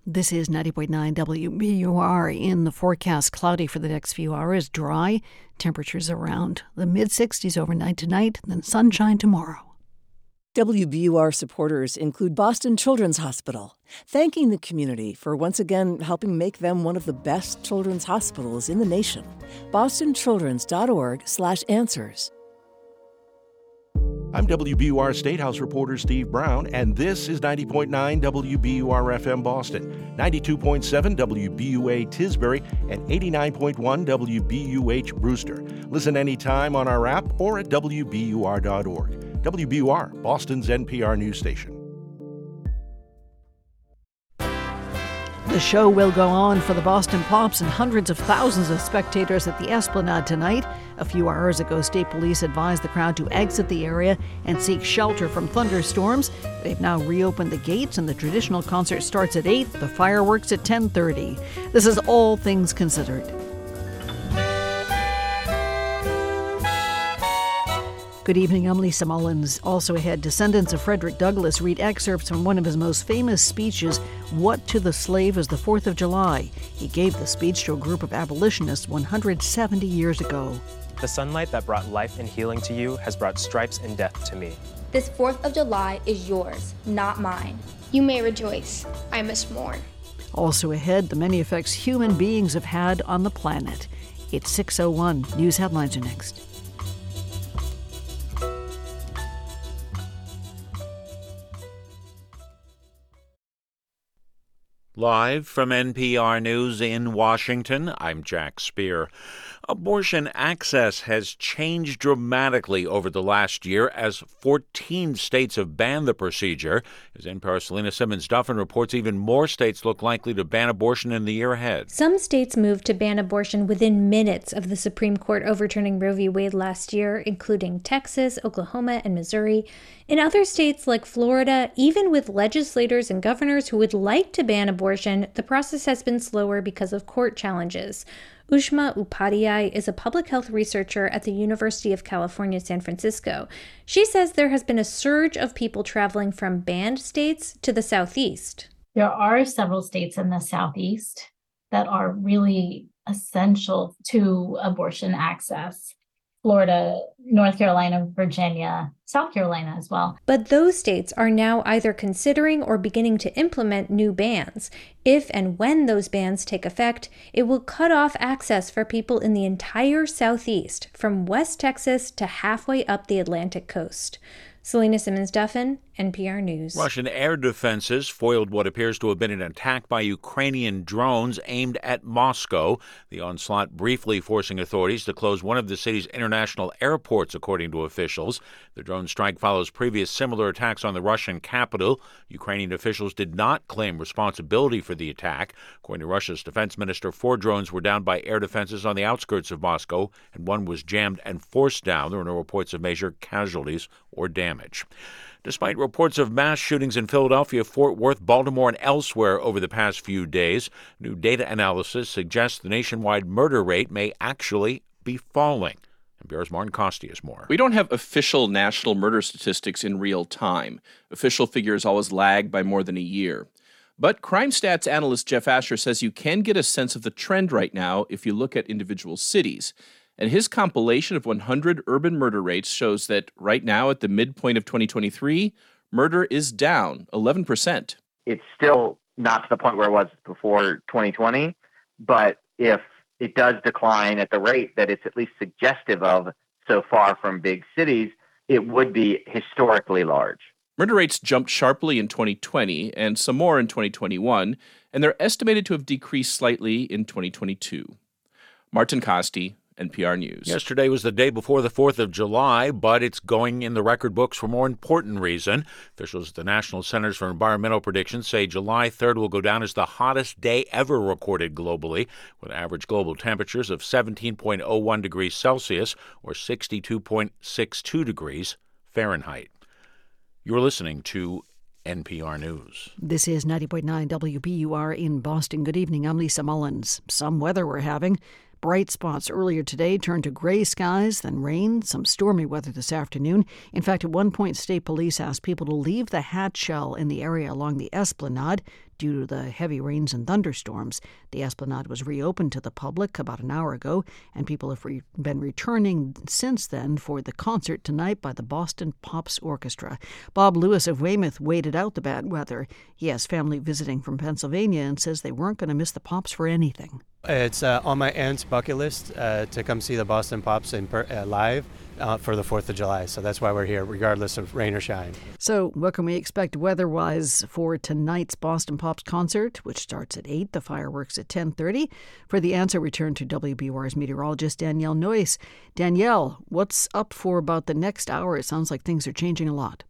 This is 90.9 WBUR in the forecast. Cloudy for the next few hours, dry, temperatures around the mid 60s overnight tonight, then sunshine tomorrow. WBUR supporters include Boston Children's Hospital, thanking the community for once again helping make them one of the best children's hospitals in the nation. bostonchildrens.org/answers. I'm WBUR State House reporter Steve Brown, and this is 90.9 WBUR FM Boston, 92.7 WBUA Tisbury, and 89.1 WBUH Brewster. Listen anytime on our app or at WBUR.org. WBUR, Boston's NPR news station. The show will go on for the Boston Pops and hundreds of thousands of spectators at the Esplanade tonight. A few hours ago, state police advised the crowd to exit the area and seek shelter from thunderstorms. They've now reopened the gates and the traditional concert starts at 8, the fireworks at 10:30. This is all things considered. Good evening, I'm Lisa Mullins. Also ahead, descendants of Frederick Douglass read excerpts from one of his most famous speeches, What to the Slave is the Fourth of July. He gave the speech to a group of abolitionists 170 years ago. The sunlight that brought life and healing to you has brought stripes and death to me. This 4th of July is yours, not mine. You may rejoice, I must mourn. Also ahead, the many effects human beings have had on the planet. It's 601. News headlines are next. Live from NPR News in Washington, I'm Jack Speer. Abortion access has changed dramatically over the last year as 14 states have banned the procedure. As NPR's Selena Simmons Duffin reports, even more states look likely to ban abortion in the year ahead. Some states moved to ban abortion within minutes of the Supreme Court overturning Roe v. Wade last year, including Texas, Oklahoma, and Missouri. In other states like Florida, even with legislators and governors who would like to ban abortion, the process has been slower because of court challenges. Ushma Upadhyay is a public health researcher at the University of California, San Francisco. She says there has been a surge of people traveling from banned states to the southeast. There are several states in the southeast that are really essential to abortion access. Florida, North Carolina, Virginia, South Carolina as well. But those states are now either considering or beginning to implement new bans. If and when those bans take effect, it will cut off access for people in the entire Southeast, from West Texas to halfway up the Atlantic coast. Selena Simmons Duffin, NPR News. Russian air defenses foiled what appears to have been an attack by Ukrainian drones aimed at Moscow. The onslaught briefly forcing authorities to close one of the city's international airports, according to officials. The drone strike follows previous similar attacks on the Russian capital. Ukrainian officials did not claim responsibility for the attack. According to Russia's defense minister, four drones were downed by air defenses on the outskirts of Moscow, and one was jammed and forced down. There were no reports of major casualties or damage. Despite reports of mass shootings in Philadelphia, Fort Worth, Baltimore, and elsewhere over the past few days, new data analysis suggests the nationwide murder rate may actually be falling. NPR's Martin Kaste has more. We don't have official national murder statistics in real time. Official figures always lag by more than a year. But crime stats analyst Jeff Asher says you can get a sense of the trend right now if you look at individual cities. And his compilation of 100 urban murder rates shows that right now, at the midpoint of 2023, murder is down 11%. It's still not to the point where it was before 2020, but if it does decline at the rate that it's at least suggestive of so far from big cities, it would be historically large. Murder rates jumped sharply in 2020 and some more in 2021, and they're estimated to have decreased slightly in 2022. Martin Kaste, NPR News. Yesterday was the day before the 4th of July, but it's going in the record books for more important reason. Officials at the National Centers for Environmental Prediction say July 3rd will go down as the hottest day ever recorded globally, with average global temperatures of 17.01 degrees Celsius or 62.62 degrees Fahrenheit. You're listening to NPR News. This is 90.9 WBUR in Boston. Good evening. I'm Lisa Mullins. Some weather we're having. Bright spots earlier today turned to gray skies, then rain, some stormy weather this afternoon. In fact, at one point, state police asked people to leave the Hatch Shell in the area along the esplanade due to the heavy rains and thunderstorms. The esplanade was reopened to the public about an hour ago, and people have re- been returning since then for the concert tonight by the Boston Pops Orchestra. Bob Lewis of Weymouth waited out the bad weather. He has family visiting from Pennsylvania and says they weren't going to miss the Pops for anything. It's uh, on my aunt's bucket list uh, to come see the Boston Pops in per- uh, live uh, for the 4th of July. So that's why we're here, regardless of rain or shine. So, what can we expect weather wise for tonight's Boston Pops concert, which starts at 8, the fireworks at 10.30? For the answer, return to WBUR's meteorologist Danielle Noyes. Danielle, what's up for about the next hour? It sounds like things are changing a lot.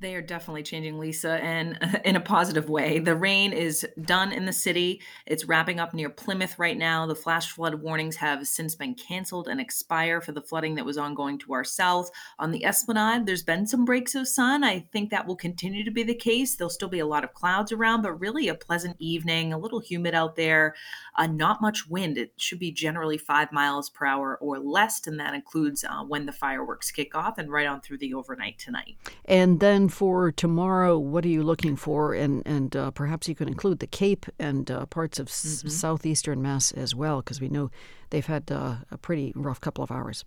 They are definitely changing, Lisa, and <laughs> in a positive way. The rain is done in the city. It's wrapping up near Plymouth right now. The flash flood warnings have since been canceled and expire for the flooding that was ongoing to our south. On the Esplanade, there's been some breaks of sun. I think that will continue to be the case. There'll still be a lot of clouds around, but really a pleasant evening, a little humid out there, uh, not much wind. It should be generally five miles per hour or less, and that includes uh, when the fireworks kick off and right on through the overnight tonight. And then for tomorrow, what are you looking for? And and uh, perhaps you can include the Cape and uh, parts of mm-hmm. s- southeastern Mass as well, because we know they've had uh, a pretty rough couple of hours.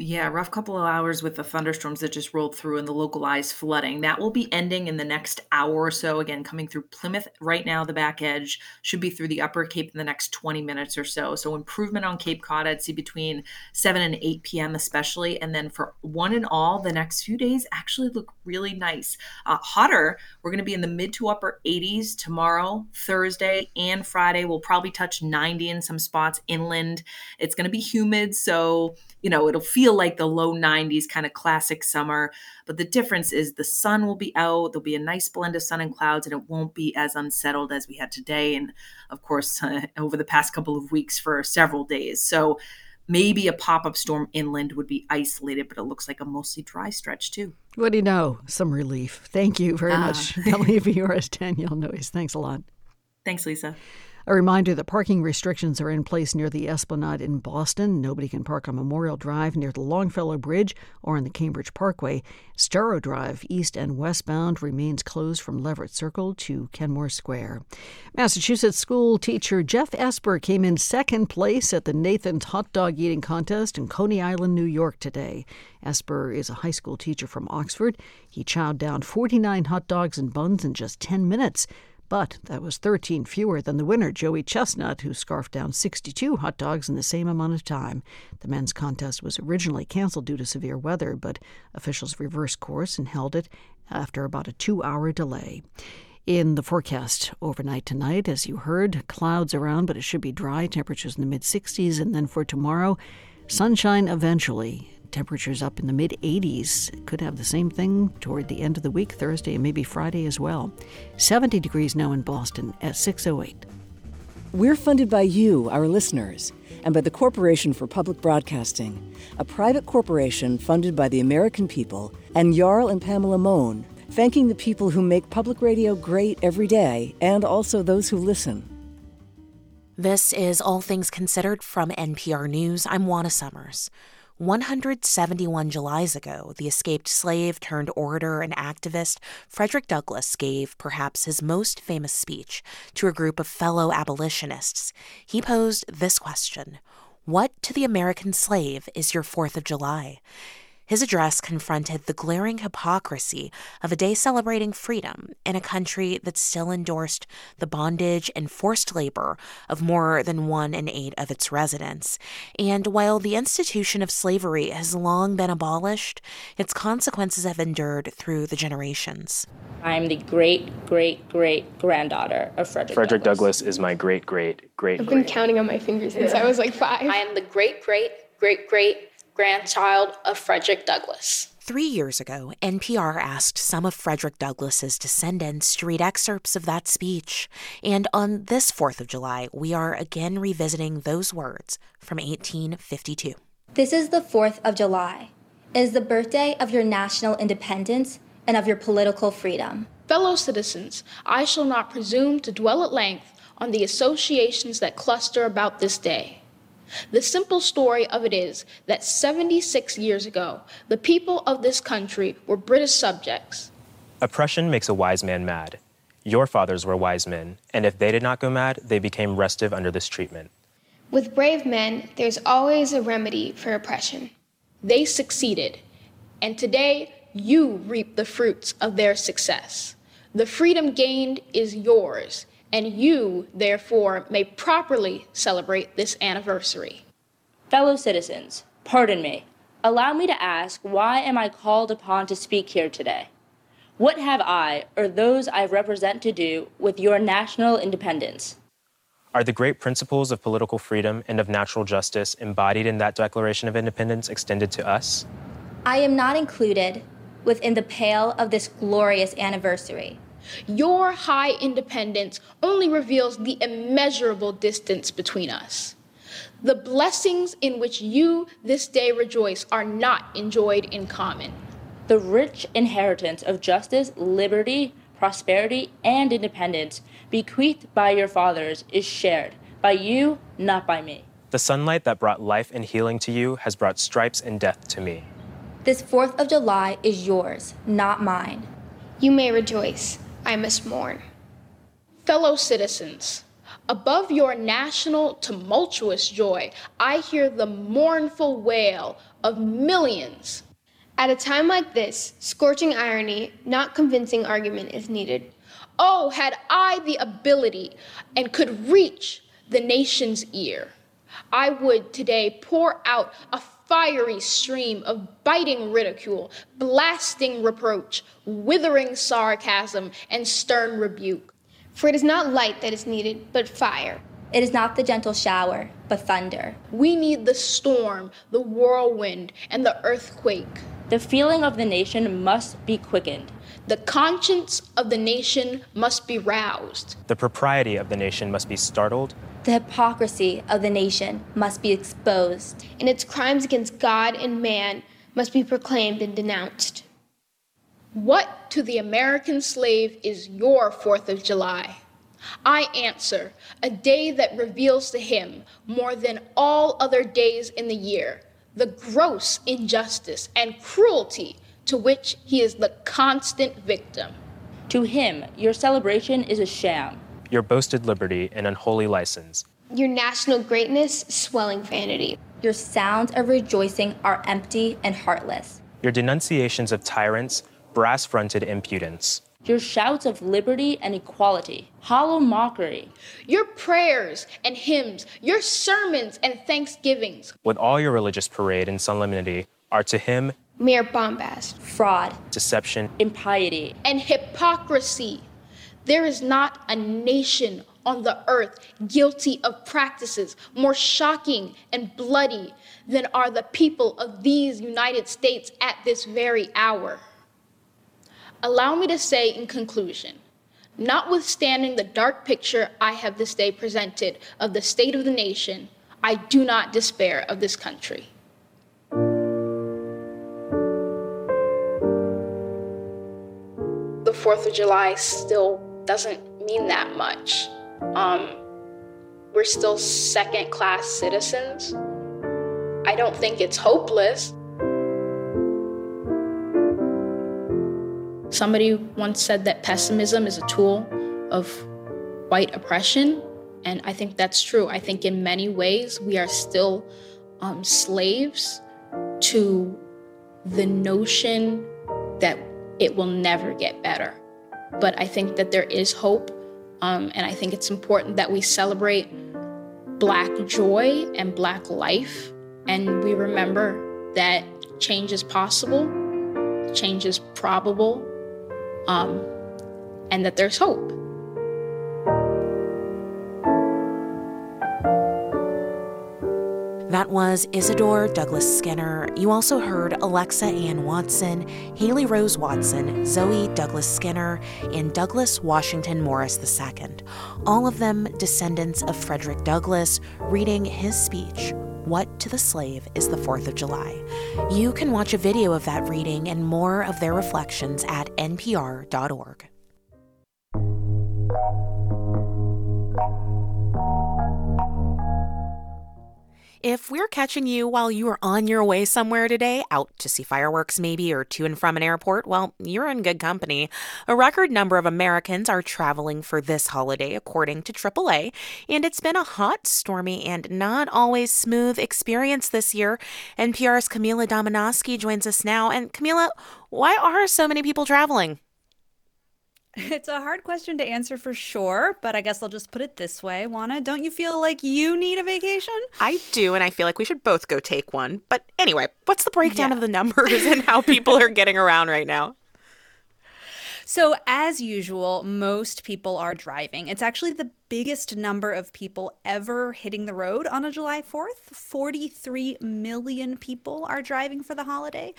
Yeah, rough couple of hours with the thunderstorms that just rolled through and the localized flooding. That will be ending in the next hour or so. Again, coming through Plymouth right now, the back edge should be through the upper Cape in the next 20 minutes or so. So, improvement on Cape Cod, I'd see between 7 and 8 p.m., especially. And then for one and all, the next few days actually look really nice. Uh, hotter, we're going to be in the mid to upper 80s tomorrow, Thursday, and Friday. We'll probably touch 90 in some spots inland. It's going to be humid. So, you know, it'll feel like the low 90s kind of classic summer. But the difference is the sun will be out. There'll be a nice blend of sun and clouds, and it won't be as unsettled as we had today. And of course, uh, <laughs> over the past couple of weeks for several days. So maybe a pop up storm inland would be isolated, but it looks like a mostly dry stretch too. What do you know? Some relief. Thank you very ah. much, <laughs> WBUR's Danielle Noyes. Thanks a lot. Thanks, Lisa. A reminder that parking restrictions are in place near the Esplanade in Boston. Nobody can park on Memorial Drive near the Longfellow Bridge or on the Cambridge Parkway. Storrow Drive, east and westbound, remains closed from Leverett Circle to Kenmore Square. Massachusetts school teacher Jeff Esper came in second place at the Nathan's Hot Dog Eating Contest in Coney Island, New York today. Esper is a high school teacher from Oxford. He chowed down 49 hot dogs and buns in just 10 minutes. But that was 13 fewer than the winner, Joey Chestnut, who scarfed down 62 hot dogs in the same amount of time. The men's contest was originally canceled due to severe weather, but officials reversed course and held it after about a two hour delay. In the forecast overnight tonight, as you heard, clouds around, but it should be dry, temperatures in the mid 60s, and then for tomorrow, sunshine eventually. Temperatures up in the mid 80s. Could have the same thing toward the end of the week, Thursday and maybe Friday as well. 70 degrees now in Boston at 608. We're funded by you, our listeners, and by the Corporation for Public Broadcasting, a private corporation funded by the American people, and Jarl and Pamela Mohn, thanking the people who make public radio great every day and also those who listen. This is All Things Considered from NPR News. I'm Juana Summers. 171 Julys ago, the escaped slave turned orator and activist Frederick Douglass gave perhaps his most famous speech to a group of fellow abolitionists. He posed this question What to the American slave is your Fourth of July? His address confronted the glaring hypocrisy of a day celebrating freedom in a country that still endorsed the bondage and forced labor of more than one in eight of its residents. And while the institution of slavery has long been abolished, its consequences have endured through the generations. I'm the great, great, great granddaughter of Frederick. Frederick Douglass, is my great, great, great. I've been counting on my fingers since I was like five. I am the great, great, great, great grandchild of Frederick Douglass. Three years ago, NPR asked some of Frederick Douglass's descendants to read excerpts of that speech. And on this 4th of July, we are again revisiting those words from 1852. This is the 4th of July. It is the birthday of your national independence and of your political freedom. Fellow citizens, I shall not presume to dwell at length on the associations that cluster about this day. The simple story of it is that 76 years ago, the people of this country were British subjects. Oppression makes a wise man mad. Your fathers were wise men, and if they did not go mad, they became restive under this treatment. With brave men, there's always a remedy for oppression. They succeeded, and today you reap the fruits of their success. The freedom gained is yours, and you, therefore, may properly celebrate this anniversary. Fellow citizens, pardon me. Allow me to ask why am I called upon to speak here today? What have I, or those I represent, to do with your national independence? Are the great principles of political freedom and of natural justice embodied in that Declaration of Independence extended to us? I am not included within the pale of this glorious anniversary. Your high independence only reveals the immeasurable distance between us. The blessings in which you this day rejoice are not enjoyed in common. The rich inheritance of justice, liberty, prosperity, and independence bequeathed by your fathers is shared by you, not by me. The sunlight that brought life and healing to you has brought stripes and death to me. This 4th of July is yours, not mine. You may rejoice. I must mourn. Fellow citizens, above your national tumultuous joy, I hear the mournful wail of millions. At a time like this, scorching irony, not convincing argument is needed. Oh, had I the ability and could reach the nation's ear, I would today pour out a fiery stream of biting ridicule, blasting reproach, withering sarcasm, and stern rebuke. For it is not light that is needed, but fire. It is not the gentle shower, but thunder. We need the storm, the whirlwind, and the earthquake. The feeling of the nation must be quickened. The conscience of the nation must be roused. The propriety of the nation must be startled. The hypocrisy of the nation must be exposed. And its crimes against God and man must be proclaimed and denounced. What to the American slave is your Fourth of July? I answer, a day that reveals to him, more than all other days in the year, the gross injustice and cruelty to which he is the constant victim. To him, your celebration is a sham. Your boasted liberty an unholy license. Your national greatness swelling vanity. Your sounds of rejoicing are empty and heartless. Your denunciations of tyrants, brass fronted impudence. Your shouts of liberty and equality, hollow mockery. Your prayers and hymns, your sermons and thanksgivings. With all your religious parade and solemnity, are to him mere bombast, fraud, deception, impiety, and hypocrisy. There is not a nation on the earth guilty of practices more shocking and bloody than are the people of these United States at this very hour. Allow me to say in conclusion, notwithstanding the dark picture I have this day presented of the state of the nation, I do not despair of this country. 4th of July still doesn't mean that much. Um, we're still second class citizens. I don't think it's hopeless. Somebody once said that pessimism is a tool of white oppression, And I think that's true. I think in many ways we are still um, slaves to the notion that it will never get better. But I think that there is hope. Um, and I think it's important that we celebrate Black joy and Black life. And we remember that change is possible, change is probable, um, and that there's hope. That was Isidore Douglass Skinner. You also heard Alexa Ann Watson, Haley Rose Watson, Zoe Douglass Skinner, and Douglass Washington Morris II. All of them descendants of Frederick Douglass, reading his speech, What to the Slave is the Fourth of July. You can watch a video of that reading and more of their reflections at npr.org. If we're catching you while you are on your way somewhere today, out to see fireworks maybe, or to and from an airport, well, you're in good company. A record number of Americans are traveling for this holiday, according to AAA, and it's been a hot, stormy, and not always smooth experience this year. NPR's Camila Domonoske joins us now. And Camila, why are so many people traveling? <laughs> It's a hard question to answer for sure, but I guess I'll just put it this way. Juana, don't you feel like you need a vacation? I do, and I feel like we should both go take one. But anyway, what's the breakdown yeah. of the numbers and how people are <laughs> getting around right now? So, as usual, most people are driving. It's actually the biggest number of people ever hitting the road on a July 4th. 43 million people are driving for the holiday.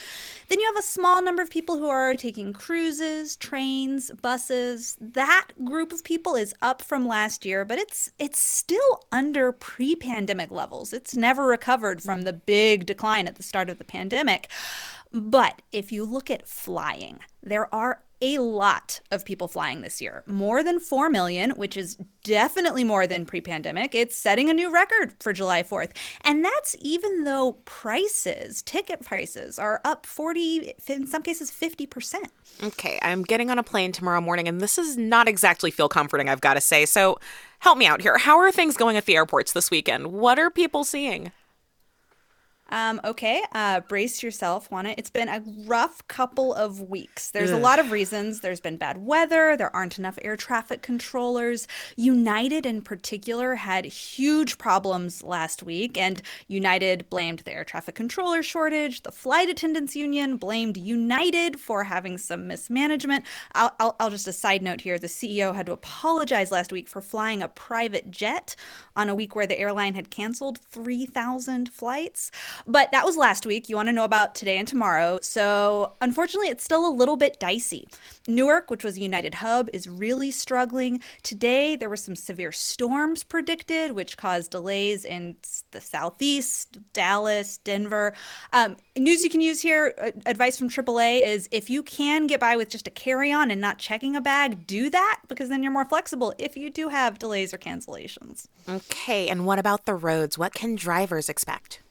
Then you have a small number of people who are taking cruises, trains, buses. That group of people is up from last year, but it's it's still under pre-pandemic levels. It's never recovered from the big decline at the start of the pandemic. But if you look at flying, there are a lot of people flying this year. More than 4 million, which is definitely more than pre pandemic. It's setting a new record for July 4th. And that's even though prices, ticket prices, are up 40, in some cases 50%. Okay, I'm getting on a plane tomorrow morning, and this is not exactly feel comforting, I've got to say. So help me out here. How are things going at the airports this weekend? What are people seeing? Um, okay, uh, brace yourself, Juana. It's been a rough couple of weeks. There's Ugh. a lot of reasons. There's been bad weather. There aren't enough air traffic controllers. United, in particular, had huge problems last week, and United blamed the air traffic controller shortage. The flight attendants union blamed United for having some mismanagement. I'll, I'll, I'll just a side note here: the CEO had to apologize last week for flying a private jet on a week where the airline had canceled 3,000 flights. But that was last week. You want to know about today and tomorrow. So, unfortunately, it's still a little bit dicey. Newark, which was a United hub, is really struggling. Today, there were some severe storms predicted, which caused delays in the southeast, Dallas, Denver. Um, news you can use here uh, advice from AAA is if you can get by with just a carry on and not checking a bag, do that because then you're more flexible if you do have delays or cancellations. Okay, and what about the roads? What can drivers expect?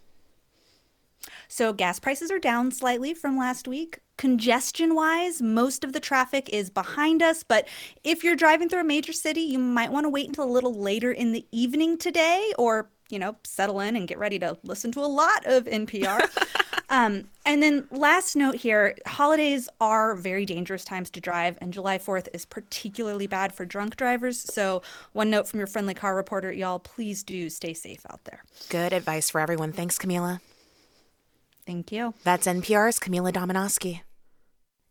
So gas prices are down slightly from last week. Congestion wise, most of the traffic is behind us, but if you're driving through a major city, you might want to wait until a little later in the evening today or, you know, settle in and get ready to listen to a lot of NPR. <laughs> um, and then last note here holidays are very dangerous times to drive, and July 4th is particularly bad for drunk drivers. So, one note from your friendly car reporter, y'all, please do stay safe out there. Good advice for everyone. Thanks, Camila. Thank you. That's NPR's Camila Domonoske.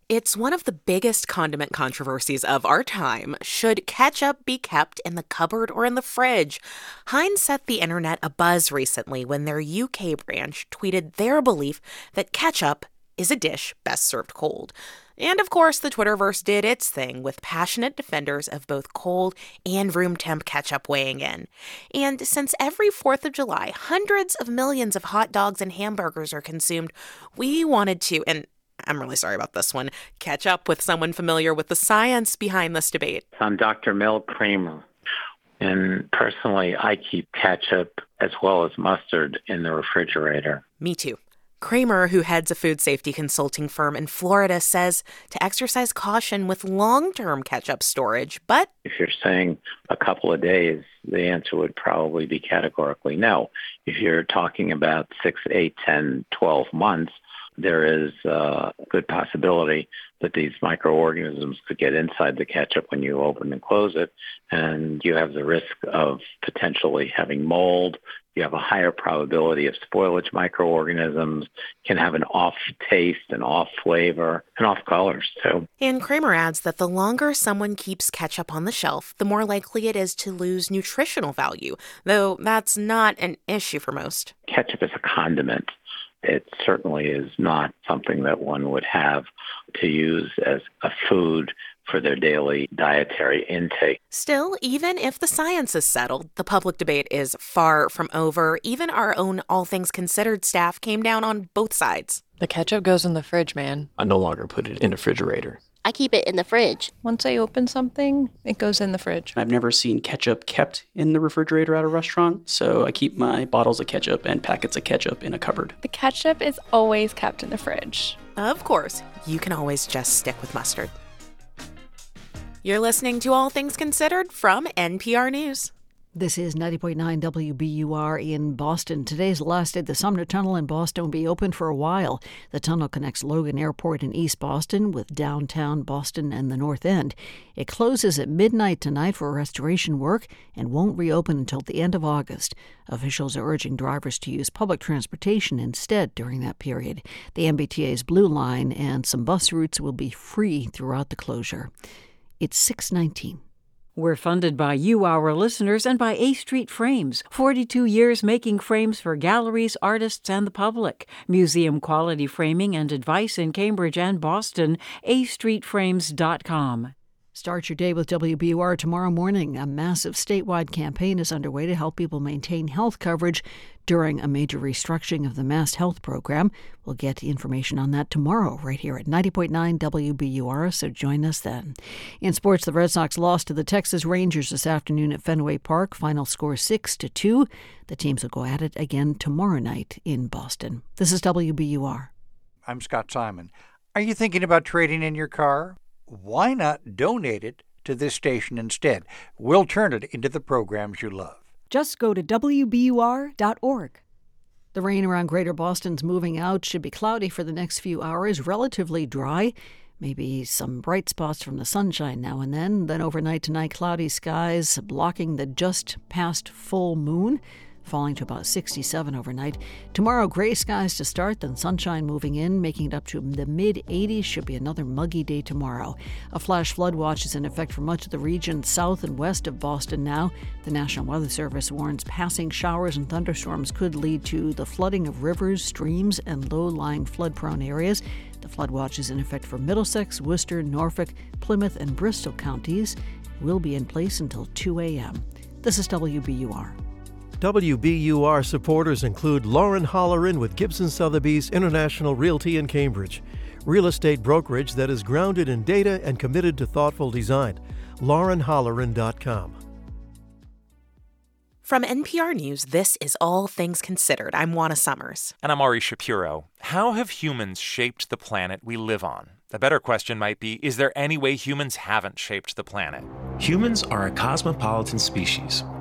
It's one of the biggest condiment controversies of our time. Should ketchup be kept in the cupboard or in the fridge? Heinz set the internet abuzz recently when their UK branch tweeted their belief that ketchup is a dish best served cold. And of course, the Twitterverse did its thing with passionate defenders of both cold and room temp ketchup weighing in. And since every 4th of July, hundreds of millions of hot dogs and hamburgers are consumed, we wanted to, and I'm really sorry about this one, catch up with someone familiar with the science behind this debate. I'm Dr. Mel Kramer. And personally, I keep ketchup as well as mustard in the refrigerator. Me too. Kramer, who heads a food safety consulting firm in Florida, says to exercise caution with long term ketchup storage. But if you're saying a couple of days, the answer would probably be categorically no. If you're talking about six, eight, ten, twelve months, there is a good possibility that these microorganisms could get inside the ketchup when you open and close it, and you have the risk of potentially having mold. You have a higher probability of spoilage microorganisms, can have an off taste, an off flavor, and off colors too. And Kramer adds that the longer someone keeps ketchup on the shelf, the more likely it is to lose nutritional value, though that's not an issue for most. Ketchup is a condiment it certainly is not something that one would have to use as a food for their daily dietary intake. Still, even if the science is settled, the public debate is far from over. Even our own All Things Considered staff came down on both sides. The ketchup goes in the fridge, man. I no longer put it in the refrigerator. I keep it in the fridge. Once I open something, it goes in the fridge. I've never seen ketchup kept in the refrigerator at a restaurant, so I keep my bottles of ketchup and packets of ketchup in a cupboard. The ketchup is always kept in the fridge. Of course, you can always just stick with mustard. You're listening to All Things Considered from NPR News. This is 90.9 WBUR in Boston. Today's last day the Sumner Tunnel in Boston will be open for a while. The tunnel connects Logan Airport in East Boston with downtown Boston and the North End. It closes at midnight tonight for restoration work and won't reopen until the end of August. Officials are urging drivers to use public transportation instead during that period. The MBTA's Blue Line and some bus routes will be free throughout the closure. It's 619. We're funded by you, our listeners, and by A Street Frames, 42 years making frames for galleries, artists, and the public. Museum quality framing and advice in Cambridge and Boston, astreetframes.com. Start your day with WBUR tomorrow morning. A massive statewide campaign is underway to help people maintain health coverage during a major restructuring of the MassHealth Program. We'll get information on that tomorrow, right here at 90.9 WBUR, so join us then. In sports, the Red Sox lost to the Texas Rangers this afternoon at Fenway Park. Final score 6 to 2. The teams will go at it again tomorrow night in Boston. This is WBUR. I'm Scott Simon. Are you thinking about trading in your car? why not donate it to this station instead? We'll turn it into the programs you love. Just go to WBUR.org. The rain around Greater Boston's moving out should be cloudy for the next few hours, relatively dry. Maybe some bright spots from the sunshine now and then. Then overnight tonight, cloudy skies blocking the just past full moon falling to about 67 overnight. Tomorrow, gray skies to start, then sunshine moving in, making it up to the mid 80s. Should be another muggy day tomorrow. A flash flood watch is in effect for much of the region south and west of Boston now. The National Weather Service warns passing showers and thunderstorms could lead to the flooding of rivers, streams, and low lying flood prone areas. The flood watch is in effect for Middlesex, Worcester, Norfolk, Plymouth, and Bristol counties. Will be in place until 2 a.m. This is WBUR. WBUR supporters include Lauren Holleran with Gibson Sotheby's International Realty in Cambridge, real estate brokerage that is grounded in data and committed to thoughtful design. LaurenHolleran.com. From NPR News, this is All Things Considered. I'm Juana Summers. And I'm Ari Shapiro. How have humans shaped the planet we live on? A better question might be Is there any way humans haven't shaped the planet? Humans are a cosmopolitan species and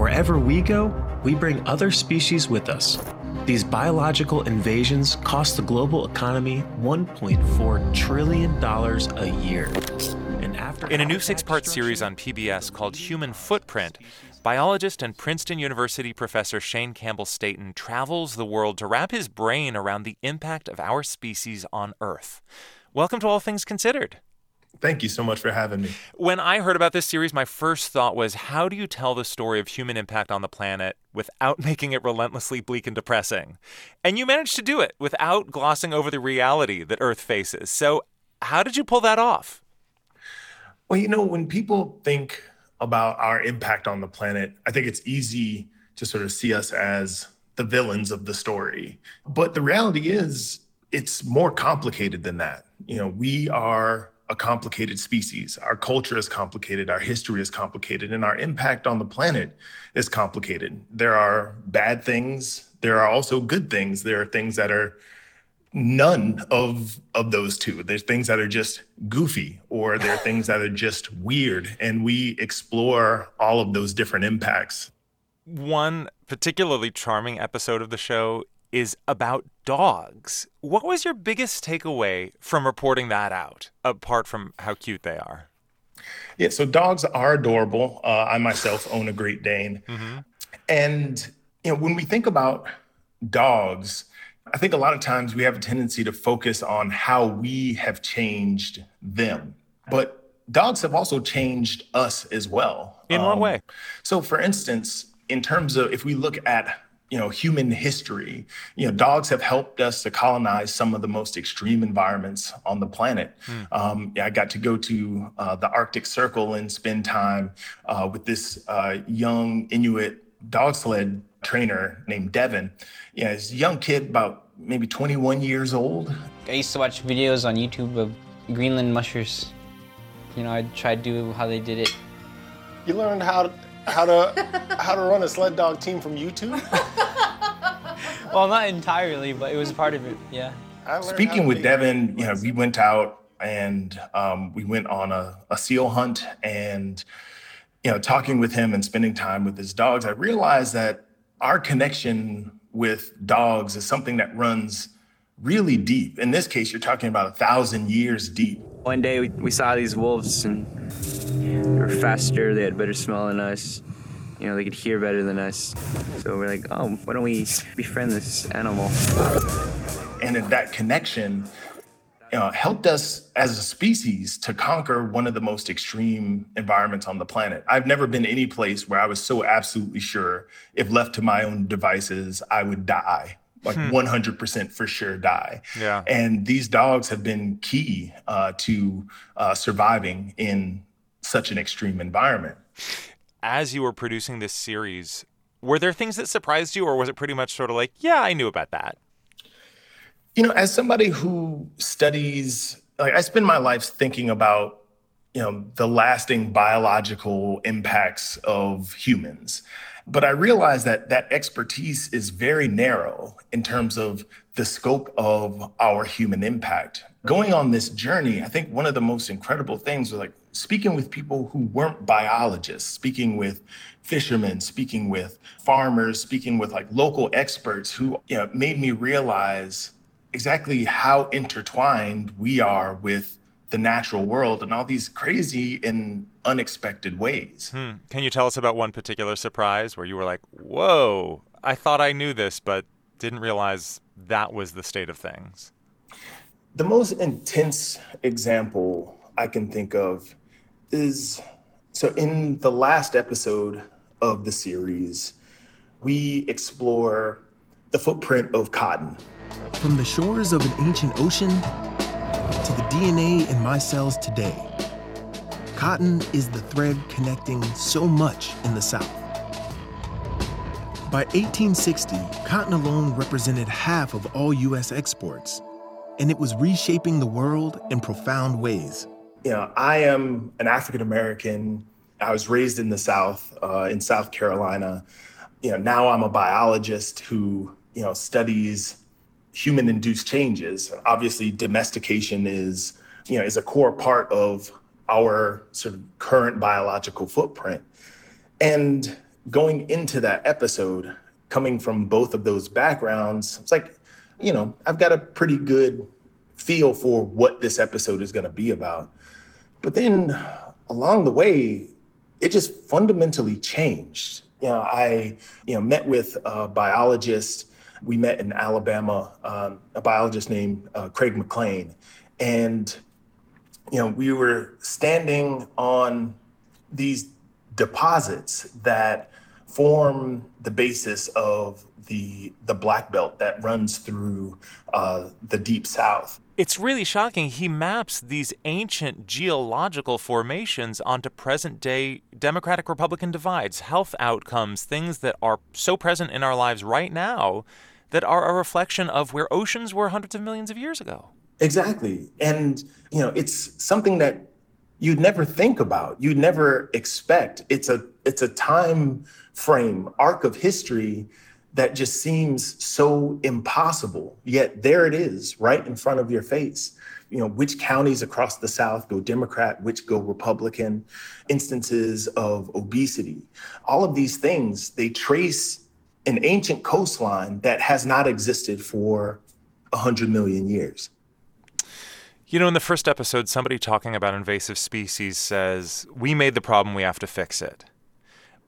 wherever we go, we bring other species with us. These biological invasions cost the global economy $1.4 trillion a year. And after In a new six part series on PBS called Human Footprint, biologist and Princeton University professor Shane Campbell Staton travels the world to wrap his brain around the impact of our species on Earth. Welcome to All Things Considered. Thank you so much for having me. When I heard about this series, my first thought was how do you tell the story of human impact on the planet without <laughs> making it relentlessly bleak and depressing? And you managed to do it without glossing over the reality that Earth faces. So, how did you pull that off? Well, you know, when people think about our impact on the planet, I think it's easy to sort of see us as the villains of the story. But the reality is, it's more complicated than that. You know, we are a complicated species. Our culture is complicated, our history is complicated, and our impact on the planet is complicated. There are bad things there are also good things. There are things that are none of of those two. There's things that are just goofy or there are things that are just weird and we explore all of those different impacts. One particularly charming episode of the show is about dogs. What was your biggest takeaway from reporting that out apart from how cute they are? Yeah, so dogs are adorable. Uh, I myself own a Great Dane. Mm-hmm. And you know, when we think about dogs, I think a lot of times we have a tendency to focus on how we have changed them. But dogs have also changed us as well. In um, what way? So, for instance, in terms of if we look at you know human history you know dogs have helped us to colonize some of the most extreme environments on the planet mm. um, yeah, i got to go to uh, the arctic circle and spend time uh, with this uh, young inuit dog sled trainer named devin yeah, he's a young kid, about maybe 21 years old. I used to watch videos on YouTube of Greenland mushers. You know, I'd try to do how they did it. You learned how to, how to how to run a sled dog team from YouTube? <laughs> well, not entirely, but it was part of it. Yeah. Speaking with Devin, you know, we went out and um, we went on a, a seal hunt and you know, talking with him and spending time with his dogs, I realized that our connection with dogs is something that runs really deep. In this case, you're talking about a thousand years deep. One day we, we saw these wolves and they were faster, they had better smell than us. You know, they could hear better than us. So we're like, oh, why don't we befriend this animal? And that connection uh, helped us as a species to conquer one of the most extreme environments on the planet. I've never been any place where I was so absolutely sure if left to my own devices, I would die. Like hmm. 100% for sure die. Yeah. And these dogs have been key uh, to uh, surviving in such an extreme environment. As you were producing this series, were there things that surprised you, or was it pretty much sort of like, yeah, I knew about that? You know, as somebody who studies, like I spend my life thinking about, you know, the lasting biological impacts of humans. But I realize that that expertise is very narrow in terms of the scope of our human impact. Going on this journey, I think one of the most incredible things was like speaking with people who weren't biologists, speaking with fishermen, speaking with farmers, speaking with like local experts who you know, made me realize exactly how intertwined we are with the natural world in all these crazy and unexpected ways. Hmm. Can you tell us about one particular surprise where you were like, whoa, I thought I knew this, but didn't realize that was the state of things? The most intense example I can think of is so in the last episode of the series, we explore the footprint of cotton from the shores of an ancient ocean to the DNA in my cells today, cotton is the thread connecting so much in the South. By 1860, cotton alone represented half of all U.S. exports, and it was reshaping the world in profound ways. You know, I am an African American. I was raised in the South, uh, in South Carolina. You know, now I'm a biologist who, you know, studies human induced changes. Obviously, domestication is, you know, is a core part of our sort of current biological footprint. And going into that episode, coming from both of those backgrounds, it's like, you know, I've got a pretty good feel for what this episode is going to be about. But then along the way, it just fundamentally changed. You know, I, you know, met with a biologist we met in Alabama, um, a biologist named uh, Craig McLean. And, you know, we were standing on these deposits that form the basis of the, the black belt that runs through uh, the deep south. It's really shocking. He maps these ancient geological formations onto present day Democratic Republican divides, health outcomes, things that are so present in our lives right now that are a reflection of where oceans were hundreds of millions of years ago. Exactly. And, you know, it's something that you'd never think about, you'd never expect. It's a it's a time frame, arc of history that just seems so impossible. Yet there it is, right in front of your face. You know, which counties across the South go Democrat, which go Republican, instances of obesity. All of these things, they trace an ancient coastline that has not existed for 100 million years. You know, in the first episode, somebody talking about invasive species says, We made the problem, we have to fix it.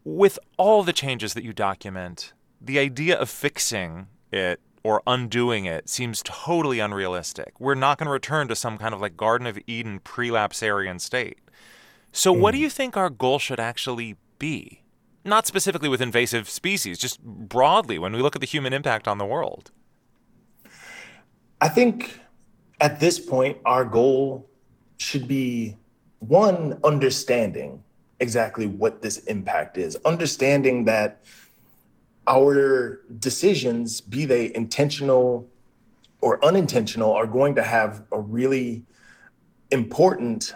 With all the changes that you document, the idea of fixing it or undoing it seems totally unrealistic. We're not going to return to some kind of like Garden of Eden prelapsarian state. So, mm. what do you think our goal should actually be? Not specifically with invasive species, just broadly when we look at the human impact on the world. I think at this point, our goal should be one, understanding exactly what this impact is, understanding that our decisions, be they intentional or unintentional, are going to have a really important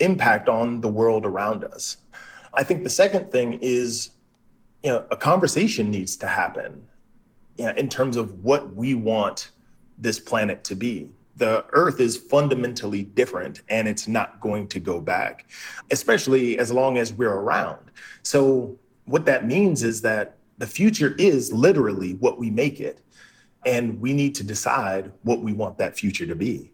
impact on the world around us. I think the second thing is, you know, a conversation needs to happen you know, in terms of what we want this planet to be the earth is fundamentally different and it's not going to go back, especially as long as we're around. So, what that means is that the future is literally what we make it. And we need to decide what we want that future to be.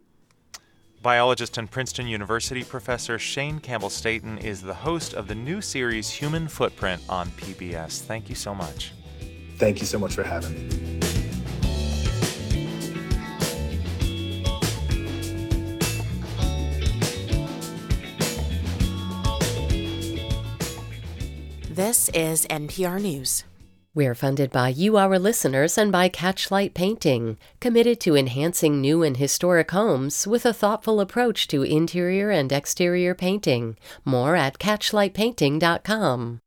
Biologist and Princeton University professor Shane Campbell Staton is the host of the new series Human Footprint on PBS. Thank you so much. Thank you so much for having me. This is NPR News. We're funded by you, our listeners, and by Catchlight Painting, committed to enhancing new and historic homes with a thoughtful approach to interior and exterior painting. More at catchlightpainting.com.